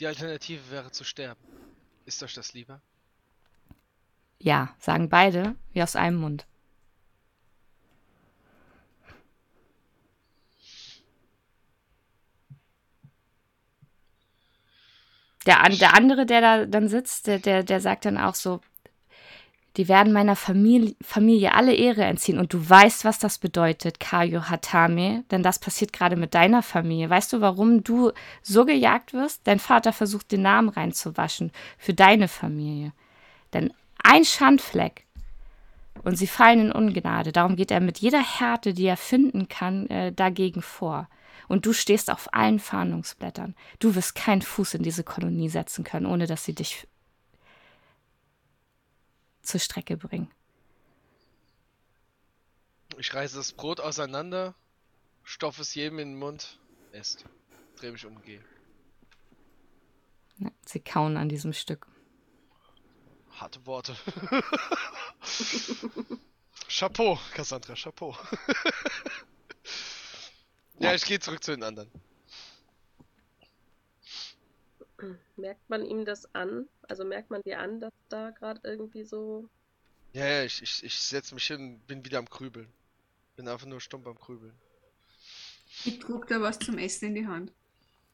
Die Alternative wäre zu sterben. Ist euch das lieber? Ja, sagen beide, wie aus einem Mund. Der, der andere, der da dann sitzt, der, der, der sagt dann auch so, die werden meiner Familie, Familie alle Ehre entziehen. Und du weißt, was das bedeutet, Kayo Hatame, denn das passiert gerade mit deiner Familie. Weißt du, warum du so gejagt wirst? Dein Vater versucht, den Namen reinzuwaschen für deine Familie. Denn ein Schandfleck und sie fallen in Ungnade. Darum geht er mit jeder Härte, die er finden kann, äh, dagegen vor. Und du stehst auf allen Fahndungsblättern. Du wirst keinen Fuß in diese Kolonie setzen können, ohne dass sie dich zur Strecke bringen. Ich reiße das Brot auseinander, stopfe es jedem in den Mund, esst. Dreh mich um und gehe. Sie kauen an diesem Stück. Harte Worte. <laughs> Chapeau, Cassandra, Chapeau. <laughs> ja, ich gehe zurück zu den anderen. Merkt man ihm das an? Also merkt man dir an, dass da gerade irgendwie so. Ja, ja, ich, ich, ich setze mich hin und bin wieder am Krübeln. Bin einfach nur stumpf am Krübeln. Ich trug da was zum Essen in die Hand.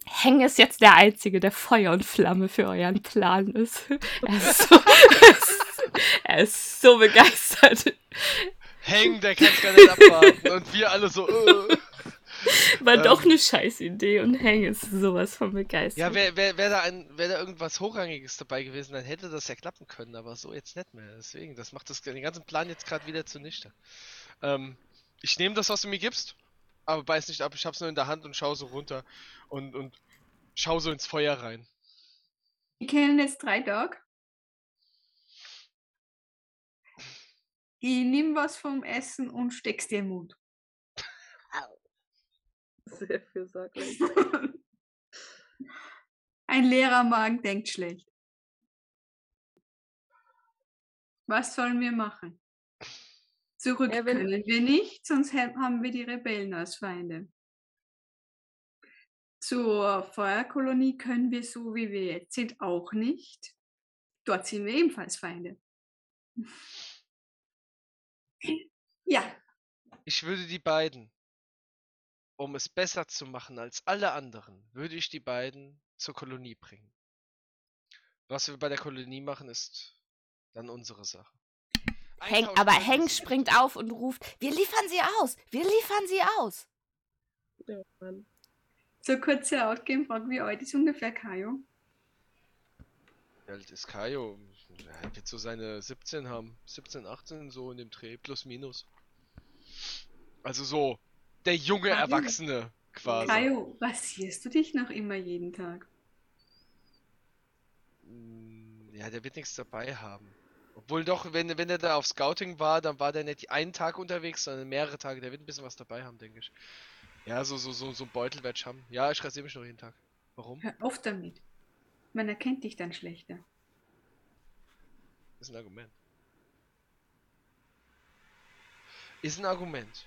Heng ist jetzt der Einzige, der Feuer und Flamme für euren Plan ist. <laughs> Er ist so, er ist so begeistert. Heng, der kann es gar nicht abwarten. Und wir alle so. Uh. War ähm, doch eine scheiß Idee und Hang ist sowas von begeistert. Ja, wäre wär, wär da, wär da irgendwas Hochrangiges dabei gewesen, dann hätte das ja klappen können, aber so jetzt nicht mehr. Deswegen, das macht das, den ganzen Plan jetzt gerade wieder zunichte. Ähm, ich nehme das, was du mir gibst, aber beiß nicht ab, ich hab's nur in der Hand und schau so runter und, und schau so ins Feuer rein. Wir kennen jetzt drei Tage. Ich nimm was vom Essen und steck's dir im Mund. <laughs> Sehr fürsorglich. Ein leerer Magen denkt schlecht. Was sollen wir machen? Zurück ja, können wir nicht, sonst haben wir die Rebellen als Feinde. Zur Feuerkolonie können wir so, wie wir jetzt sind, auch nicht. Dort sind wir ebenfalls Feinde. <laughs> Ja. Ich würde die beiden um es besser zu machen als alle anderen, würde ich die beiden zur Kolonie bringen. Was wir bei der Kolonie machen, ist dann unsere Sache. Heng, aber Heng springt auf und ruft: Wir liefern sie aus! Wir liefern sie aus! Ja, Mann. So kurze Outgame, frag, wie alt ist ungefähr Kajo? Wie alt ist Kajo? Er wird so seine 17 haben. 17, 18, so in dem Dreh, plus minus. Also so der junge Kaio, Erwachsene quasi. Kaio, rasierst du dich noch immer jeden Tag? Mm, ja, der wird nichts dabei haben. Obwohl doch, wenn, wenn er da auf Scouting war, dann war der nicht einen Tag unterwegs, sondern mehrere Tage. Der wird ein bisschen was dabei haben, denke ich. Ja, so, so, so, so ein Beutel werde ich haben. Ja, ich rasiere mich noch jeden Tag. Warum? Hör auf damit. Man erkennt dich dann schlechter. Ist ein Argument. Ist ein Argument.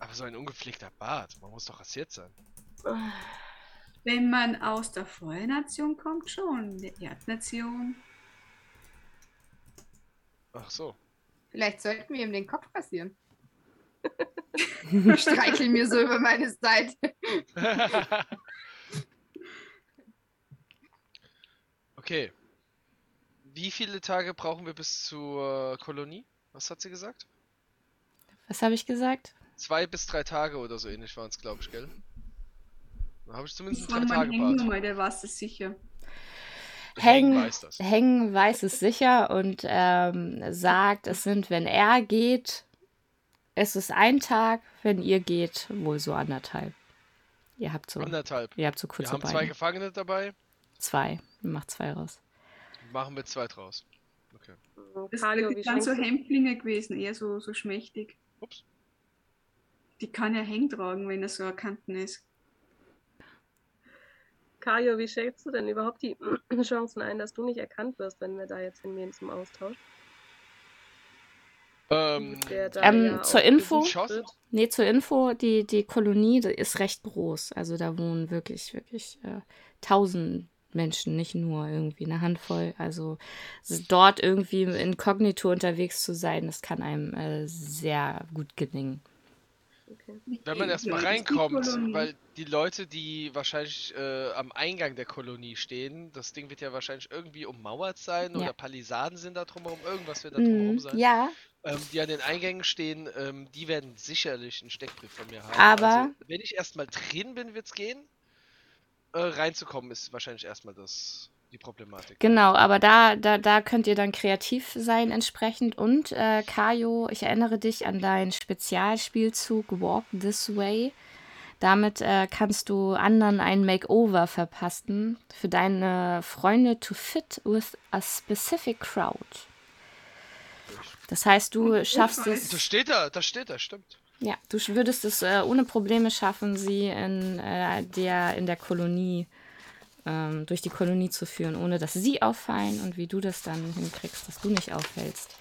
Aber so ein ungepflegter Bart, man muss doch rasiert sein. Wenn man aus der Feuernation kommt, schon. Der Erdnation. Ach so. Vielleicht sollten wir ihm den Kopf rasieren. <laughs> Streichel mir so über meine Seite. <laughs> okay. Wie viele Tage brauchen wir bis zur Kolonie? Was hat sie gesagt? Was habe ich gesagt? Zwei bis drei Tage oder so ähnlich waren es, glaube ich, gell? Da habe ich zumindest einen drei Tage Bart. Der weiß es sicher. Heng weiß, das. Heng weiß es sicher und ähm, sagt, es sind, wenn er geht, es ist ein Tag, wenn ihr geht, wohl so anderthalb. Ihr habt so anderthalb. Ihr habt so kurze Wir haben Beine. zwei Gefangene dabei. Zwei. Macht zwei raus. machen wir zwei draus. Okay. Das sind dann so? Hämpflinge gewesen, eher so, so schmächtig. Ups. Die kann ja Heng tragen, wenn er so erkannten ist. Kajo, wie schätzt du denn überhaupt die <clears throat> Chancen ein, dass du nicht erkannt wirst, wenn wir da jetzt hingehen zum Austausch? Ähm, Ähm, ja zur Info? Nee, zur Info, die, die Kolonie die ist recht groß. Also da wohnen wirklich, wirklich äh, tausend Menschen, nicht nur irgendwie eine Handvoll. Also dort irgendwie inkognito unterwegs zu sein, das kann einem äh, sehr gut gelingen. Okay. Wenn man erstmal die reinkommt, Kolonie? weil die Leute, die wahrscheinlich äh, am Eingang der Kolonie stehen, das Ding wird ja wahrscheinlich irgendwie ummauert sein Ja. oder Palisaden sind da drumherum, irgendwas wird da drumherum Mhm. sein. Ja, Ähm, die an den Eingängen stehen, ähm, die werden sicherlich einen Steckbrief von mir haben. Aber- Also, wenn ich erstmal drin bin, wird's gehen. Äh, reinzukommen ist wahrscheinlich erstmal das die Problematik. Genau, aber da, da, da könnt ihr dann kreativ sein entsprechend. Und äh, Kajo, ich erinnere dich an deinen Spezialspielzug Walk This Way. Damit äh, kannst du anderen ein Makeover verpassen für deine Freunde to fit with a specific crowd. Das heißt, du Und schaffst Zufall. Das es, steht da, das steht da, stimmt. ja, du würdest es äh, ohne Probleme schaffen, sie in äh, der in der Kolonie ähm, durch die Kolonie zu führen, ohne dass sie auffallen und wie du das dann hinkriegst, dass du nicht auffällst.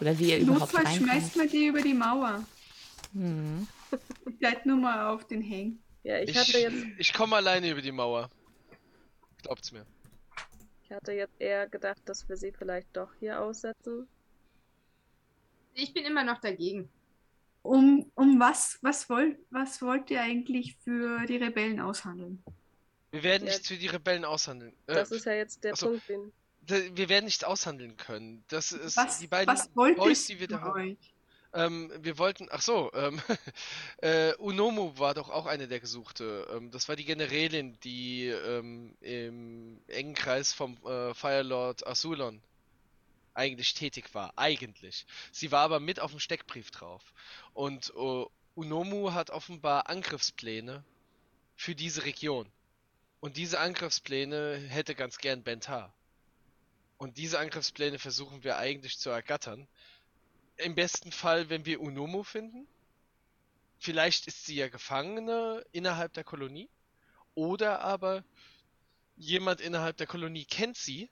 Oder wie ihr überhaupt Notfalls schmeißt man die über die Mauer. <laughs> Hm. Ich bleib nur mal auf den Heng. Ja, ich Ich, jetzt, ich komme alleine über die Mauer. Glaubt's mir. ich hatte jetzt eher gedacht, dass wir sie vielleicht doch hier aussetzen. Ich bin immer noch dagegen. Um, um was, was, wollt, was wollt ihr eigentlich für die Rebellen aushandeln? Wir werden Ja. nichts für die Rebellen aushandeln. Äh, Das ist ja jetzt der ach so. Punkt, den. wir werden nichts aushandeln können. Das ist Was, die beiden was wollt ihr Boys, die wir da von haben. euch? Ähm, wir wollten, ach so, ähm, <laughs> äh, Unomu war doch auch eine der Gesuchte. Ähm, das war die Generälin, die ähm, im engen Kreis vom äh, Firelord Asulon eigentlich tätig war. Eigentlich. Sie war aber mit auf dem Steckbrief drauf. Und äh, Unomu hat offenbar Angriffspläne für diese Region. Und diese Angriffspläne hätte ganz gern Bentar. Und diese Angriffspläne versuchen wir eigentlich zu ergattern. Im besten Fall, wenn wir Unomo finden. Vielleicht ist sie ja Gefangene innerhalb der Kolonie. Oder aber jemand innerhalb der Kolonie kennt sie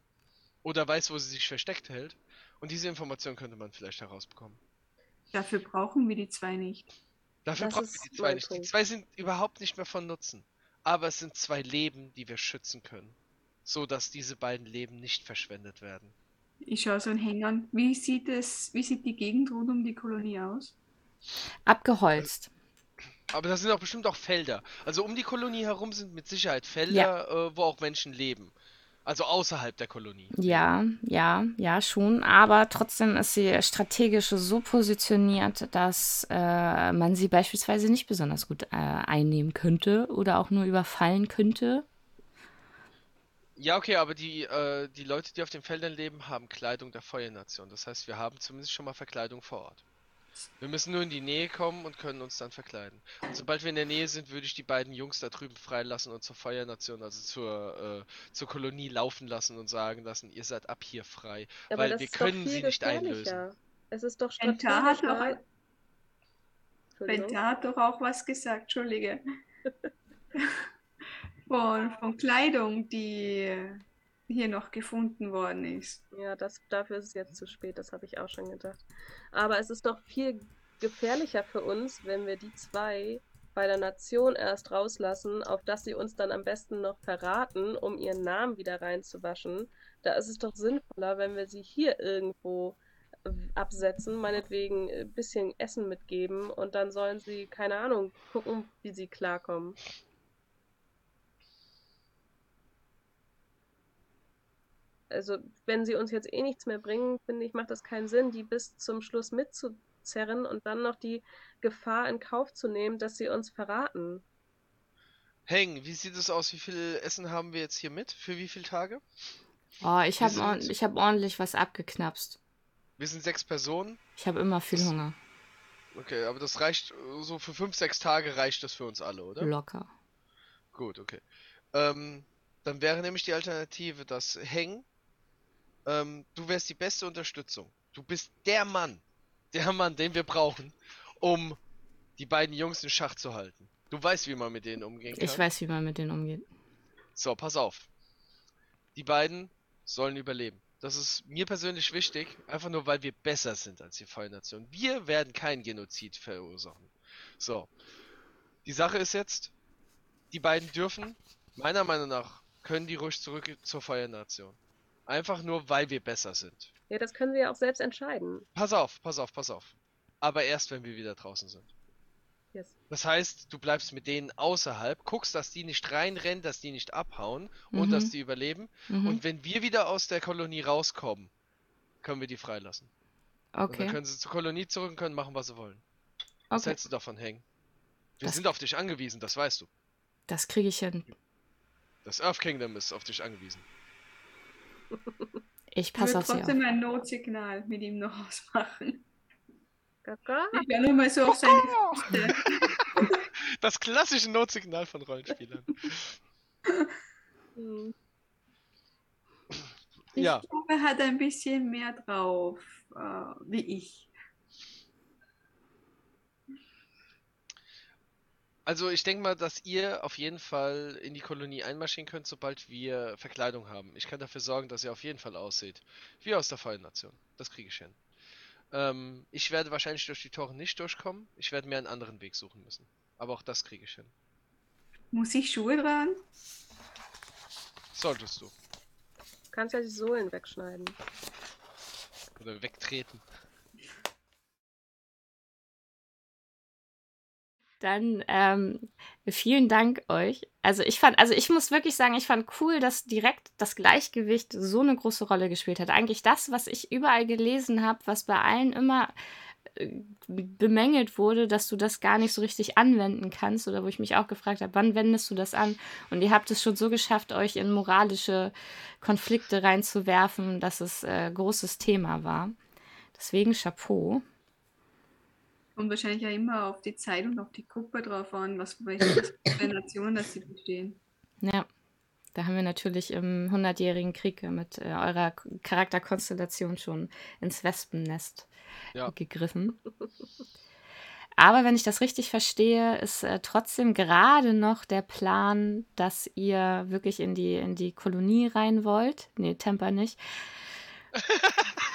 oder weiß, wo sie sich versteckt hält. Und diese Information könnte man vielleicht herausbekommen. Dafür brauchen wir die zwei nicht. Dafür Das brauchen wir die zwei nicht. Die zwei sind überhaupt nicht mehr von Nutzen. Aber es sind zwei Leben, die wir schützen können. So dass diese beiden Leben nicht verschwendet werden. Ich schaue so einen Heng an. Wie sieht es, wie sieht die Gegend rund um die Kolonie aus? Abgeholzt. Aber da sind auch bestimmt auch Felder. Also um die Kolonie herum sind mit Sicherheit Felder, äh, wo auch Menschen leben. Also außerhalb der Kolonie. Ja, ja, ja, schon. Aber trotzdem ist sie strategisch so positioniert, dass äh, man sie beispielsweise nicht besonders gut äh, einnehmen könnte oder auch nur überfallen könnte. Ja, okay, aber die, äh, die Leute, die auf den Feldern leben, haben Kleidung der Feuernation. Das heißt, wir haben zumindest schon mal Verkleidung vor Ort. Wir müssen nur in die Nähe kommen und können uns dann verkleiden. Und sobald wir in der Nähe sind, würde ich die beiden Jungs da drüben freilassen und zur Feuernation, also zur, äh, zur Kolonie laufen lassen und sagen lassen, ihr seid ab hier frei. Aber weil wir können sie nicht einlösen. Es ist doch Bentar hat, doch. Bentar hat doch auch was gesagt, Entschuldige. <laughs> Von, von Kleidung, die hier noch gefunden worden ist. Ja, das, dafür ist es jetzt zu spät, das habe ich auch schon gedacht. Aber es ist doch viel gefährlicher für uns, wenn wir die zwei bei der Nation erst rauslassen, auf dass sie uns dann am besten noch verraten, um ihren Namen wieder reinzuwaschen. Da ist es doch sinnvoller, wenn wir sie hier irgendwo äh, absetzen, meinetwegen ein bisschen Essen mitgeben und dann sollen sie, keine Ahnung, gucken, wie sie klarkommen. Also, wenn sie uns jetzt eh nichts mehr bringen, finde ich, macht das keinen Sinn, die bis zum Schluss mitzuzerren und dann noch die Gefahr in Kauf zu nehmen, dass sie uns verraten. Heng, wie sieht es aus? Wie viel Essen haben wir jetzt hier mit? Für wie viele Tage? Oh, ich habe ich hab ordentlich was abgeknapst. Wir sind sechs Personen. Ich habe immer viel Hunger. Okay, aber das reicht, so für fünf, sechs Tage reicht das für uns alle, oder? Locker. Gut, okay. Ähm, dann wäre nämlich die Alternative, dass Heng ähm, du wärst die beste Unterstützung. Du bist der Mann, der Mann, den wir brauchen, um die beiden Jungs in Schach zu halten. Du weißt, wie man mit denen umgehen kann. Ich weiß, wie man mit denen umgeht. So, pass auf. Die beiden sollen überleben. Das ist mir persönlich wichtig, einfach nur weil wir besser sind als die Feuernation. Wir werden keinen Genozid verursachen. So. Die Sache ist jetzt, die beiden dürfen, meiner Meinung nach, können die ruhig zurück zur Feuernation. Einfach nur, weil wir besser sind. Ja, das können sie ja auch selbst entscheiden. Pass auf, pass auf, pass auf. Aber erst, wenn wir wieder draußen sind. Yes. Das heißt, du bleibst mit denen außerhalb, guckst, dass die nicht reinrennen, dass die nicht abhauen und Mhm. dass die überleben. Mhm. Und wenn wir wieder aus der Kolonie rauskommen, können wir die freilassen. Und dann okay. können sie zur Kolonie zurück und können machen, was sie wollen. Was okay. hältst du davon hängen? Wir Das- sind auf dich angewiesen, das weißt du. Das kriege ich hin. Das Earth Kingdom ist auf dich angewiesen. Ich Ich passe würde auf sie auf. trotzdem ein Notsignal mit ihm noch ausmachen. Kaka? Ich wäre nur mal so auf seine Füße. Das klassische Notsignal von Rollenspielern. Hm. Ich ja, glaube, er hat ein bisschen mehr drauf, äh, wie ich. Also ich denke mal, dass ihr auf jeden Fall in die Kolonie einmarschieren könnt, sobald wir Verkleidung haben. Ich kann dafür sorgen, dass ihr auf jeden Fall aussieht. Wie aus der Feuernation. Das kriege ich hin. Ähm, ich werde wahrscheinlich durch die Tore nicht durchkommen. Ich werde mir einen anderen Weg suchen müssen. Aber auch das kriege ich hin. Muss ich Schuhe tragen? Solltest du. Du kannst ja die Sohlen wegschneiden. Oder wegtreten. Dann ähm, vielen Dank euch. Also ich fand, also ich muss wirklich sagen, ich fand cool, dass direkt das Gleichgewicht so eine große Rolle gespielt hat. Eigentlich das, was ich überall gelesen habe, was bei allen immer äh, bemängelt wurde, dass du das gar nicht so richtig anwenden kannst oder wo ich mich auch gefragt habe, wann wendest du das an? Und ihr habt es schon so geschafft, euch in moralische Konflikte reinzuwerfen, dass es äh, großes Thema war. Deswegen Chapeau. Kommt wahrscheinlich ja immer auf die Zeit und auf die Gruppe drauf an, was für welche Nation das sie bestehen. Ja, da haben wir natürlich im hundertjährigen Krieg mit äh, eurer Charakterkonstellation schon ins Wespennest Ja. gegriffen. Aber wenn ich das richtig verstehe, ist äh, trotzdem gerade noch der Plan, dass ihr wirklich in die, in die Kolonie rein wollt. Nee, Temper nicht. <laughs>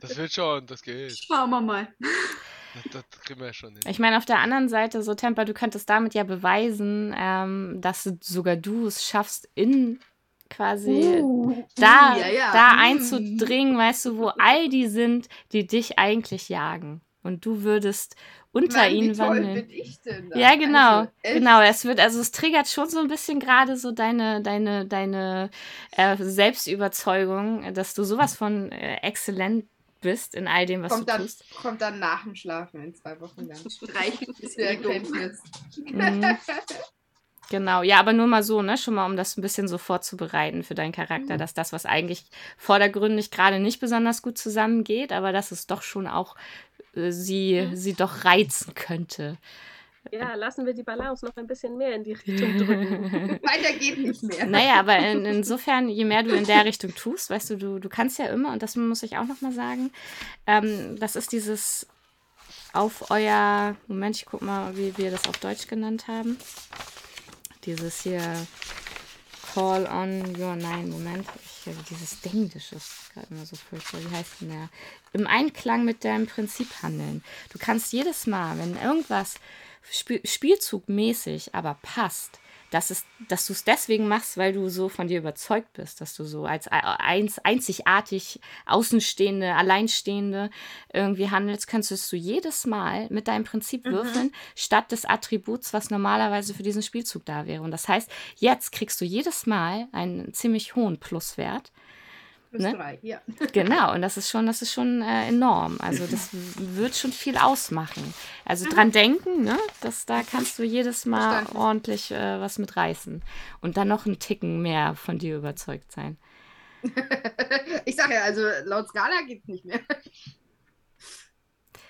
Das wird schon, das geht. Schauen wir mal. Das, das kriegen wir schon hin. Ich meine, auf der anderen Seite, so Temper, du könntest damit ja beweisen, ähm, dass sogar du es schaffst, in quasi Uh, da, ja, ja. da Mm. einzudringen, weißt du, wo all die sind, die dich eigentlich jagen. Und du würdest unter Mann, wie ihnen toll wandeln. bin ich denn da? Ja, genau. Also, genau. Es wird, also es triggert schon so ein bisschen gerade so deine, deine, deine äh, Selbstüberzeugung, dass du sowas von äh, exzellent bist in all dem, was Kommt du dann, tust. kommt dann nach dem Schlafen in zwei Wochen <laughs> Die Ego. Erkenntnis. Mhm. Genau, ja, aber nur mal so, ne, schon mal, um das ein bisschen so vorzubereiten für deinen Charakter, Mhm. dass das, was eigentlich vordergründig gerade nicht besonders gut zusammengeht, aber dass es doch schon auch sie, sie doch reizen könnte. Ja, lassen wir die Balance noch ein bisschen mehr in die Richtung drücken. <laughs> Weiter geht nicht mehr. Naja, aber in, insofern, je mehr du in der Richtung tust, weißt du, du, du kannst ja immer, und das muss ich auch nochmal sagen, ähm, das ist dieses auf euer, Moment, ich guck mal, wie wir das auf Deutsch genannt haben. Dieses hier Call on your, nein, Moment, äh, dieses Englische ist gerade immer so furchtbar, wie heißt denn der? Im Einklang mit deinem Prinzip handeln. Du kannst jedes Mal, wenn irgendwas Spiel, Spielzugmäßig aber passt, dass, es, dass du es deswegen machst, weil du so von dir überzeugt bist, dass du so als einzigartig Außenstehende, Alleinstehende irgendwie handelst, könntest du jedes Mal mit deinem Prinzip Mhm. würfeln, statt des Attributs, was normalerweise für diesen Spielzug da wäre. Und das heißt, jetzt kriegst du jedes Mal einen ziemlich hohen Pluswert. Plus ne? drei, ja. <laughs> Genau, und das ist schon, das ist schon äh, enorm. Also das wird schon viel ausmachen. Also dran denken, ne? Das, da kannst du jedes Mal Verstanden. ordentlich äh, was mitreißen. Und dann noch einen Ticken mehr von dir überzeugt sein. <laughs> Ich sage ja, also laut Skala geht's nicht mehr.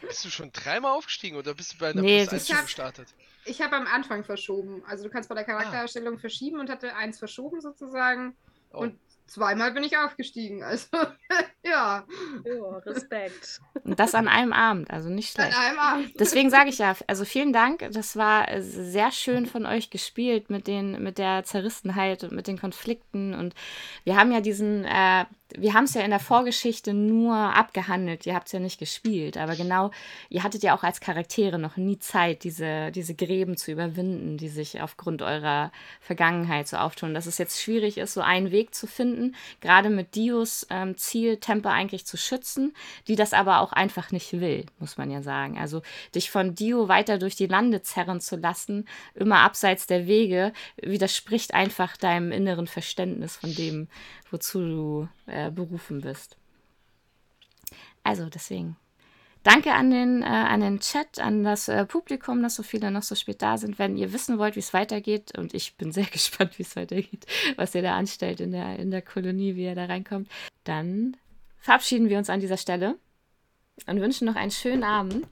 Bist du schon dreimal aufgestiegen oder bist du bei einer Nee, Plus das- 1 Ich hab- gestartet? Ich habe am Anfang verschoben. Also du kannst bei der Charaktererstellung verschieben und hatte eins verschoben sozusagen. Oh. Und zweimal bin ich aufgestiegen. Also, <laughs> ja. Ja, Respekt. Und das an einem Abend, also nicht An schlecht. einem Abend. Deswegen sage ich ja, also vielen Dank. Das war äh, sehr schön von euch gespielt mit den, mit der Zerrissenheit und mit den Konflikten. Und wir haben ja diesen, äh, wir haben es ja in der Vorgeschichte nur abgehandelt. Ihr habt es ja nicht gespielt. Aber genau, ihr hattet ja auch als Charaktere noch nie Zeit, diese, diese Gräben zu überwinden, die sich aufgrund eurer Vergangenheit so auftun. Dass es jetzt schwierig ist, so einen Weg zu finden, gerade mit Dios ähm, Ziel, Tempe eigentlich zu schützen, die das aber auch einfach nicht will, muss man ja sagen. Also dich von Dio weiter durch die Lande zerren zu lassen, immer abseits der Wege, widerspricht einfach deinem inneren Verständnis von dem, wozu du äh, berufen bist. Also deswegen. Danke an den, äh, an den Chat, an das äh, Publikum, dass so viele noch so spät da sind. Wenn ihr wissen wollt, wie es weitergeht, und ich bin <laughs> sehr gespannt, wie es weitergeht, was ihr da anstellt in der, in der Kolonie, wie ihr da reinkommt, dann verabschieden wir uns an dieser Stelle und wünschen noch einen schönen Abend.